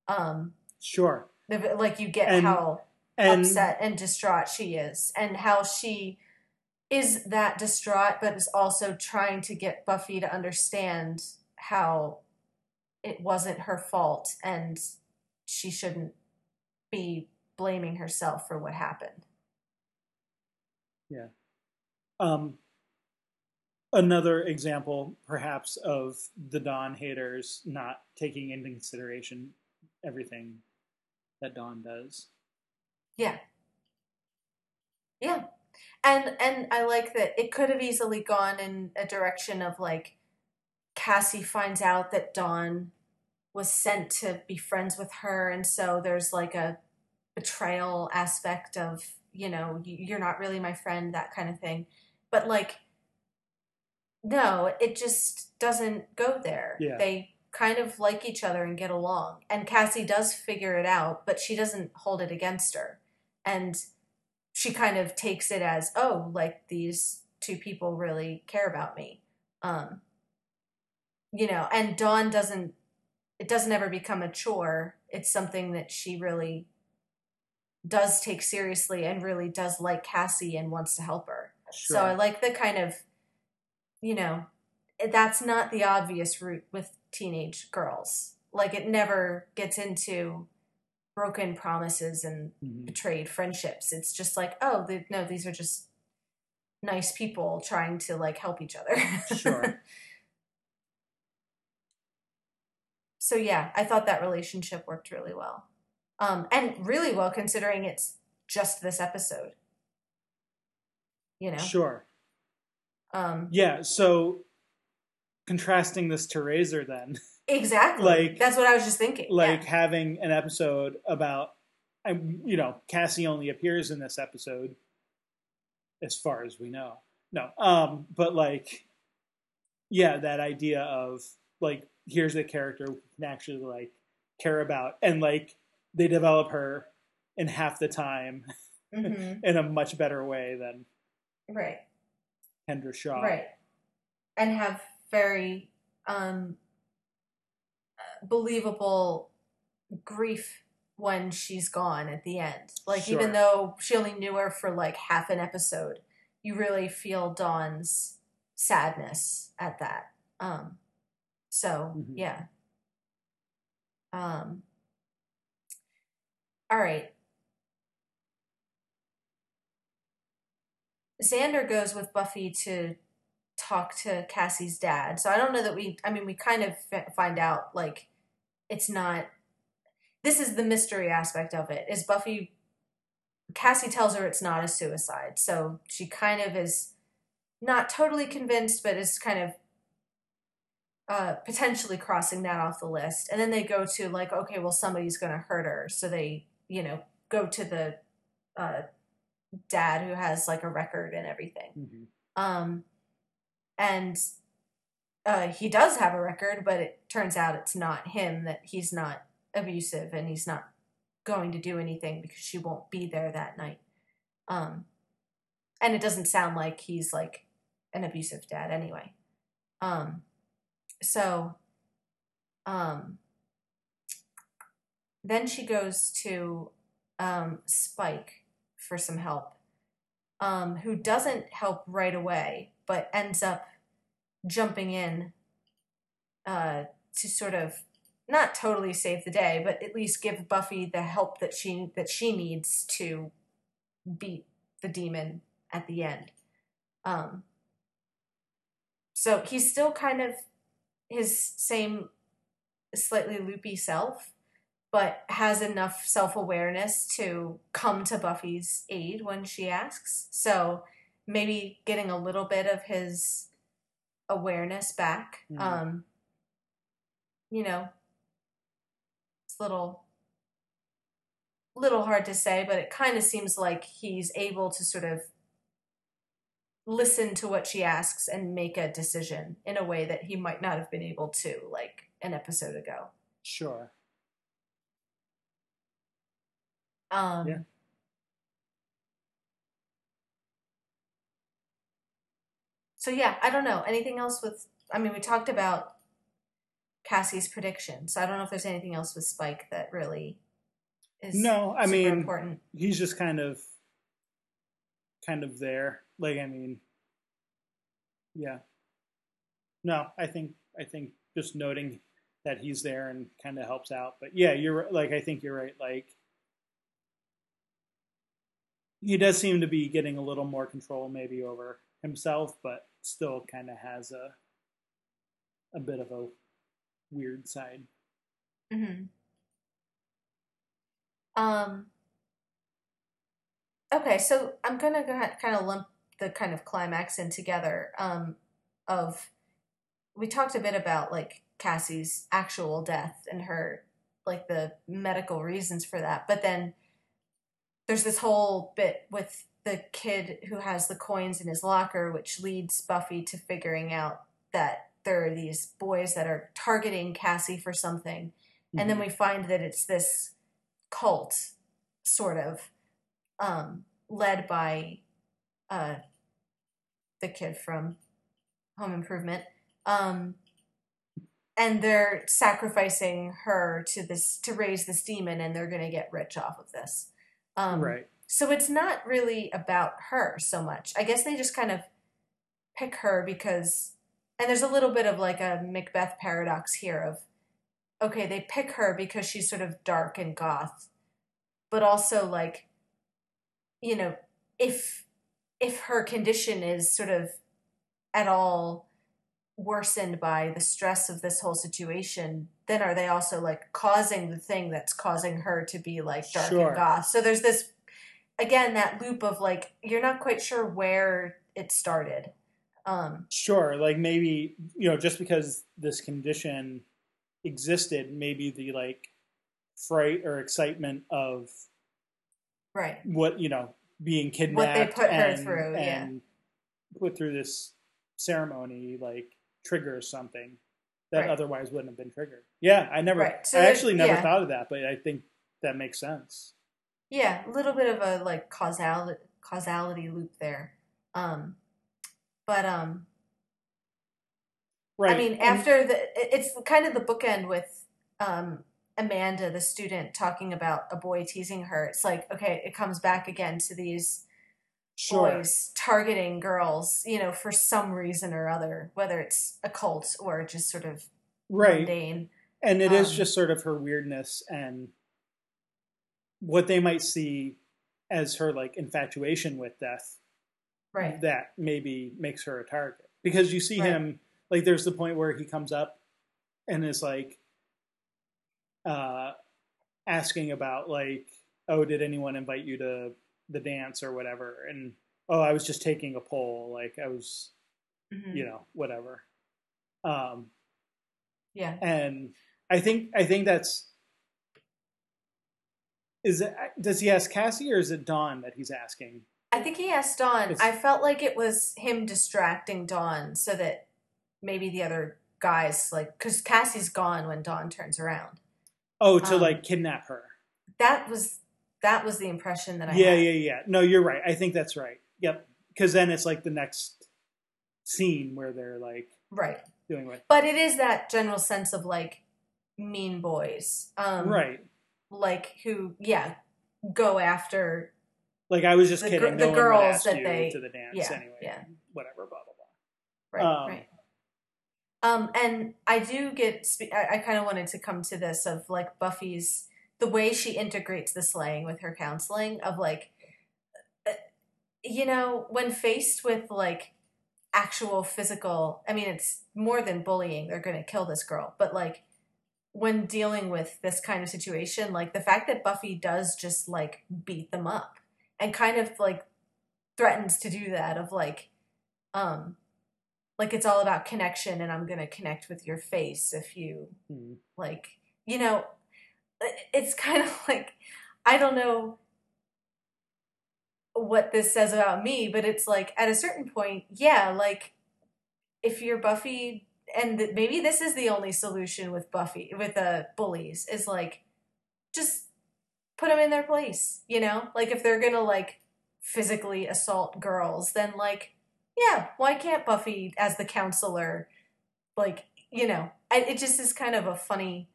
Um Sure. the- like you get And- how And upset and distraught she is and how she is that distraught but is also trying to get buffy to understand how it wasn't her fault and she shouldn't be blaming herself for what happened Yeah. um, another example, perhaps, of the Dawn haters not taking into consideration everything that Dawn does. yeah yeah and and i like that it could have easily gone in a direction of like Cassie finds out that Dawn was sent to be friends with her, and so there's like a betrayal aspect of you know you're not really my friend, that kind of thing. But like, no, it just doesn't go there. Yeah. They kind of like each other and get along, and Cassie does figure it out, but she doesn't hold it against her, and she kind of takes it as oh, like these two people really care about me. Um, you know, and Dawn doesn't it doesn't ever become a chore. It's something that she really does take seriously and really does like Cassie and wants to help her. Sure. So I like the kind of you know, that's not the obvious route with teenage girls. Like it never gets into broken promises and Mhm. betrayed friendships. It's just like, oh, the, no, these are just nice people trying to like help each other. Sure. so yeah, I thought that relationship worked really well. Um, and really well considering it's just this episode. You know? Sure. Um, Yeah. So contrasting this to Razor, then, exactly. Like- That's what I was just thinking. like yeah. having an episode about, I'm, you know, Cassie only appears in this episode, as far as we know. No, um, but like, yeah, that idea of like, here's a character we can actually like care about, and like they develop her in half the time Mhm. in a much better way than Right. Kendra Shaw. right and have very um believable grief when she's gone at the end like Sure. even though she only knew her for like half an episode you really feel dawn's sadness at that um so Mhm. yeah um all right Xander goes with Buffy to talk to Cassie's dad. So I don't know that we, I mean, we kind of f- find out like it's not, this is the mystery aspect of it. Is Buffy, Cassie tells her it's not a suicide. So she kind of is not totally convinced, but is kind of uh, potentially crossing that off the list. And then they go to like, okay, well, somebody's going to hurt her. So they, you know, go to the uh, dad who has like a record and everything. Mhm. Um, and uh, he does have a record, but it turns out it's not him, that he's not abusive and he's not going to do anything because she won't be there that night. Um, and it doesn't sound like he's like an abusive dad anyway. Um, so, um, then she goes to um, Spike for some help, um, who doesn't help right away, but ends up jumping in uh, to sort of not totally save the day, but at least give Buffy the help that she that she needs to beat the demon at the end. Um, so he's still kind of his same slightly loopy self, but has enough self awareness to come to Buffy's aid when she asks. So maybe getting a little bit of his awareness back. Mhm. Um, you know, it's a little little hard to say, but it kind of seems like he's able to sort of listen to what she asks and make a decision in a way that he might not have been able to like an episode ago. Sure. Um, Yeah. So yeah, I don't know. Anything else with? I mean, we talked about Cassie's prediction, so I don't know if there's anything else with Spike that really is. No, I super mean, important. he's just kind of kind of there like i mean yeah no i think i think just noting that he's there and kind of helps out but yeah you're like i think you're right like he does seem to be getting a little more control maybe over himself but still kind of has a a bit of a weird side hmm Um. Okay, so I'm gonna go kind of lump the kind of climax in together. Um, of we talked a bit about like Cassie's actual death and her like the medical reasons for that, but then there's this whole bit with the kid who has the coins in his locker, which leads Buffy to figuring out that there are these boys that are targeting Cassie for something. And then Mhm. we find that it's this cult, sort of, um, led by uh, the kid from Home Improvement. Um, and they're sacrificing her to this to raise this demon, and they're going to get rich off of this. Um, right. So it's not really about her so much. I guess they just kind of pick her because, and there's a little bit of like a Macbeth paradox here of, okay, they pick her because she's sort of dark and goth, but also like, you know, if if her condition is sort of at all worsened by the stress of this whole situation, then are they also like causing the thing that's causing her to be like dark Sure. and goth? So there's this again that loop of like you're not quite sure where it started. Um Sure, like maybe you know, just because this condition existed, maybe the like fright or excitement of right. what you know being kidnapped What they put her and, through, yeah. and put through this ceremony like triggers something that Right. otherwise wouldn't have been triggered. Yeah, I never, Right, so I actually never yeah. thought of that, but I think that makes sense. Yeah, a little bit of a like causality causality loop there. Um but um Right. I mean, after the, it's kind of the bookend with um, Amanda, the student, talking about a boy teasing her. It's like, okay, it comes back again to these sure, boys targeting girls, you know, for some reason or other, whether it's a cult or just sort of right, mundane. and it is um, just sort of her weirdness and what they might see as her like infatuation with death Right. that maybe makes her a target because you see Right. him like there's the point where he comes up and is like uh asking about like oh did anyone invite you to the dance or whatever and oh i was just taking a poll like i was Mhm. you know whatever um Yeah. and i think i think that's is it does he ask cassie or is it dawn that he's asking I think he asked Dawn. It's- I felt like it was him distracting Dawn so that maybe the other guys, like, because Cassie's gone when Dawn turns around. oh to Um, like kidnap her That was that was the impression that I yeah, had. yeah, yeah. No, you're right. I think that's right. Yep. Because then it's like the next scene where they're like Right. doing what. But it is that general sense of like mean boys. Um right. Like who yeah, go after Like I was just the kidding. no the would girls that they- to the dance yeah, anyway. yeah. Whatever. Blah blah blah. right, Um, right. Um, and I do get. I, I kind of wanted to come to this of like Buffy's the way she integrates the slaying with her counseling of like, uh, you know, when faced with like actual physical. I mean, it's more than bullying. They're going to kill this girl, but like when dealing with this kind of situation, like the fact that Buffy does just like beat them up and kind of like threatens to do that of like, um, like it's all about connection and i'm going to connect with your face if you hmm. like you know it's kind of like i don't know what this says about me but it's like at a certain point yeah like if you're buffy and th- maybe this is the only solution with buffy with the uh, bullies is like just put them in their place you know? Like if they're gonna like physically assault girls then like yeah why can't buffy as the counselor like you know I, it just is kind of a funny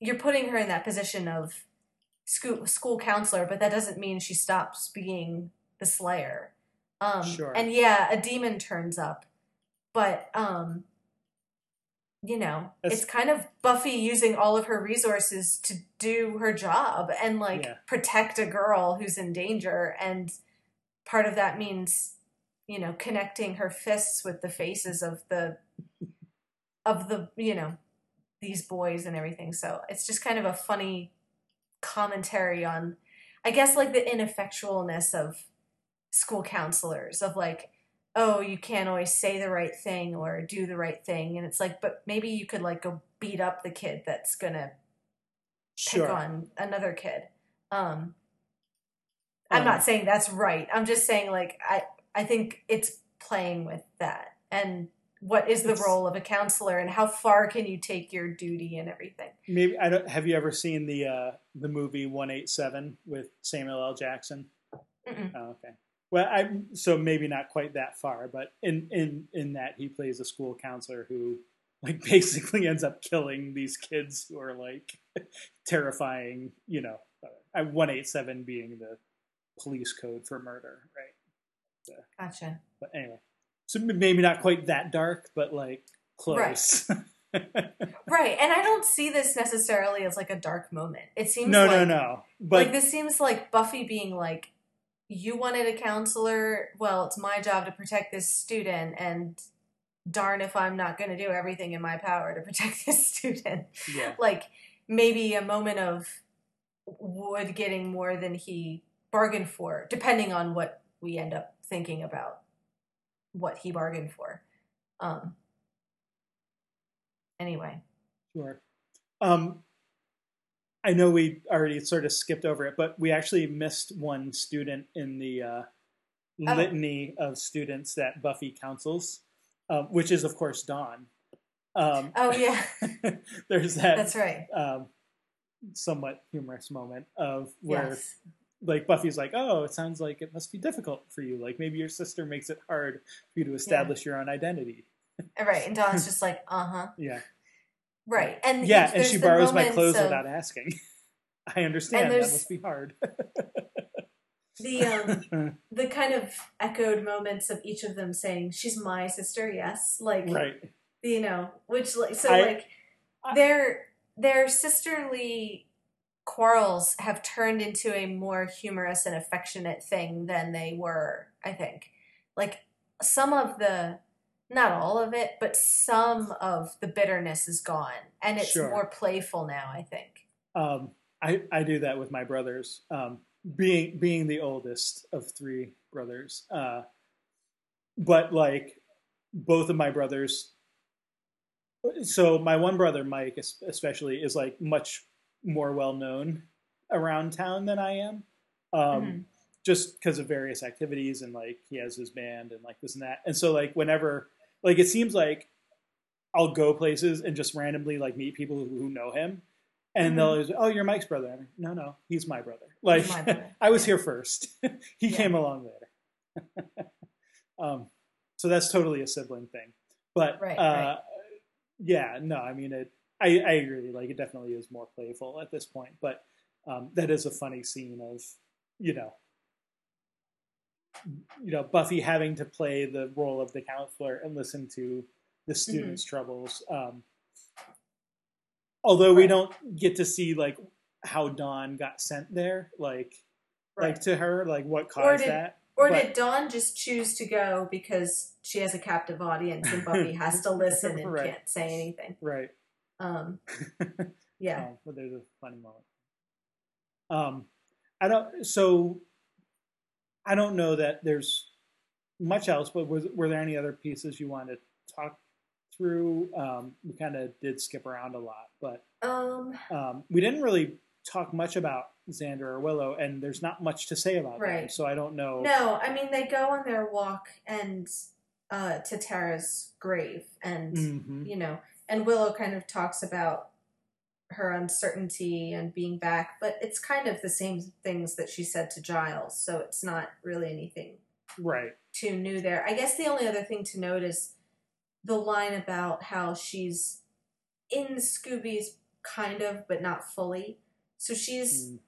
you're putting her in that position of school school counselor but that doesn't mean she stops being the slayer. Um Sure. and yeah a demon turns up but um you know That's- it's kind of buffy using all of her resources to do her job and like Yeah. protect a girl who's in danger and part of that means you know connecting her fists with the faces of the of the you know these boys and everything so it's just kind of a funny commentary on i guess like the ineffectualness of school counselors of like oh, you can't always say the right thing or do the right thing. And it's like, but maybe you could like go beat up the kid that's gonna pick on another kid. Um, I'm Um, not saying that's right. I'm just saying like I I think it's playing with that and what is the role of a counselor and how far can you take your duty and everything. Maybe I don't. Have you ever seen the uh, the movie One Eight Seven with Samuel L. Jackson? Oh, okay. Well, I so maybe not quite that far, but in in in that he plays a school counselor who like basically ends up killing these kids who are like terrifying. You know, uh, one eight seven being the police code for murder, right? Gotcha. But anyway, so maybe not quite that dark, but like close. Right. And I don't see this necessarily as like a dark moment. It seems no, like, no, no. But like this seems like Buffy being like, you wanted a counselor. Well, it's my job to protect this student, and darn if I'm not going to do everything in my power to protect this student. yeah, Like maybe a moment of Wood getting more than he bargained for, depending on what we end up thinking about what he bargained for. Um. Anyway, Sure. Um, I know we already sort of skipped over it, but we actually missed one student in the uh, Oh. litany of students that Buffy counsels, um, which is, of course, Dawn. Um, oh yeah, there's that that's right. um, somewhat humorous moment of where, Yes. like, Buffy's like, "Oh, it sounds like it must be difficult for you. Like, maybe your sister makes it hard for you to establish your own identity." Right, and Dawn's just like, uh huh. Yeah. Right, and Yeah, and she borrows my clothes of without asking. I understand that must be hard. the um the kind of echoed moments of each of them saying, "She's my sister." Yes, like right. you know, which like so I- like their their sisterly quarrels have turned into a more humorous and affectionate thing than they were. I think, like some of the. Not all of it, but some of the bitterness is gone, and it's Sure. more playful now. I think. Um, I I do that with my brothers. Um, being being the oldest of three brothers, uh, but like both of my brothers. So my one brother, Mike, especially, is like much more well known around town than I am. Um, Mhm. just because of various activities and like he has his band and like this and that. And so like whenever like it seems like I'll go places and just randomly like meet people who, who know him. And they'll always, oh, you're Mike's brother. I'm like, no, no, he's my brother. Like my brother. I was here first. he Yeah. came along later. um, so that's totally a sibling thing. But Right, uh, right. yeah, no, I mean it. I, I agree. Like it definitely is more playful at this point. But um, that is a funny scene of you know you know Buffy having to play the role of the counselor and listen to the Mm-hmm. students' troubles. Um, although we don't get to see like how Dawn got sent there, like like to her, like what caused did- that. Or But- did Dawn just choose to go because she has a captive audience and Buffy has to listen and Right. can't say anything? Right. Um, yeah. But there's a funny moment. Um, I don't. So I don't know that there's much else. But was were there any other pieces you wanted to talk through? Um, we kind of did skip around a lot, but Um, um, we didn't really talk much about Xander or Willow, and there's not much to say about them. Right. So I don't know. no, I mean they go on their walk and uh, to Tara's grave, and Mhm. you know, and Willow kind of talks about her uncertainty and being back, but it's kind of the same things that she said to Giles, so it's not really anything Right. too new there. I guess the only other thing to note is the line about how she's in Scooby's kind of, but not fully. So she's Mm.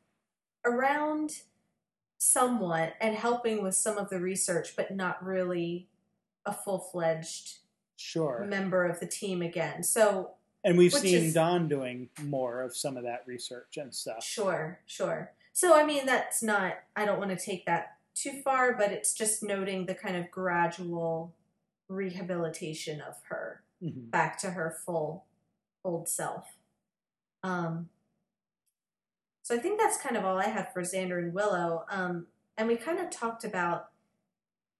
around somewhat and helping with some of the research, but not really a full fledged Sure. member of the team again. So And we've Which seen is- Dawn doing more of some of that research and stuff. Sure, sure. So, I mean, that's not, I don't want to take that too far, but it's just noting the kind of gradual rehabilitation of her Mhm. back to her full old self. Um, so I think that's kind of all I had for Xander and Willow. Um, and we kind of talked about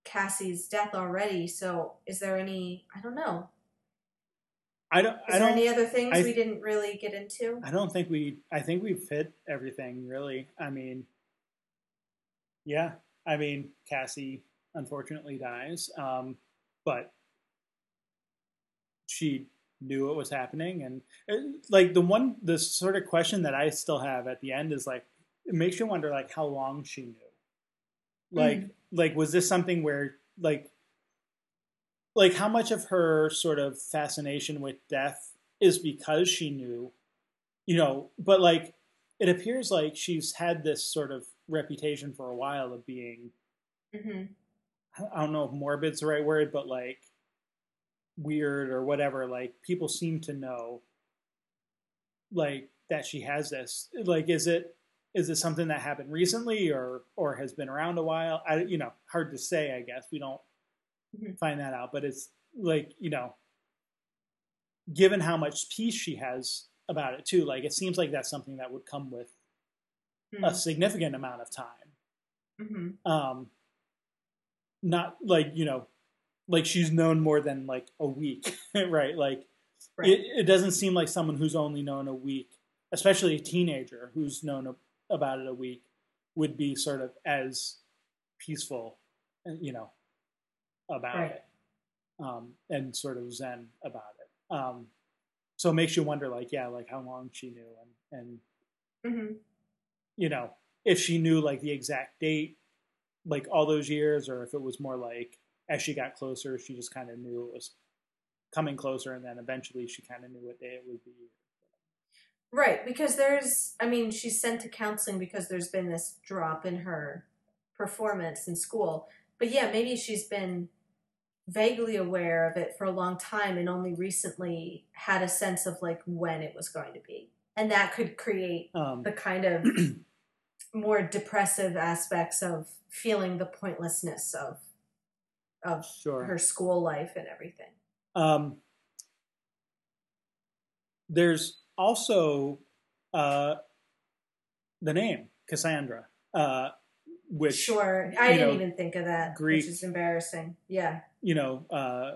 Cassie's death already. So is there any? I don't know. I don't. Is I there don't. any other things I- we didn't really get into? I don't think we. I think we've hit everything really. I mean, yeah. I mean, Cassie unfortunately dies, um, but she knew what was happening, and uh, like the one, the sort of question that I still have at the end is like, it makes you wonder like how long she knew. Like, like was this something where like, like how much of her sort of fascination with death is because she knew you know, but like it appears like she's had this sort of reputation for a while of being hmm I don't know if morbid's the right word, but like weird or whatever. Like people seem to know like that she has this. Like is it is it something that happened recently or or has been around a while? I you know, hard to say, I guess. We don't. Find that out, but it's like, you know, given how much peace she has about it too, like it seems like that's something that would come with a significant amount of time. hmm Um, not like you know, like she's known more than like a week, right? Like Right. it, it doesn't seem like someone who's only known a week, especially a teenager who's known a, about it a week, would be sort of as peaceful, you know, about Right. it, um, and sort of zen about it. Um, so it makes you wonder, like, yeah, like how long she knew, and and hmm you know, if she knew like the exact date, like all those years, or if it was more like as she got closer, she just kind of knew it was coming closer, and then eventually she kind of knew what day it would be. Right, because there's, I mean, she's sent to counseling because there's been this drop in her performance in school. But yeah, maybe she's been vaguely aware of it for a long time and only recently had a sense of like when it was going to be. And that could create Um, the kind of more depressive aspects of feeling the pointlessness of of sure. her school life and everything. Um, there's also uh, the name Cassandra, uh, which sure, I didn't know, even think of that, Greek- which is embarrassing. Yeah. You know, uh,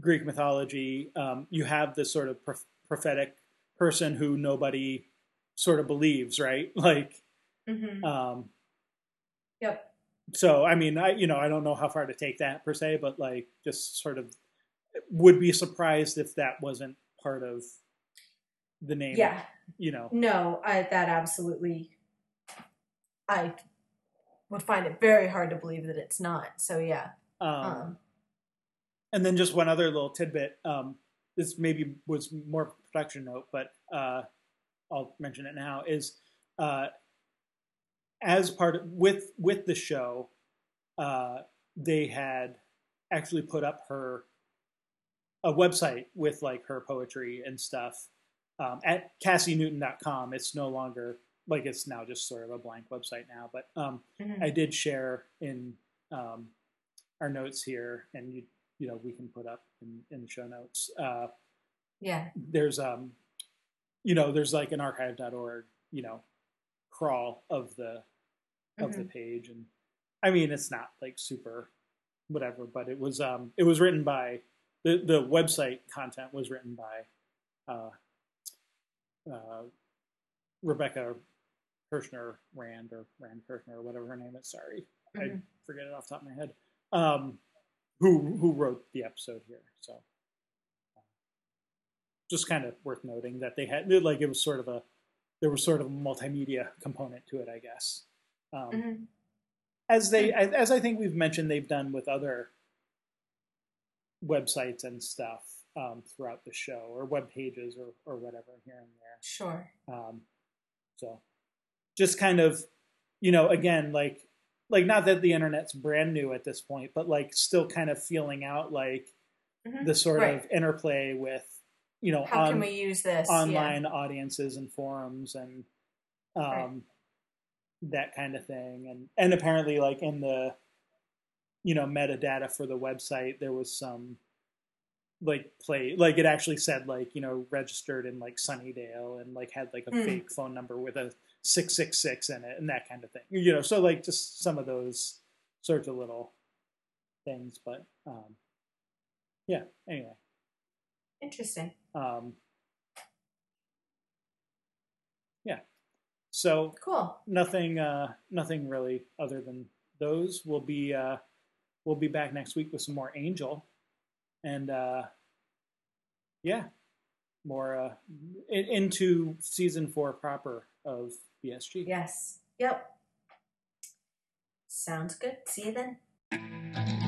Greek mythology, um, you have this sort of prof- prophetic person who nobody sort of believes, right? Like, hmm um, Yep. so I mean, I you know, I don't know how far to take that per se, but like, just sort of would be surprised if that wasn't part of the name. Yeah. you know, No, I that absolutely I would find it very hard to believe that it's not. So yeah. Um, Um And then just one other little tidbit. Um, this maybe was more production note, but uh, I'll mention it now. Is uh, as part of, with with the show, uh, they had actually put up her a website with like her poetry and stuff um, at CassieNewton.com. It's no longer like it's now just sort of a blank website now, but um, mhm. I did share in um, our notes here, and you you know we can put up in, in the show notes. Uh, yeah. there's um, you know, there's like an archive.org, you know, crawl of the of the page, and I mean it's not like super whatever, but it was um, it was written by the the website content was written by uh, uh, Rebecca Kirshner Rand or Rand Kirshner or whatever her name is. Sorry, I Mhm. forget it off the top of my head. Um, who who wrote the episode here? So just kind of worth noting that they had like it was sort of a there was sort of a multimedia component to it, I guess. Um, Mhm. As they as I think we've mentioned, they've done with other websites and stuff um, throughout the show or web pages or or whatever here and there. Sure. Um, so just kind of, you know, again, like, like not that the internet's brand new at this point, but like still kind of feeling out like Mhm. the sort Right. of interplay with, you know, How on- can we use this? Yeah. online audiences and forums and um, Right. that kind of thing. And and apparently, like in the, you know, metadata for the website, there was some like play like it actually said like you know registered in like Sunnydale and like had like a Hmm. fake phone number with a six six six in it and that kind of thing. You know, so like just some of those sorts of little things. But um, yeah, anyway. Interesting. Um, yeah. So Cool. nothing, uh, nothing really other than those. We'll be uh, we'll be back next week with some more Angel, and uh, yeah, more uh, into season four proper of BSG. Yes. Yep. Sounds good. See you then.